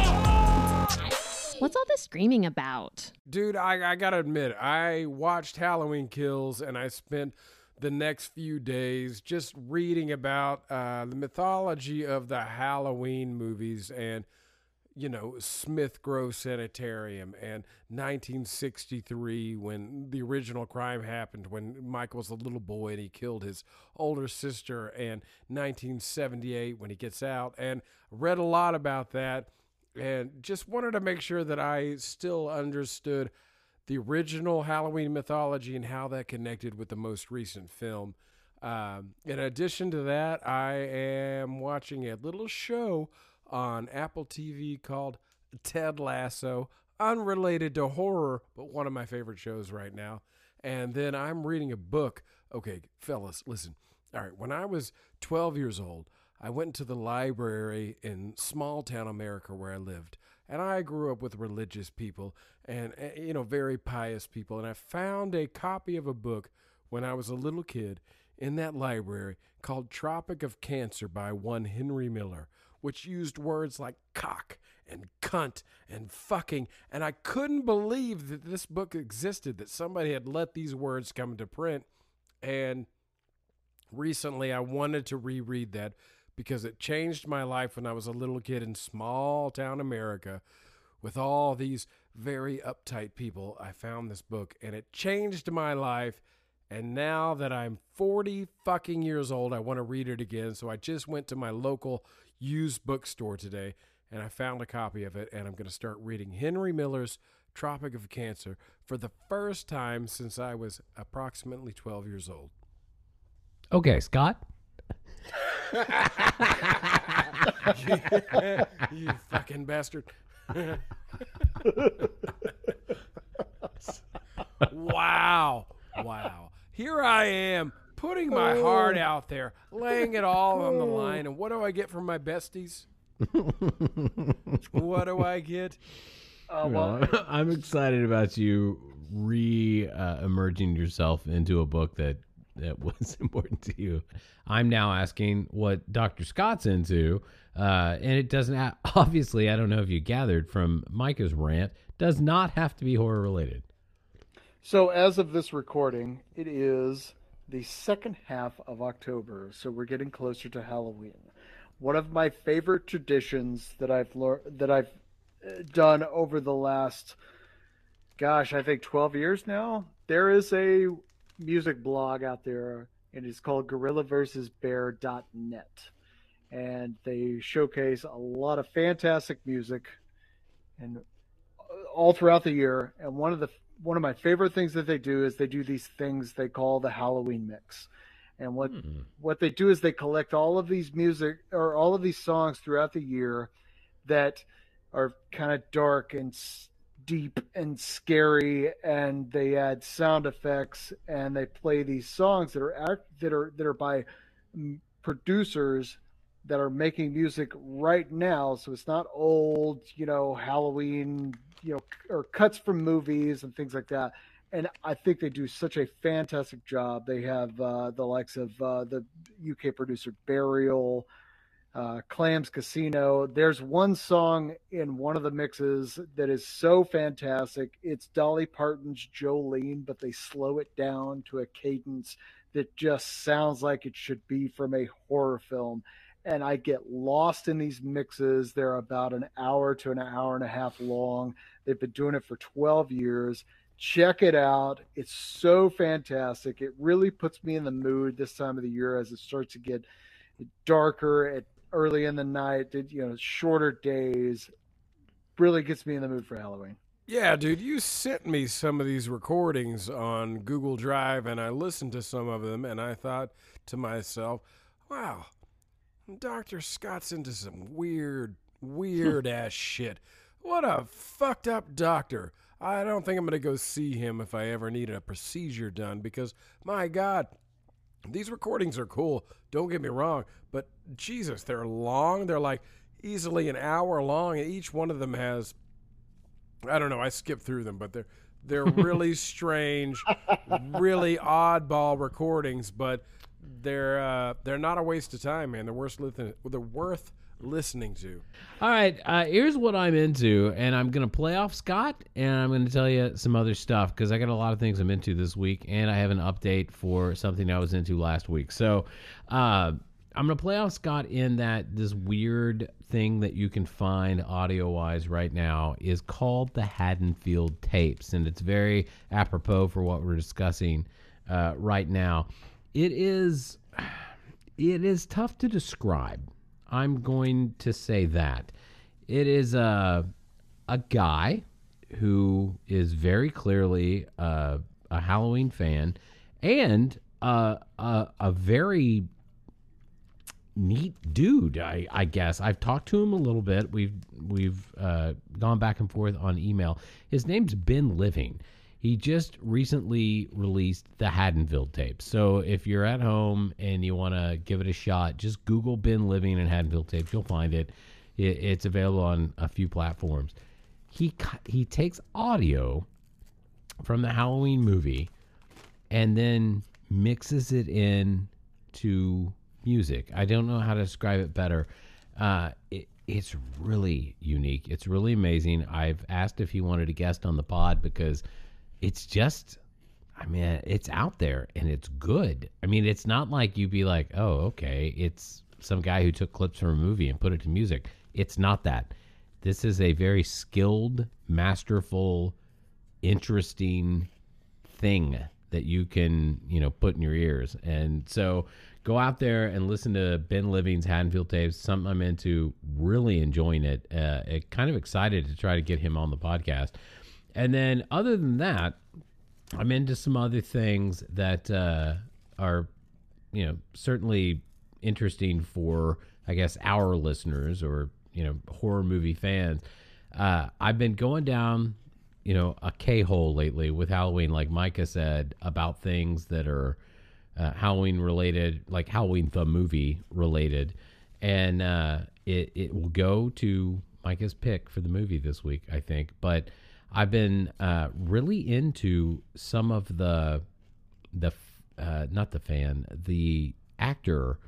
What's all this screaming about? Dude, I, I gotta admit, I watched Halloween Kills and I spent the next few days just reading about uh, the mythology of the Halloween movies and, you know, Smith Grove Sanitarium and 1963 when the original crime happened when Michael was a little boy and he killed his older sister and 1978 when he gets out and read a lot about that and just wanted to make sure that I still understood the original Halloween mythology and how that connected with the most recent film. Um, in addition to that, I am watching a little show on Apple TV called Ted Lasso, unrelated to horror, but one of my favorite shows right now. And then I'm reading a book. Okay, fellas, listen. All right, when I was 12 years old, I went to the library in small town America where I lived. And I grew up with religious people and, eh, you know, very pious people. And I found a copy of a book when I was a little kid in that library called Tropic of Cancer by one Henry Miller, which used words like cock and cunt and fucking. And I couldn't believe that this book existed, that somebody had let these words come to print. And recently I wanted to reread that because it changed my life when I was a little kid in small town America with all these very uptight people. I found this book and it changed my life. And now that I'm 40 fucking years old, I want to read it again. So I just went to my local used bookstore today and I found a copy of it. And I'm going to start reading Henry Miller's Tropic of Cancer for the first time since I was approximately 12 years old. Okay, Scott. *laughs* you fucking bastard. *laughs* wow. Wow. Here I am putting my heart out there, laying it all on the line. And what do I get from my besties? what do I get? Uh, well, Well, *laughs* I'm excited about you re uh, emerging yourself into a book that that *laughs* was important to you. I'm now asking what Dr. Scott's into, uh, and it doesn't *laughs* obviously. I don't know if you gathered from Micah's rant, does not have to be horror related. So, as of this recording, it is the second half of October, so we're getting closer to Halloween. One of my favorite traditions that I've learned that I've uh, done over the last, gosh, I think 12 years now. There is a music blog out there, and it's called GorillaVersusBear.net, and they showcase a lot of fantastic music, and all throughout the year. And one of the one of my favorite things that they do is they do these things they call the Halloween mix. And what Hmm. what they do is they collect all of these music or all of these songs throughout the year that are kind of dark and s- deep and scary and they add sound effects and they play these songs that are act, that are that are by mm, producers that are making music right now. So it's not old you know halloween you know or cuts from movies and things like that. And i think they do such a fantastic job. They have uh, the likes of uh, the uk producer burial uh, clams casino there's one song in one of the mixes that is so fantastic it's dolly parton's jolene but they slow it down to a cadence that just sounds like it should be from a horror film and I get lost in these mixes. They're about an hour to an hour and a half long. They've been doing it for 12 years. Check it out. It's so fantastic. It really puts me in the mood this time of the year as it starts to get darker early in the night, did you know, shorter days. Really gets me in the mood for Halloween. Yeah, dude, you sent me some of these recordings on Google Drive, and I listened to some of them, and I thought to myself, wow, Dr. Scott's into some weird, weird *laughs* ass shit. What a fucked up doctor. I don't think I'm going to go see him if I ever need a procedure done because, my God, these recordings are cool. Don't get me wrong, but Jesus, they're long. They're like easily an hour long, and each one of them has I don't know. I skipped through them, but they're they're really *laughs* strange, really oddball recordings, but they're uh, they're not a waste of time, man. They're worth listening. They're worth listening to. All right, uh, here's what I'm into, and I'm gonna play off Scott, and I'm gonna tell you some other stuff because I got a lot of things I'm into this week, and I have an update for something I was into last week. So, uh, I'm gonna play off Scott in that this weird thing that you can find audio wise right now is called the Haddonfield tapes, and it's very apropos for what we're discussing uh, right now. It is, *sighs* it is tough to describe. I'm going to say that it is a a guy who is very clearly a, a Halloween fan and a, a, a very neat dude. I, I guess I've talked to him a little bit. We've we've uh, gone back and forth on email. His name's Ben Living. He just recently released the Haddonfield tapes. So if you're at home and you want to give it a shot, just Google Ben Living and Haddonfield tapes. You'll find it. it. It's available on a few platforms. He he takes audio from the Halloween movie and then mixes it in to music. I don't know how to describe it better. Uh, it, it's really unique. It's really amazing. I've asked if he wanted a guest on the pod because it's just, I mean, it's out there and it's good. I mean, it's not like you'd be like, oh, okay, it's some guy who took clips from a movie and put it to music. It's not that. This is a very skilled, masterful, interesting thing that you can, you know, put in your ears. And so go out there and listen to Ben Living's Haddonfield tapes. Something I'm into, really enjoying it. Uh, it kind of excited to try to get him on the podcast. And then other than that, I'm into some other things that uh, are, you know, certainly interesting for, I guess, our listeners or you know horror movie fans. Uh, I've been going down, you know, a K hole lately with Halloween, like Micah said, about things that are uh, Halloween related, like Halloween the movie related, and uh, it it will go to Micah's pick for the movie this week, I think. But I've been uh, really into some of the the uh, not the fan the actor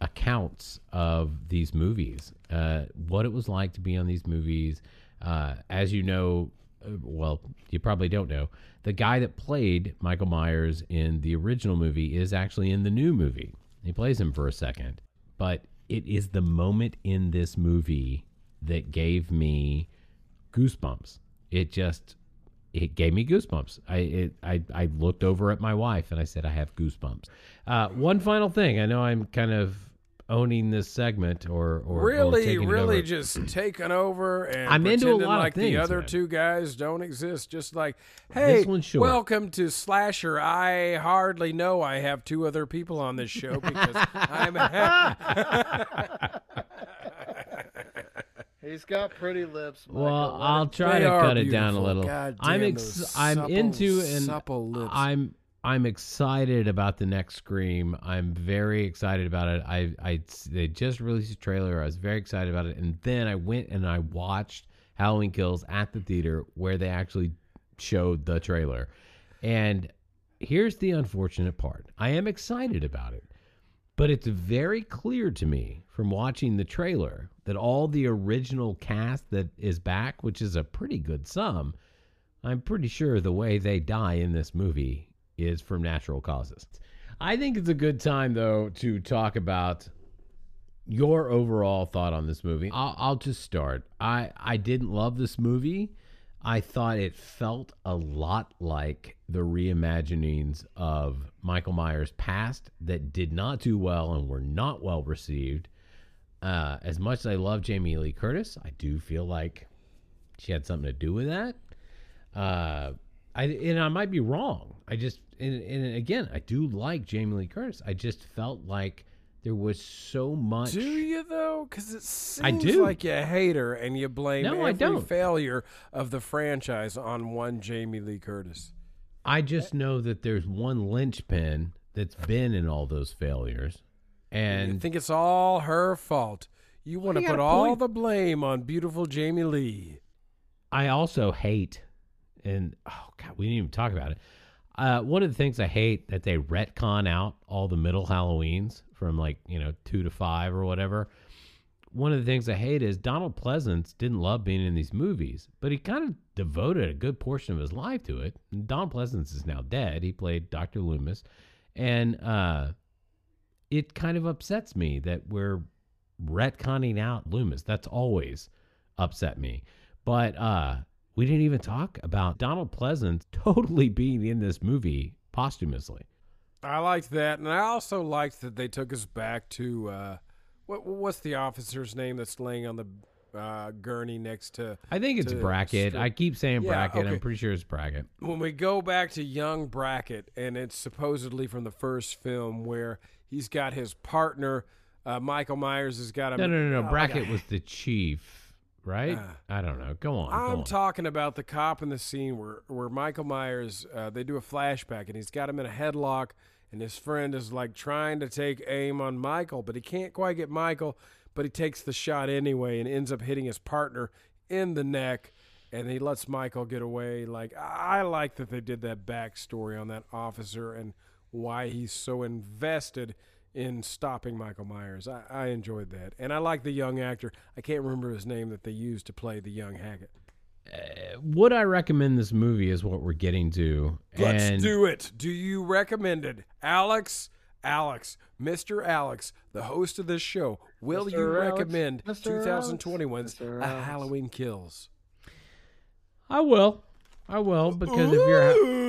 accounts of these movies, uh, what it was like to be on these movies. Uh, as you know, uh, well, you probably don't know, the guy that played Michael Myers in the original movie is actually in the new movie. He plays him for a second, but it is the moment in this movie that gave me goosebumps. It just it gave me goosebumps. I it, I I looked over at my wife and I said I have goosebumps. Uh, one final thing. I know I'm kind of owning this segment or or or really, it really just *clears throat* taking over and I'm into a lot of like the other man. two guys don't exist. Just like, hey, welcome to Slasher. I hardly know I have two other people on this show because *laughs* I'm. *laughs* He's got pretty lips. Michael. Well, I'll try They to are cut it down a little. God I'm ex- those I'm supple, into and supple lips. I'm I'm excited about the next Scream. I'm very excited about it. I I they just released a trailer. I was very excited about it, and then I went and I watched Halloween Kills at the theater where they actually showed the trailer. And here's the unfortunate part. I am excited about it. But it's very clear to me from watching the trailer that all the original cast that is back, which is a pretty good sum, I'm pretty sure the way they die in this movie is from natural causes. I think it's a good time, though, to talk about your overall thought on this movie. I'll, I'll just start. I, I didn't love this movie. I thought it felt a lot like the reimaginings of Michael Myers' past that did not do well and were not well received. Uh, as much as I love Jamie Lee Curtis, I do feel like she had something to do with that. Uh, I and I might be wrong. I just and, and again, I do like Jamie Lee Curtis. I just felt like there was so much. Do you though? Because it seems I do. like you hate her and you blame No, I every don't. failure of the franchise on one Jamie Lee Curtis. I just know that there's one linchpin that's been in all those failures, you and think it's all her fault. You want to put all the blame on beautiful Jamie Lee. I also hate, and oh god, we didn't even talk about it. Uh, one of the things I hate that they retcon out all the middle Halloweens from like you know two to five or whatever. one of the things I hate is Donald Pleasence didn't love being in these movies, but he kind of devoted a good portion of his life to it. And Donald Pleasence is now dead. He played Dr. Loomis. And uh, it kind of upsets me that we're retconning out Loomis. That's always upset me. But uh, we didn't even talk about Donald Pleasence *laughs* totally being in this movie posthumously. I liked that, and I also liked that they took us back to uh, what what's the officer's name that's laying on the uh, gurney next to. I think it's Brackett. I keep saying Yeah, Brackett. I'm pretty sure it's Brackett. when we go back to young Brackett, and it's supposedly from the first film where he's got his partner, uh, Michael Myers has got him. No, no, no, no. oh, Brackett a- was the chief, right? Ah. I don't know. Go on. go I'm on. talking about the cop in the scene where where Michael Myers uh, they do a flashback and he's got him in a headlock and his friend is like trying to take aim on Michael but he can't quite get Michael but he takes the shot anyway and ends up hitting his partner in the neck and he lets Michael get away like I like that they did that backstory on that officer and why he's so invested in stopping Michael Myers. I, I enjoyed that. And I like the young actor. I can't remember his name that they used to play the young Haggett. Uh, would I recommend this movie? Is what we're getting to. Let's and do it. Do you recommend it? Alex, Alex, Mr. Alex, the host of this show, will Mr. you Alex, recommend Mr. 2021's Mr. A Alex. Halloween Kills? I will. I will because if you're a- Ooh.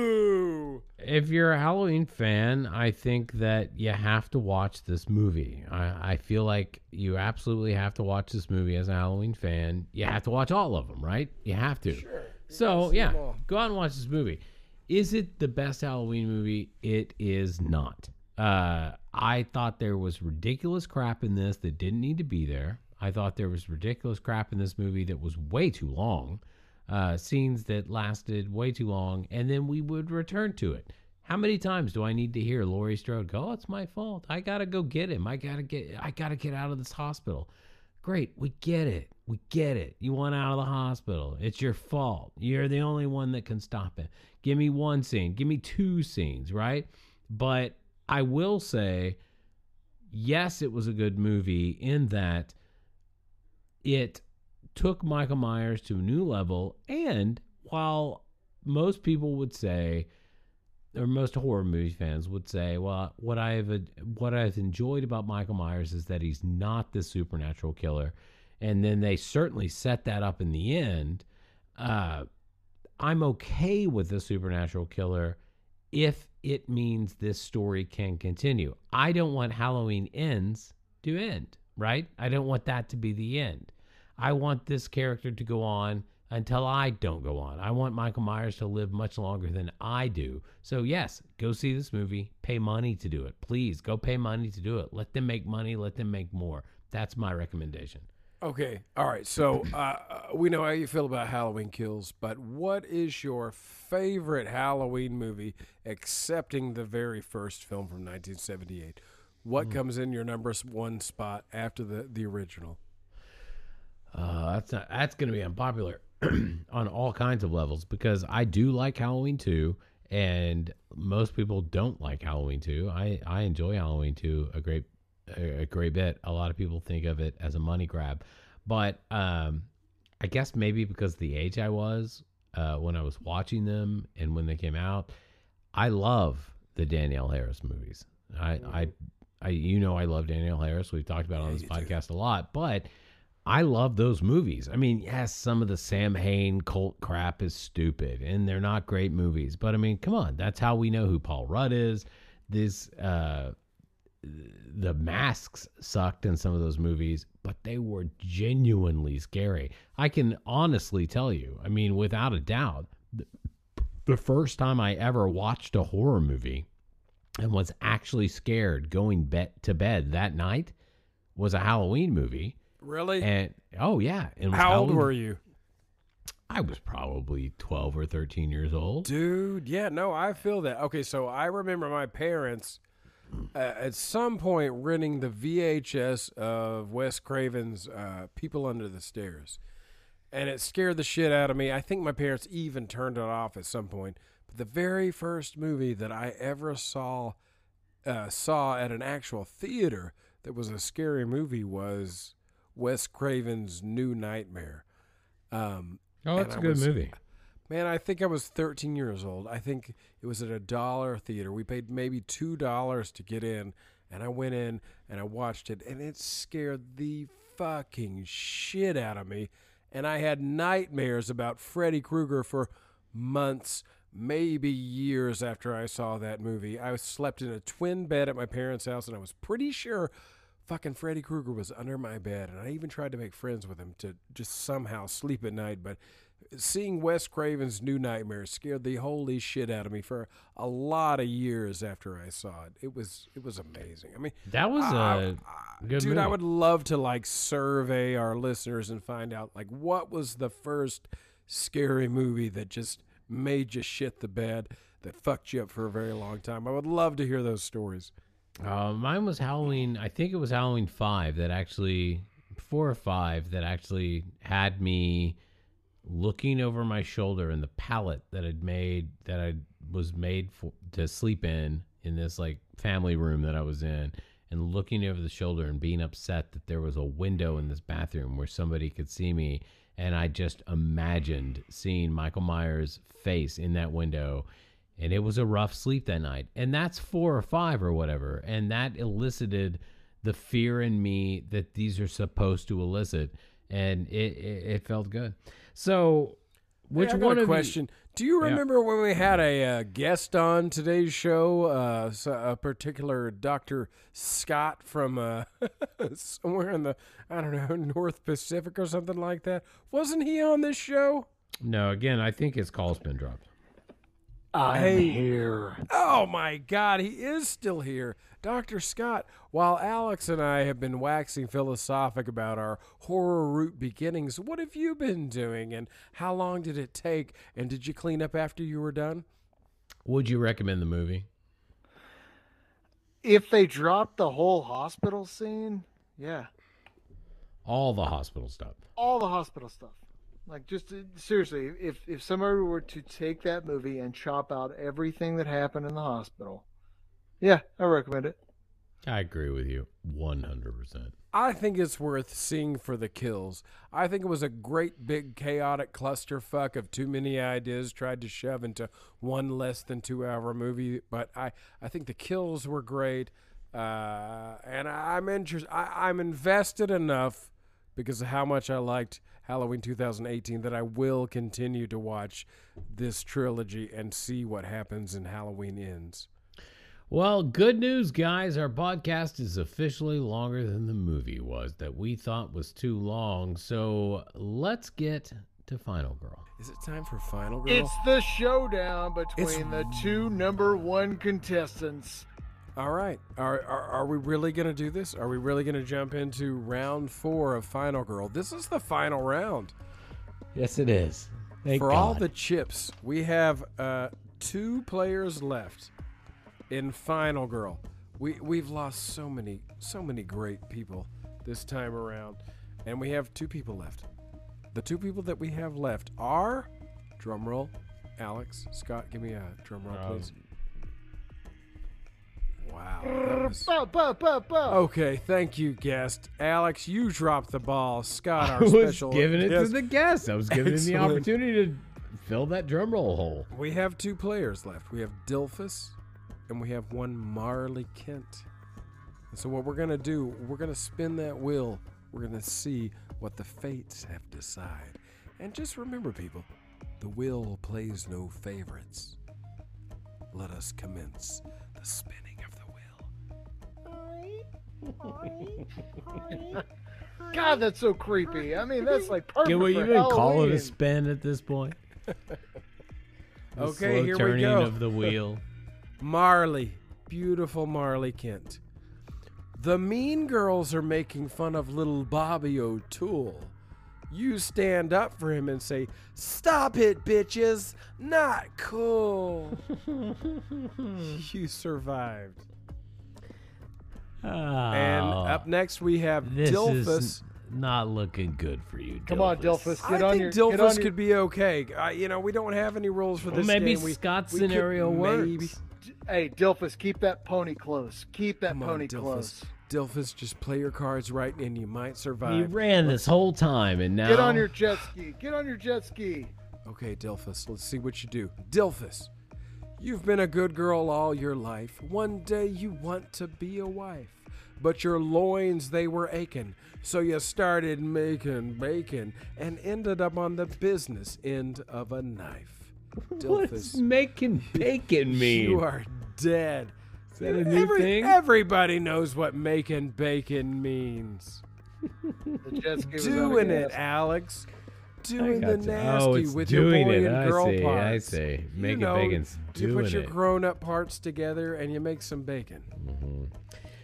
If you're a Halloween fan, I think that you have to watch this movie. I, I feel like you absolutely have to watch this movie as a Halloween fan. You have to watch all of them, right? You have to. Sure. So yeah, go out and watch this movie. Is it the best Halloween movie? It is not. Uh, I thought there was ridiculous crap in this that didn't need to be there. I thought there was ridiculous crap in this movie that was way too long. Uh, scenes that lasted way too long, and then we would return to it. How many times do I need to hear Laurie Strode go, "Oh, it's my fault. I gotta go get him. I gotta get. I gotta get out of this hospital." Great, we get it. We get it. You want out of the hospital. It's your fault. You're the only one that can stop it. Give me one scene. Give me two scenes, right? But I will say, yes, it was a good movie in that it took Michael Myers to a new level. And while most people would say, or most horror movie fans would say, well, what I've what I've enjoyed about Michael Myers is that he's not the supernatural killer, and then they certainly set that up in the end. Uh, I'm okay with the supernatural killer if it means this story can continue. I don't want Halloween ends to end, right? I don't want that to be the end. I want this character to go on until I don't go on. I want Michael Myers to live much longer than I do. So, yes, go see this movie. Pay money to do it. Please go pay money to do it. Let them make money. Let them make more. That's my recommendation. Okay. All right. So uh, we know how you feel about Halloween Kills, but what is your favorite Halloween movie, excepting the very first film from 1978? What comes in your number one spot after the, the original? Uh, that's not, that's going to be unpopular *clears throat* on all kinds of levels because I do like Halloween 2 and most people don't like Halloween 2. I I enjoy Halloween 2 a great a, great bit. A lot of people think of it as a money grab. But um I guess maybe because the age I was uh when I was watching them and when they came out, I love the Danielle Harris movies. I I I you know I love Danielle Harris. We've talked about it on this podcast a lot, but I love those movies. I mean, yes, some of the Samhain cult crap is stupid and they're not great movies, but I mean, come on, that's how we know who Paul Rudd is. This uh the masks sucked in some of those movies, but they were genuinely scary. I can honestly tell you, I mean, without a doubt, the, first time I ever watched a horror movie and was actually scared going to bed that night was a Halloween movie. Really? And oh yeah, and how old were you? I was probably twelve or thirteen years old. Dude, yeah, no, I feel that. Okay, so I remember my parents uh, at some point renting the VHS of Wes Craven's uh, People Under the Stairs. And it scared the shit out of me. I think my parents even turned it off at some point. But the very first movie that I ever saw uh, saw at an actual theater that was a scary movie was Wes Craven's New Nightmare. Um, Oh, that's a good was- movie. Man, I think I was 13 years old. I think it was at a dollar theater. We paid maybe two dollars to get in, and I went in and I watched it, and it scared the fucking shit out of me. And I had nightmares about Freddy Krueger for months, maybe years after I saw that movie. I slept in a twin bed at my parents' house, and I was pretty sure fucking Freddy Krueger was under my bed, and I even tried to make friends with him to just somehow sleep at night. But seeing Wes Craven's New Nightmare scared the holy shit out of me for a lot of years after I saw it. It was it was amazing. I mean, That was I- a good dude, movie. I would love to like survey our listeners and find out like what was the first scary movie that just made you shit the bed that fucked you up for a very long time. I would love to hear those stories. Uh, mine was Halloween. I think it was Halloween five that actually, four or five that actually had me looking over my shoulder and the pallet that I'd made that I was made for to sleep in in this like family room that I was in, and looking over the shoulder and being upset that there was a window in this bathroom where somebody could see me, and I just imagined seeing Michael Myers' face in that window and it was a rough sleep that night and that's four or five or whatever and that elicited the fear in me that these are supposed to elicit and it it, it felt good so which Hey, one question? Do you Yeah. remember when we had a uh, guest on today's show, uh, a particular Doctor Scott from uh, *laughs* somewhere in the I don't know *laughs* North Pacific or something like that? Wasn't he on this show? no again i think his call's been dropped I'm Hey. here. Oh my God, he is still here. Dr. Scott, while Alex and I have been waxing philosophic about our horror root beginnings, what have you been doing and how long did it take? And did you clean up after you were done? would you recommend the movie If they dropped the whole hospital scene, yeah, all the hospital stuff all the hospital stuff. Like, just uh, seriously, if if somebody were to take that movie and chop out everything that happened in the hospital, yeah, I recommend it. i agree with you 100% I think it's worth seeing for the kills. I think it was a great big chaotic clusterfuck of too many ideas tried to shove into one less than two hour movie. But I, I think the kills were great, uh, and I'm interested. I'm invested enough because of how much I liked Halloween 2018 that I will continue to watch this trilogy and see what happens in Halloween Ends. Well, good news, guys. Our podcast is officially longer than the movie was that we thought was too long. So let's get to Final Girl. Is it time for Final Girl? It's the showdown between It's- the two number one contestants. All right. Are, are are we really going to do this? Are we really going to jump into round four of Final Girl? This is the final round. Yes, it is. Thank For all the chips, we have uh, two players left in Final Girl. We we've lost so many so many great people this time around, and we have two people left. The two people that we have left are, drum roll, Alex Scott. Give me a drum roll, Um, please. Wow. was- Bo, bo, bo, bo. Okay, thank you, guest. Alex, you dropped the ball. Scott, *laughs* our special. I was special giving it guest. to the guest. I was giving him the opportunity to fill that drum roll hole. We have two players left. We have Dilphus and we have one Marley Kent. And so what we're gonna do, we're gonna spin that wheel. We're gonna see what the fates have decided. And just remember, people, the wheel plays no favorites. Let us commence the spinning of the wheel. God, that's so creepy. I mean, that's like perfect Can we for even call it a spin at this point? *laughs* The Okay, slow here we turning go. of the wheel. *laughs* Marley, beautiful Marley Kent. The mean girls are making fun of little Bobby O'Toole. You stand up for him and say, Stop it, bitches! Not cool! *laughs* you survived. And Oh, up next we have this Dilphus. is not looking good for you. Come on, Dilphus, I get on think your. get on Dilphus your- could be okay. Uh, you know, we don't have any rules for Well, this maybe game. We, Scott's we scenario maybe- works. Hey, Dilphus, keep that pony close. Keep that Come on, pony Dilphus. close. Dilphus, just play your cards right, and you might survive. He survive. ran this whole time, and now Get on your jet ski. Get on your jet ski. Okay, Dilphus, let's see what you do. Dilphus, you've been a good girl all your life. One day you want to be a wife. But your loins, they were aching. So you started making bacon and ended up on the business end of a knife. *laughs* What's making *laughs* bacon mean? You are dead. Is that a new Every- thing? Everybody knows what making bacon means. The jet ski was out of Doing it, gas. Alex. Doing the oh, nasty oh, it's with doing your boy it. and I girl see, parts. I see. You know, bacon's You put your it. grown-up parts together and you make some bacon. Mm-hmm.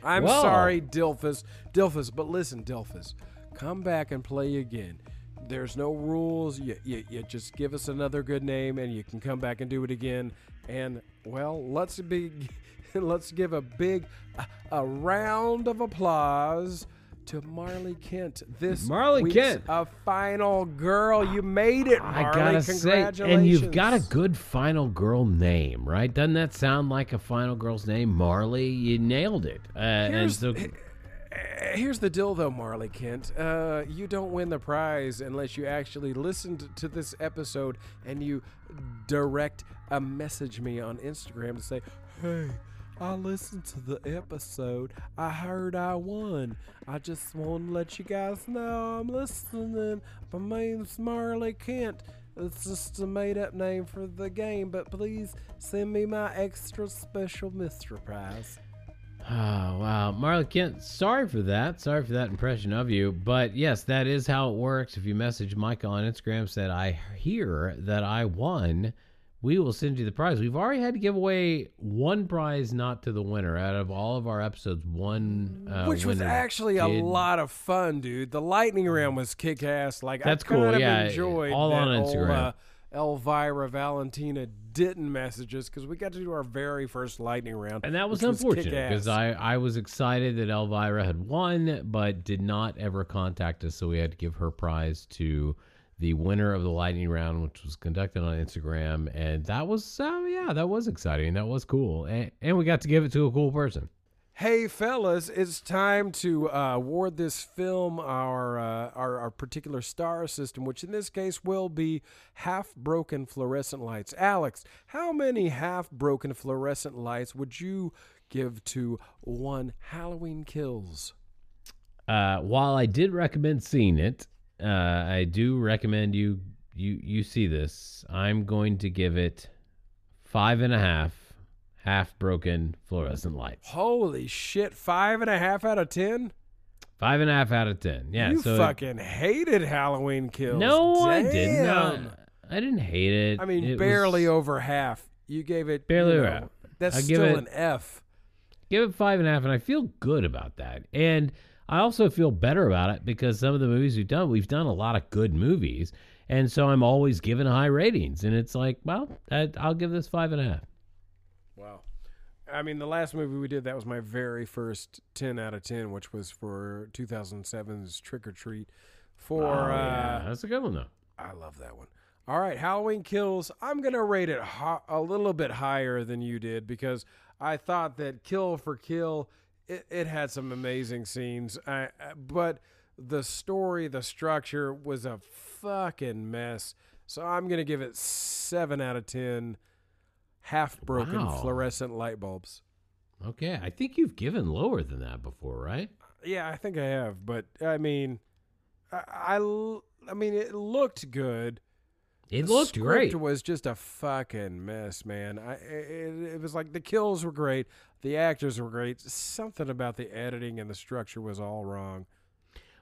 I'm Well- sorry, Dilphus. Dilphus, but listen, Dilphus, come back and play again. There's no rules. You, you, you just give us another good name, and you can come back and do it again. And well, let's be, *laughs* let's give a big, a, a round of applause to Marley Kent. This Marley Kent. a final girl. You made it, Marley. I gotta say, and you've got a good final girl name, right? Doesn't that sound like a final girl's name, Marley? You nailed it. Uh, Here's- so, Here's the deal, though, Marley Kent. Uh, you don't win the prize unless you actually listened to this episode and you direct a message me on Instagram to say, "Hey, I listened to the episode. I heard I won. I just want to let you guys know I'm listening. My name's Marley Kent." It's just a made up name for the game, but please send me my extra special mystery prize. Oh, wow. Marley Kent, sorry for that. Sorry for that impression of you. But yes, that is how it works. If you message Michael on Instagram, said, I hear that I won, we will send you the prize. We've already had to give away one prize, not to the winner. Out of all of our episodes, one uh, Which was actually a lot of fun, dude. The lightning round was kick ass. Like That's I cool, kind of yeah, enjoyed all on old, Instagram. uh, Elvira Valentina didn't message us because we got to do our very first lightning round, And that was unfortunate because I, I was excited that Elvira had won, but did not ever contact us. So we had to give her prize to the winner of the lightning round, which was conducted on Instagram. And that was, uh, yeah, that was exciting. That was cool. And, and we got to give it to a cool person. Hey fellas, it's time to uh, award this film our, uh, our our particular star system, which in this case will be half broken fluorescent lights. Alex, how many half broken fluorescent lights would you give to one Halloween Kills? Uh, while I did recommend seeing it, uh, I do recommend you you you see this. I'm going to give it five and a half half broken fluorescent lights. Holy shit, five and a half out of ten? Five and a half out of ten. Yeah. you so fucking hated Halloween Kills. no, I didn't. No, I didn't hate it. I mean, It barely was- over half. You gave it Barely you over know, half. That's I give still it- an F. give it five and a half, and I feel good about that. And I also feel better about it because some of the movies we've done, we've done a lot of good movies, and so I'm always given high ratings. And it's like, well, I, I'll give this five and a half. Wow. I mean, the last movie we did, that was my very first 10 out of 10, which was for 2007's Trick or Treat. For, Oh, yeah. uh, that's a good one though. I love that one. All right, Halloween Kills. I'm going to rate it ho- a little bit higher than you did because I thought that Kill for Kill, it, it had some amazing scenes. I, I- but the story, the structure was a fucking mess. So I'm going to give it 7 out of 10 half broken Wow. fluorescent light bulbs. Okay, I think you've given lower than that before, right? Yeah, I think I have, but I mean, I, I, I mean, it looked good. It The looked great. Was just a fucking mess, man. I it, it was like the kills were great, the actors were great. Something about the editing and the structure was all wrong.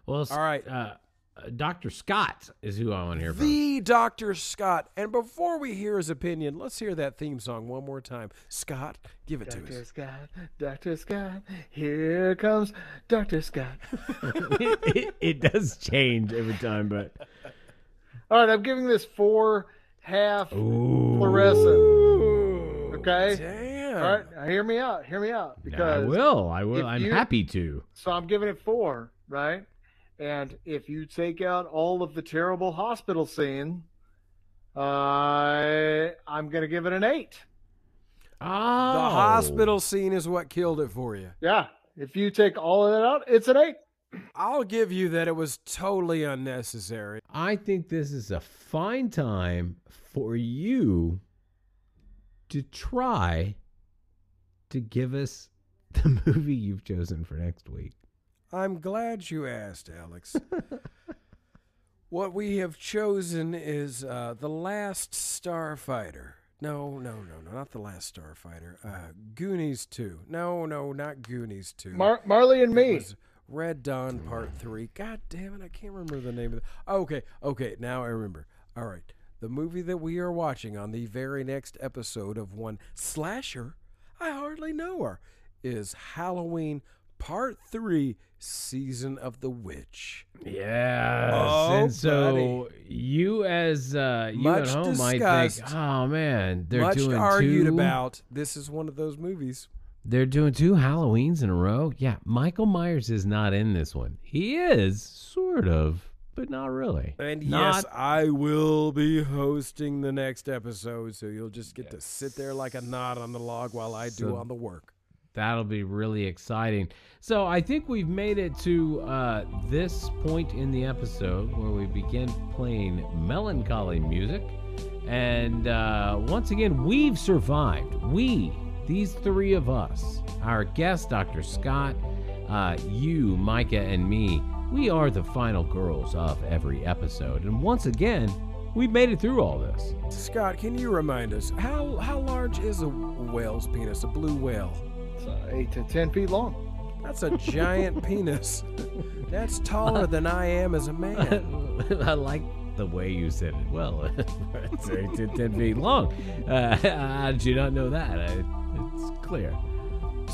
Well, All right. uh, uh, Doctor Scott is who I want to hear from. The Doctor Scott. And before we hear his opinion, let's hear that theme song one more time. Scott, give it to us. Dr. Scott, Dr. Scott, here comes Dr. Scott. *laughs* it, it does change every time, but All right, I'm giving this four half Ooh. fluorescent. Okay? Damn. All right, now hear me out. Hear me out. Because I will. I will. I'm you- happy to. so I'm giving it four, right? And if you take out all of the terrible hospital scene, uh, I'm gonna give it an eight. Oh, The hospital scene is what killed it for you. Yeah, If you take all of that out, it's an eight. I'll give you that it was totally unnecessary. I think this is a fine time for you to try to give us *laughs* the movie you've chosen for next week. I'm glad you asked, Alex. *laughs* what we have chosen is uh, The Last Starfighter. No, no, no, no, not The Last Starfighter. Uh, Goonies 2. No, no, not Goonies 2. Mar- Marley and It me. was Red Dawn Part 3. God damn it, I can't remember the name of it. Okay, okay, now I remember. All right. The movie that we are watching on the very next episode of one slasher, I hardly know her, is Halloween Part 3 Season of the Witch. Yes. Oh, and so buddy. you as uh you Much at home might think, oh man, they're Much doing argued two, about. This is one of those movies. They're doing two Halloweens in a row. Yeah, Michael Myers is not in this one. He is sort of, but not really. And Not- yes, I will be hosting the next episode, so you'll just get to sit there like a knot on the log while I do all the work. That'll be really exciting. So I think we've made it to uh, this point in the episode where we begin playing melancholy music. And uh, once again, we've survived. We, these three of us, our guest, Dr. Scott, uh, you, Micah, and me, we are the final girls of every episode. And once again, we've made it through all this. Scott, can you remind us how how large is a whale's penis? A blue whale? It's uh, eight to ten feet long. That's a giant *laughs* penis. That's taller than I am as a man. *laughs* I like the way you said it. Well, *laughs* it's eight to ten feet long. Uh, how did you not know that? I, it's clear.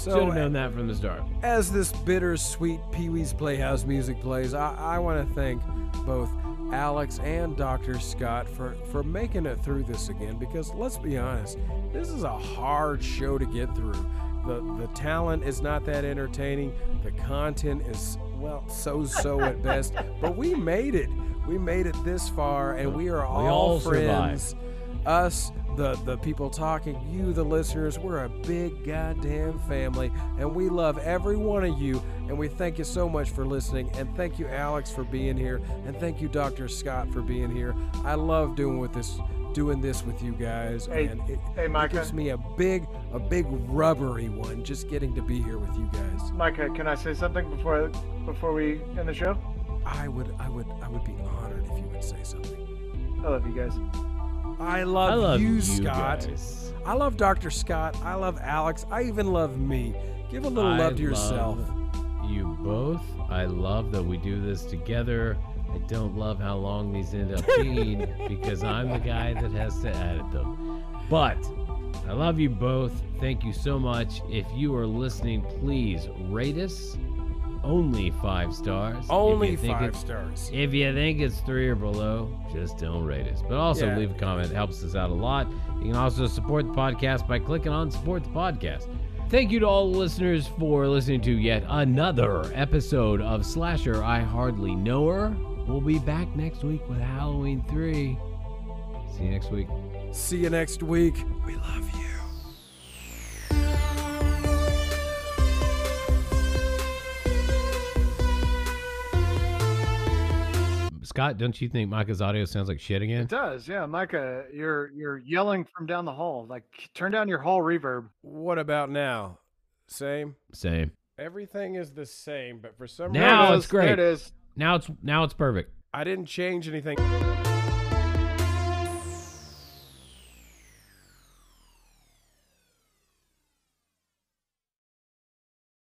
Should So, have known that from the start. as this bittersweet Pee Wee's Playhouse music plays, I, I want to thank both Alex and Dr. Scott for, for making it through this again because let's be honest, this is a hard show to get through. The, the talent is not that entertaining, the content is, well, so so at *laughs* best, but we made it. We made it this far, and we are all, all survived. friends. Us, the the people talking, you, the listeners, we're a big goddamn family, and we love every one of you. And we thank you so much for listening, and thank you, Alex, for being here, and thank you, Doctor Scott, for being here. I love doing with this, doing this with you guys, Hey- and it, hey, it gives me a big, a big rubbery one just getting to be here with you guys. Micah, can I say something before before we end the show? I would, I would, I would be honored if you would say something. I love you guys. I love, I love you, you, Scott. guys. I love Dr. Scott. I love Alex. I even love me. Give a little I love to yourself. love You both. I love that we do this together. I don't love how long these end up being *laughs* because I'm the guy that has to edit them. But I love you both. Thank you so much. If you are listening, please rate us. Only five stars. Only five stars. If you think it's three or below, just don't rate us. But also Yeah. leave a comment. It helps us out a lot. You can also support the podcast by clicking on support the podcast. Thank you to all the listeners for listening to yet another episode of Slasher I Hardly Know Her. We'll be back next week with Halloween 3. See you next week. See you next week. We love you. Scott, don't you think Micah's audio sounds like shit again? It does, yeah, Micah. You're you're yelling from down the hall. Like turn down your hall reverb. What about now? Same? Same. Everything is the same, but for some reason Now it's great. There it is. Now it's now it's perfect. I didn't change anything.